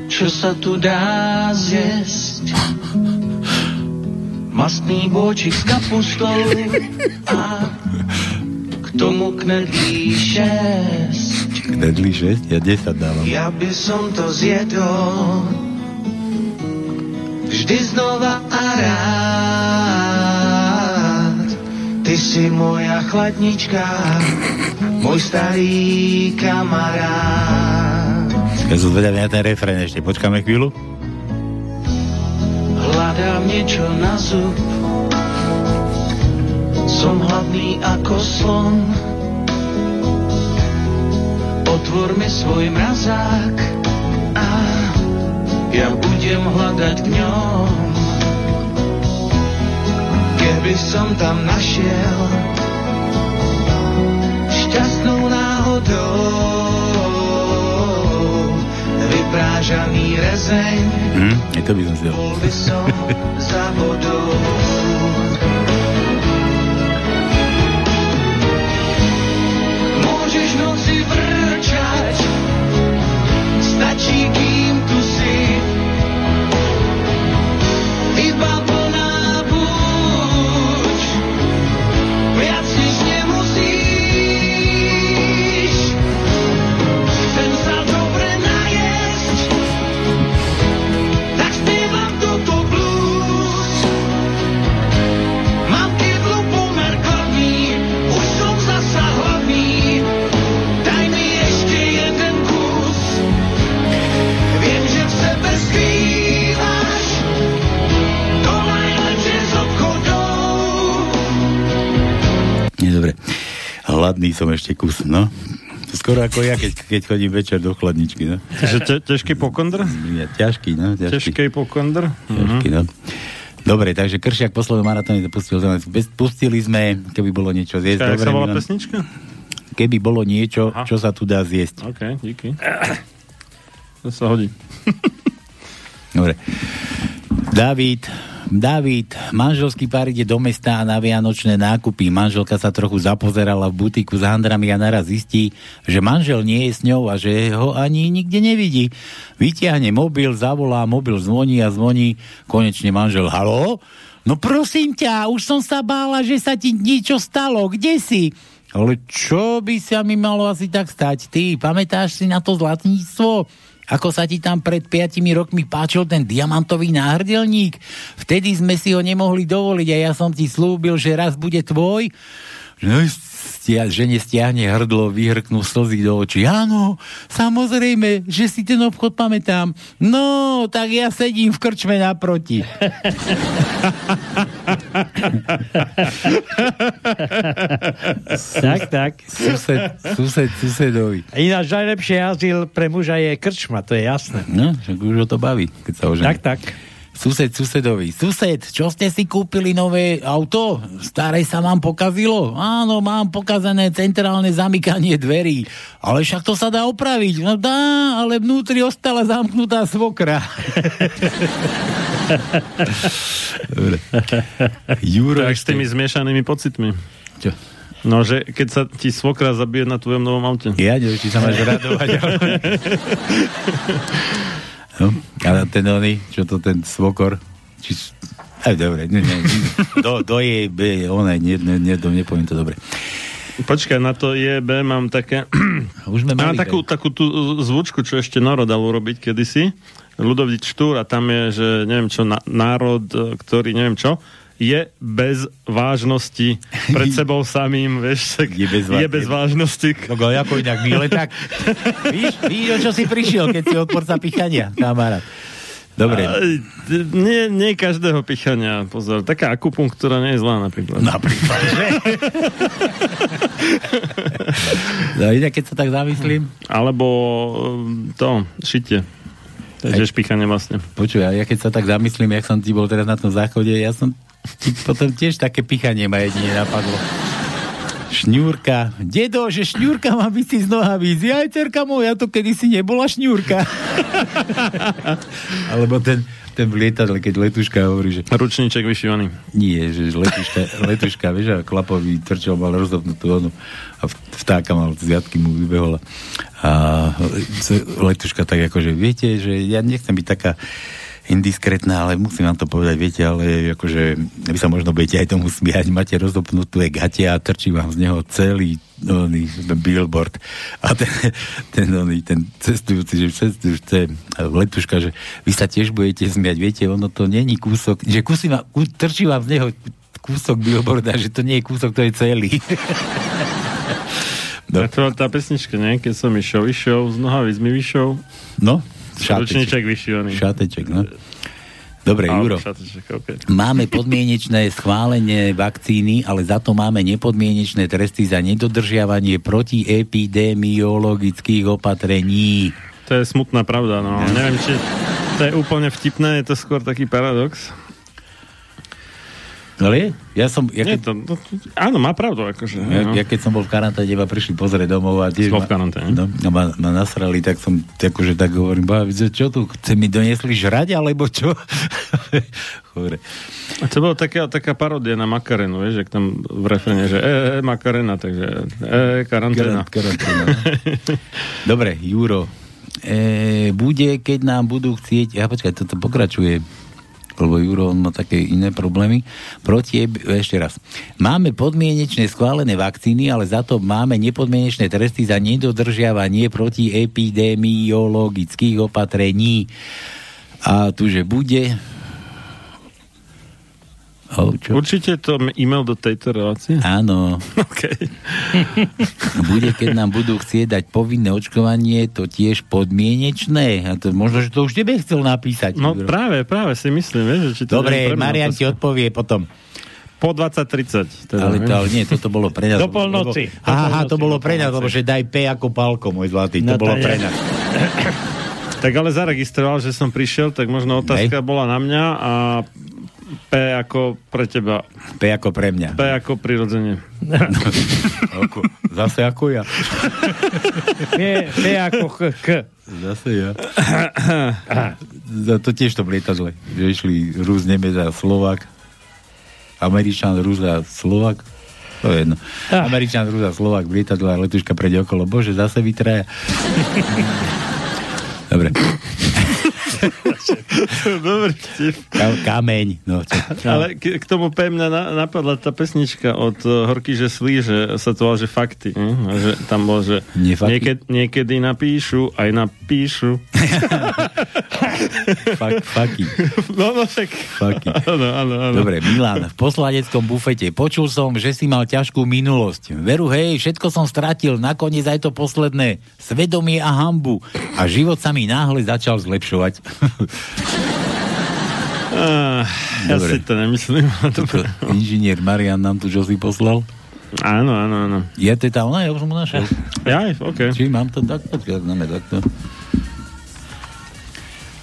čo sa tu dá zjesť. Mastný bôčik s kapustou a k tomu knedlí šesť. Knedlí 6, ja 10 dávam. Ja by som to zjedol vždy znova a rád. Ty si moja chladnička, môj starý kamarát. Ja som zvedavý na ten refrén ešte. Počkáme chvíľu. Hľadám niečo na zub, som hladný ako slon. Otvor mi svoj mrazák a ja budem hľadať v ňom. Keby som tam našiel šťastnú náhodou vyprážaný rezeň, Hm, aj to by som si dal. bol by som za vodou. Hladný som ešte kus, no. Skoro ako ja, keď, keď chodím večer do chladničky, no. Že te, ťažký pokondr? Ja, ťažký, no. Ťažký. Ťažký pokondr? Ťažký, no. Dobre, takže Kršiak posledný maratóne to pustil. Pustili sme, keby bolo niečo zjesť. Dobre, sa volá Milan. pesnička? Keby bolo niečo, Aha. čo sa tu dá zjesť. OK, díky. To sa hodí. Dobre. David, David, manželský pár ide do mesta na vianočné nákupy. Manželka sa trochu zapozerala v butiku s handrami a naraz zistí, že manžel nie je s ňou a že ho ani nikde nevidí. Vytiahne mobil, zavolá, mobil zvoní a zvoní. Konečne manžel, halo? No prosím ťa, už som sa bála, že sa ti niečo stalo. Kde si? Ale čo by sa mi malo asi tak stať? Ty, pamätáš si na to zlatníctvo? Ako sa ti tam pred 5 rokmi páčil ten diamantový náhrdelník? Vtedy sme si ho nemohli dovoliť a ja som ti slúbil, že raz bude tvoj. No, stia, žene stiahne hrdlo, vyhrknú slzy do očí. Áno, samozrejme, že si ten obchod pamätám. No, tak ja sedím v krčme naproti. tak, tak. Sused, sused, susedovi. Ináč najlepšie azyl pre muža je krčma, to je jasné. No, však už ho to baví, keď sa ožení. Tak, tak. Sused susedovi. Sused, čo ste si kúpili nové auto? Staré sa vám pokazilo? Áno, mám pokazané centrálne zamykanie dverí. Ale však to sa dá opraviť. No dá, ale vnútri ostala zamknutá svokra. Dobre. Juro tak s tými zmiešanými pocitmi. Čo? No, že keď sa ti svokra zabije na tvojom novom aute. Ja neviem, či sa máš radovať. No, ale ten oný, čo to ten svokor, či... Aj dobre, nie, nie, do, do je, be, ona, nie, nie, nie, do, nepoviem to dobre. Počkaj, na to JB mám také... Už sme Mám mali, takú, takú tú zvučku, čo ešte Noro dal urobiť kedysi. Ľudovít Štúr a tam je, že neviem čo, na, národ, ktorý neviem čo, je bez vážnosti pred sebou samým, vieš, tak je bez, je bez vážnosti. No, ale ako inak mile, tak víš, víš, o čo si prišiel, keď si odporca pichania, kamarát. Dobre. A, nie, nie každého pichania, pozor. Taká akupunktúra nie je zlá napríklad. Napríklad, že? no inak, keď sa tak zamyslím. Alebo um, to, šitie. Takže špichanie vlastne. Počuj, ja keď sa tak zamyslím, jak som ti bol teraz na tom záchode, ja som potom tiež také pichanie ma jedine napadlo. Šňúrka. Dedo, že šňúrka má byť si z nohavíc. Aj cerka moja, to kedysi nebola šňúrka. Alebo ten, ten v lietadle, keď letuška hovorí, že... Ručníček vyšívaný. Nie, že letuška, letuška vieš, a chlapový trčel, mal rozdobnutú onu a vtáka mal z jatky mu vybehol a letuška tak akože, viete, že ja nechcem byť taká indiskretná, ale musím vám to povedať, viete, ale akože vy sa možno budete aj tomu smiať, máte rozdopnuté gate a trčí vám z neho celý oný, billboard a ten, ten, oný, ten cestujúci, že cestujúce letuška, že vy sa tiež budete smiať, viete, ono to není kúsok, že kusí vám, kú, trčí vám z neho kúsok billboarda, že to nie je kúsok, to je celý. No. A to tá pesnička, nie? Keď som išiel, išiel, z nohavíc mi vyšiel. No, Ručníček vyšívaný. Šateček, no. Dobre, Ale Juro. šateček, okay. Máme podmienečné schválenie vakcíny, ale za to máme nepodmienečné tresty za nedodržiavanie protiepidemiologických opatrení. To je smutná pravda, no. Neviem, či to je úplne vtipné, je to skôr taký paradox. Ale ja som... Ja Nie, keď, to, to, áno, má pravdu, akože. ja, no. ja keď som bol v karanténe, ma prišli pozrieť domov a tiež ma, no, a ma, ma nasrali, tak som akože tak hovorím, bá, čo tu, chce mi doniesli žrať, alebo čo? Dobre. A to bola taká, taká paródia na Makarenu, vieš, jak tam v refrene, že e, e, Makarena, takže e, e karanténa. Karanténa. no. Dobre, Juro. E, bude, keď nám budú chcieť... Ja počkaj, toto pokračuje lebo Juro on má také iné problémy. Proti, ešte raz. Máme podmienečné schválené vakcíny, ale za to máme nepodmienečné tresty za nedodržiavanie proti epidemiologických opatrení. A tu, že bude... Oh, čo? Určite to e-mail do tejto relácie? Áno. Okay. Bude, keď nám budú chcieť dať povinné očkovanie, to tiež podmienečné. A to, možno, že to už tebe chcel napísať. No Juro. práve, práve si myslím, vieš, že či to Dobre, Marian ti odpovie potom. Po 20.30. Teda, ale, to, ale nie, toto bolo pre nás. Do polnoci. Lebo- Aha, to bolo pre nás, lebo že daj P ako palko, môj zlatý. No to bolo pre nás. Tak ale zaregistroval, že som prišiel, tak možno otázka bola na mňa a P ako pre teba. P ako pre mňa. P ako prirodzene. Ako, zase ako ja. Nie, P ako H, K. Zase ja. Za to tiež to lietadle. Že išli Rus, Nemec a Slovak. Američan, Rus a Slovak. To je jedno. Američan, Rus a Slovak lietadle a letuška prejde okolo. Bože, zase vytraja. Dobre. Dobrý vtip. Ka- kameň. No, čo? Ale k, k tomu P mňa na, napadla tá pesnička od uh, Horky, že slí, že sa to volá, že fakty. Hm? A že tam bol, že niekedy, niekedy napíšu, aj napíšu. Fak, faky. No, no, tak. Faky. Áno, áno, áno. Dobre, Milan, v posladeckom bufete. Počul som, že si mal ťažkú minulosť. Veru, hej, všetko som stratil, nakoniec aj to posledné. Svedomie a hambu. A život sa mi náhle začal zlepšovať. Ah, ja Dobre. si to nemyslím. Toto Inžinier Marian nám tu čo si poslal. Áno, áno, áno. Je to tá ona? Ja už som ho našiel. Ja, OK. Či mám to tak? Počkaj, dáme takto.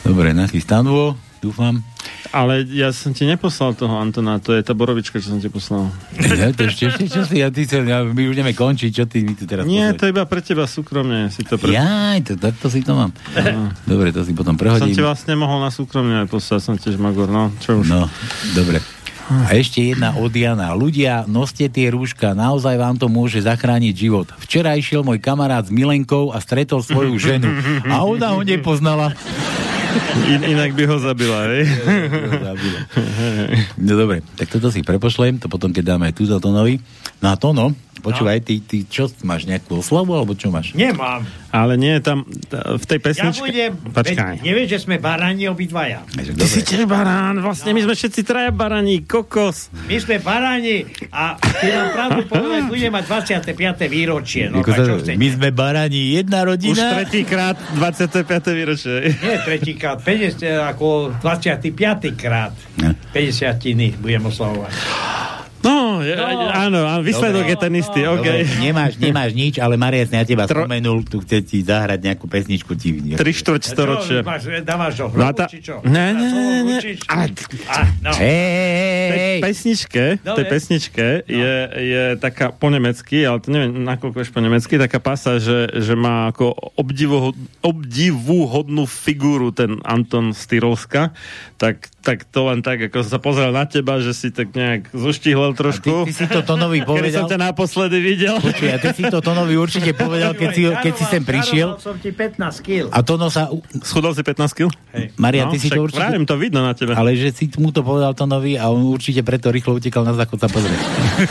Dobre, nachystanú, dúfam. Ale ja som ti neposlal toho Antona, to je tá borovička, čo som ti poslal. Ja, to ešte, ešte, čo si, ja, ty, chcel, ja, my už ideme končiť, čo ty mi tu teraz Nie, posleš? to iba pre teba súkromne. Si to pre... Jaj, to, takto si to mám. Aha. Dobre, to si potom Som prehodím. ti vlastne mohol na súkromne aj poslať, som tiež magor, no, čo už. No, dobre. A ešte jedna od Jana. Ľudia, noste tie rúška, naozaj vám to môže zachrániť život. Včera išiel môj kamarát s Milenkou a stretol svoju ženu. A ona ho nepoznala. In, inak by ho zabila, hej? No dobre, tak toto si prepošlem, to potom keď dáme túto Tonovi. No a Tono, počúvaj, ty, ty čo, máš nejakú oslavu, alebo čo máš? Nemám. Ale nie, tam t- v tej Ja pesničke... budem... Počkaj. Veď, nevieš, že sme baráni obidvaja. Ty si tiež barán, vlastne my sme všetci traja baráni, kokos. My sme baráni a keď vám pravdu povedať, budeme mať 25. výročie. No, Ako a sa, čo chcete? my sme baráni, jedna Už rodina. tretíkrát 25. výročie. Nie tretíkrát, 50, ako 25. krát. 50 budem oslavovať. No, je, áno, áno, výsledok je ten istý, OK. Dobre, nemáš, nemáš nič, ale Mariac na teba spomenul, tu chce ti zahrať nejakú pesničku. Ti, Tri štvrť storočia. Čo, máš, dávaš ho No a hrobu, tá- či čo? Ne, ne, ne, A, no. tej pesničke, Dobre. tej pesničke je, je taká po nemecky, ale to neviem, nakoľko je po nemecky, taká pasa, že, že má ako obdivu, obdivuhodnú figúru ten Anton Styrolska, tak, tak to len tak, ako sa pozrel na teba, že si tak nejak zoštihlel trošku. ty si to Tonovi Kedy som povedal? ťa naposledy videl. Počuj, a ty si to Tonovi určite povedal, keď si, keď si sem prišiel. Som ti 15 kg. A Tono sa... Schudol si 15 kg? Maria, No, ty si to určite... to vidno na tebe. Ale že si mu to povedal Tonovi a on určite preto rýchlo utekal na záchod sa pozrieť.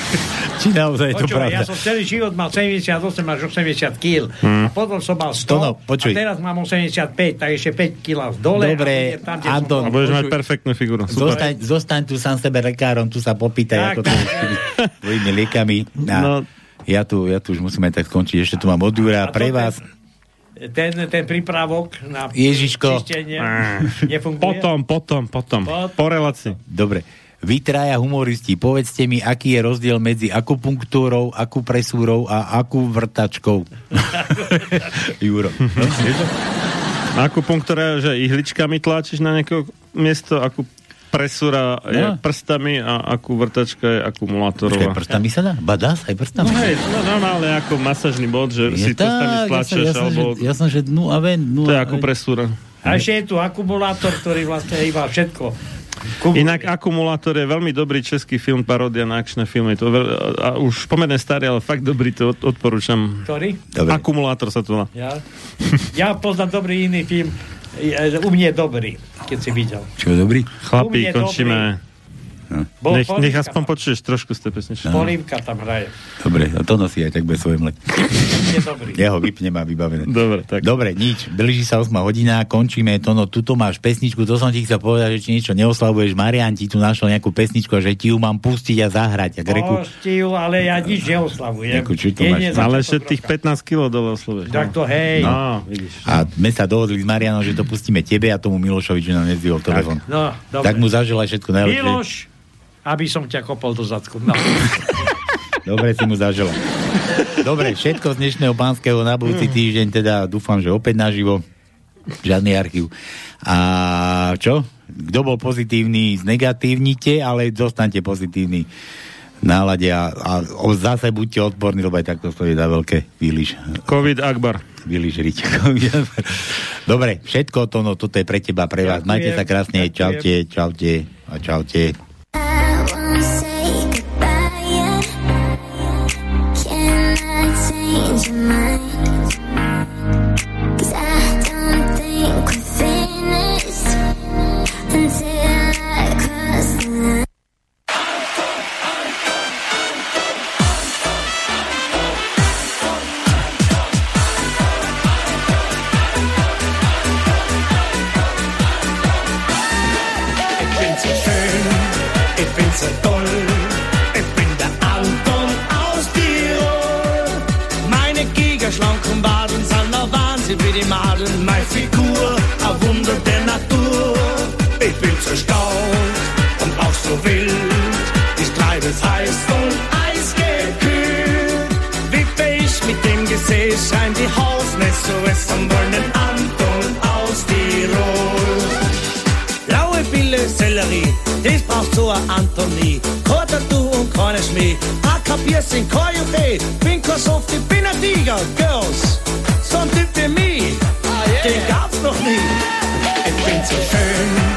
Či naozaj je to pravda? ja som celý život mal 78 až 80 kg. Hmm. A potom som mal 100 Tono, počuj. a teraz mám 85, tak ešte 5 kg dole. Dobre, a tam, Anton, A budeš mať perfektnú. Super. Zostaň, zostaň tu sám sebe lekárom, tu sa popýtaj, Tak, ako to tými tvojimi liekami. A No. ja, tu, ja tu už musíme tak skončiť. Ešte tu mám od Jura pre vás. ten, ten prípravok na Ježiško. čistenie nefunguje. Potom, potom, potom. Pot- Po relácii. Dobre. Vy traja humoristi, povedzte mi, aký je rozdiel medzi akupunktúrou, akupresúrou a akuvrtačkou. Juro. No? Akupunktúra, že ihličkami tlačíš na nejaké miesto, aku presúra je No. prstami a akú vrtačka je Počkaj, akumulátorová. prstami sa dá? Badás aj prstami? No hej, no normálne ako masažný bod, že si tak, prstami stlačeš, ja som, alebo... že, ja som, že no a ven, no To je a ako presúra. A ešte je tu akumulátor, ktorý vlastne iba všetko. kumuluje. Inak Akumulátor je veľmi dobrý český film, paródia na akčné filmy. To je veľ, a už pomerne starý, ale fakt dobrý, to od, odporúčam. Ktorý? Dobre. Akumulátor sa to volá. Ja, ja poznám dobrý iný film. U mne je dobrý, keď si videl. Čo je dobrý? Chlapi, U mne Bol Nech, nech aspoň tam. počuješ trošku z tej pesničky. Polívka tam hraje. Dobre, a to nosí aj tak bez svojom let. Je dobrý. Ja ho vypnem a vybavené. Dobre, tak. Dobre, nič. Blíži sa 8 hodina, končíme to. No, tuto máš pesničku, to som ti chcel povedať, že či niečo neoslavuješ. Marian ti tu našiel nejakú pesničku a že ti ju mám pustiť a zahrať. A Greku, Hostiu, ale ja nič neoslavujem. Jakú, čo to máš? Ale ešte tých 15 kg dole oslovuješ. Tak to hej. No, vidíš. a my sa dohodli s Marianom, že to pustíme tebe a tomu Milošovi, čo nám nezdvihol telefon. No, dobre. Tak mu zaželaj všetko najlepšie. Miloš, aby som ťa kopol do zadku. No. Dobre si mu zaželal. Dobre, všetko z dnešného pánskeho na budúci týždeň, teda dúfam, že opäť naživo. Žiadny archív. A čo? Kto bol pozitívny, znegatívnite, ale dostaňte pozitívny nálade a, a o, zase buďte odporní, lebo aj takto stojí za veľké výliš. Covid Akbar. Výliš riť. Dobre, všetko to, no toto je pre teba, pre vás. Majte sa krásne, čaute, čaute a čaute. Ich die Madeln. Meine Figur, ein Wunder der Natur. Ich bin so stark und auch so wild. Ich treibe es heiß und eisgekühlt. Wippe ich mit dem Gesäß, scheint die Hausmesse so es am wollen Anton aus Tirol. Blaue Petersilie, Sellerie, das braucht so eine Antonie. Korter du und keine Schmäh, A kapier sind kein Juche, bin kein Soft, bin ein to hurt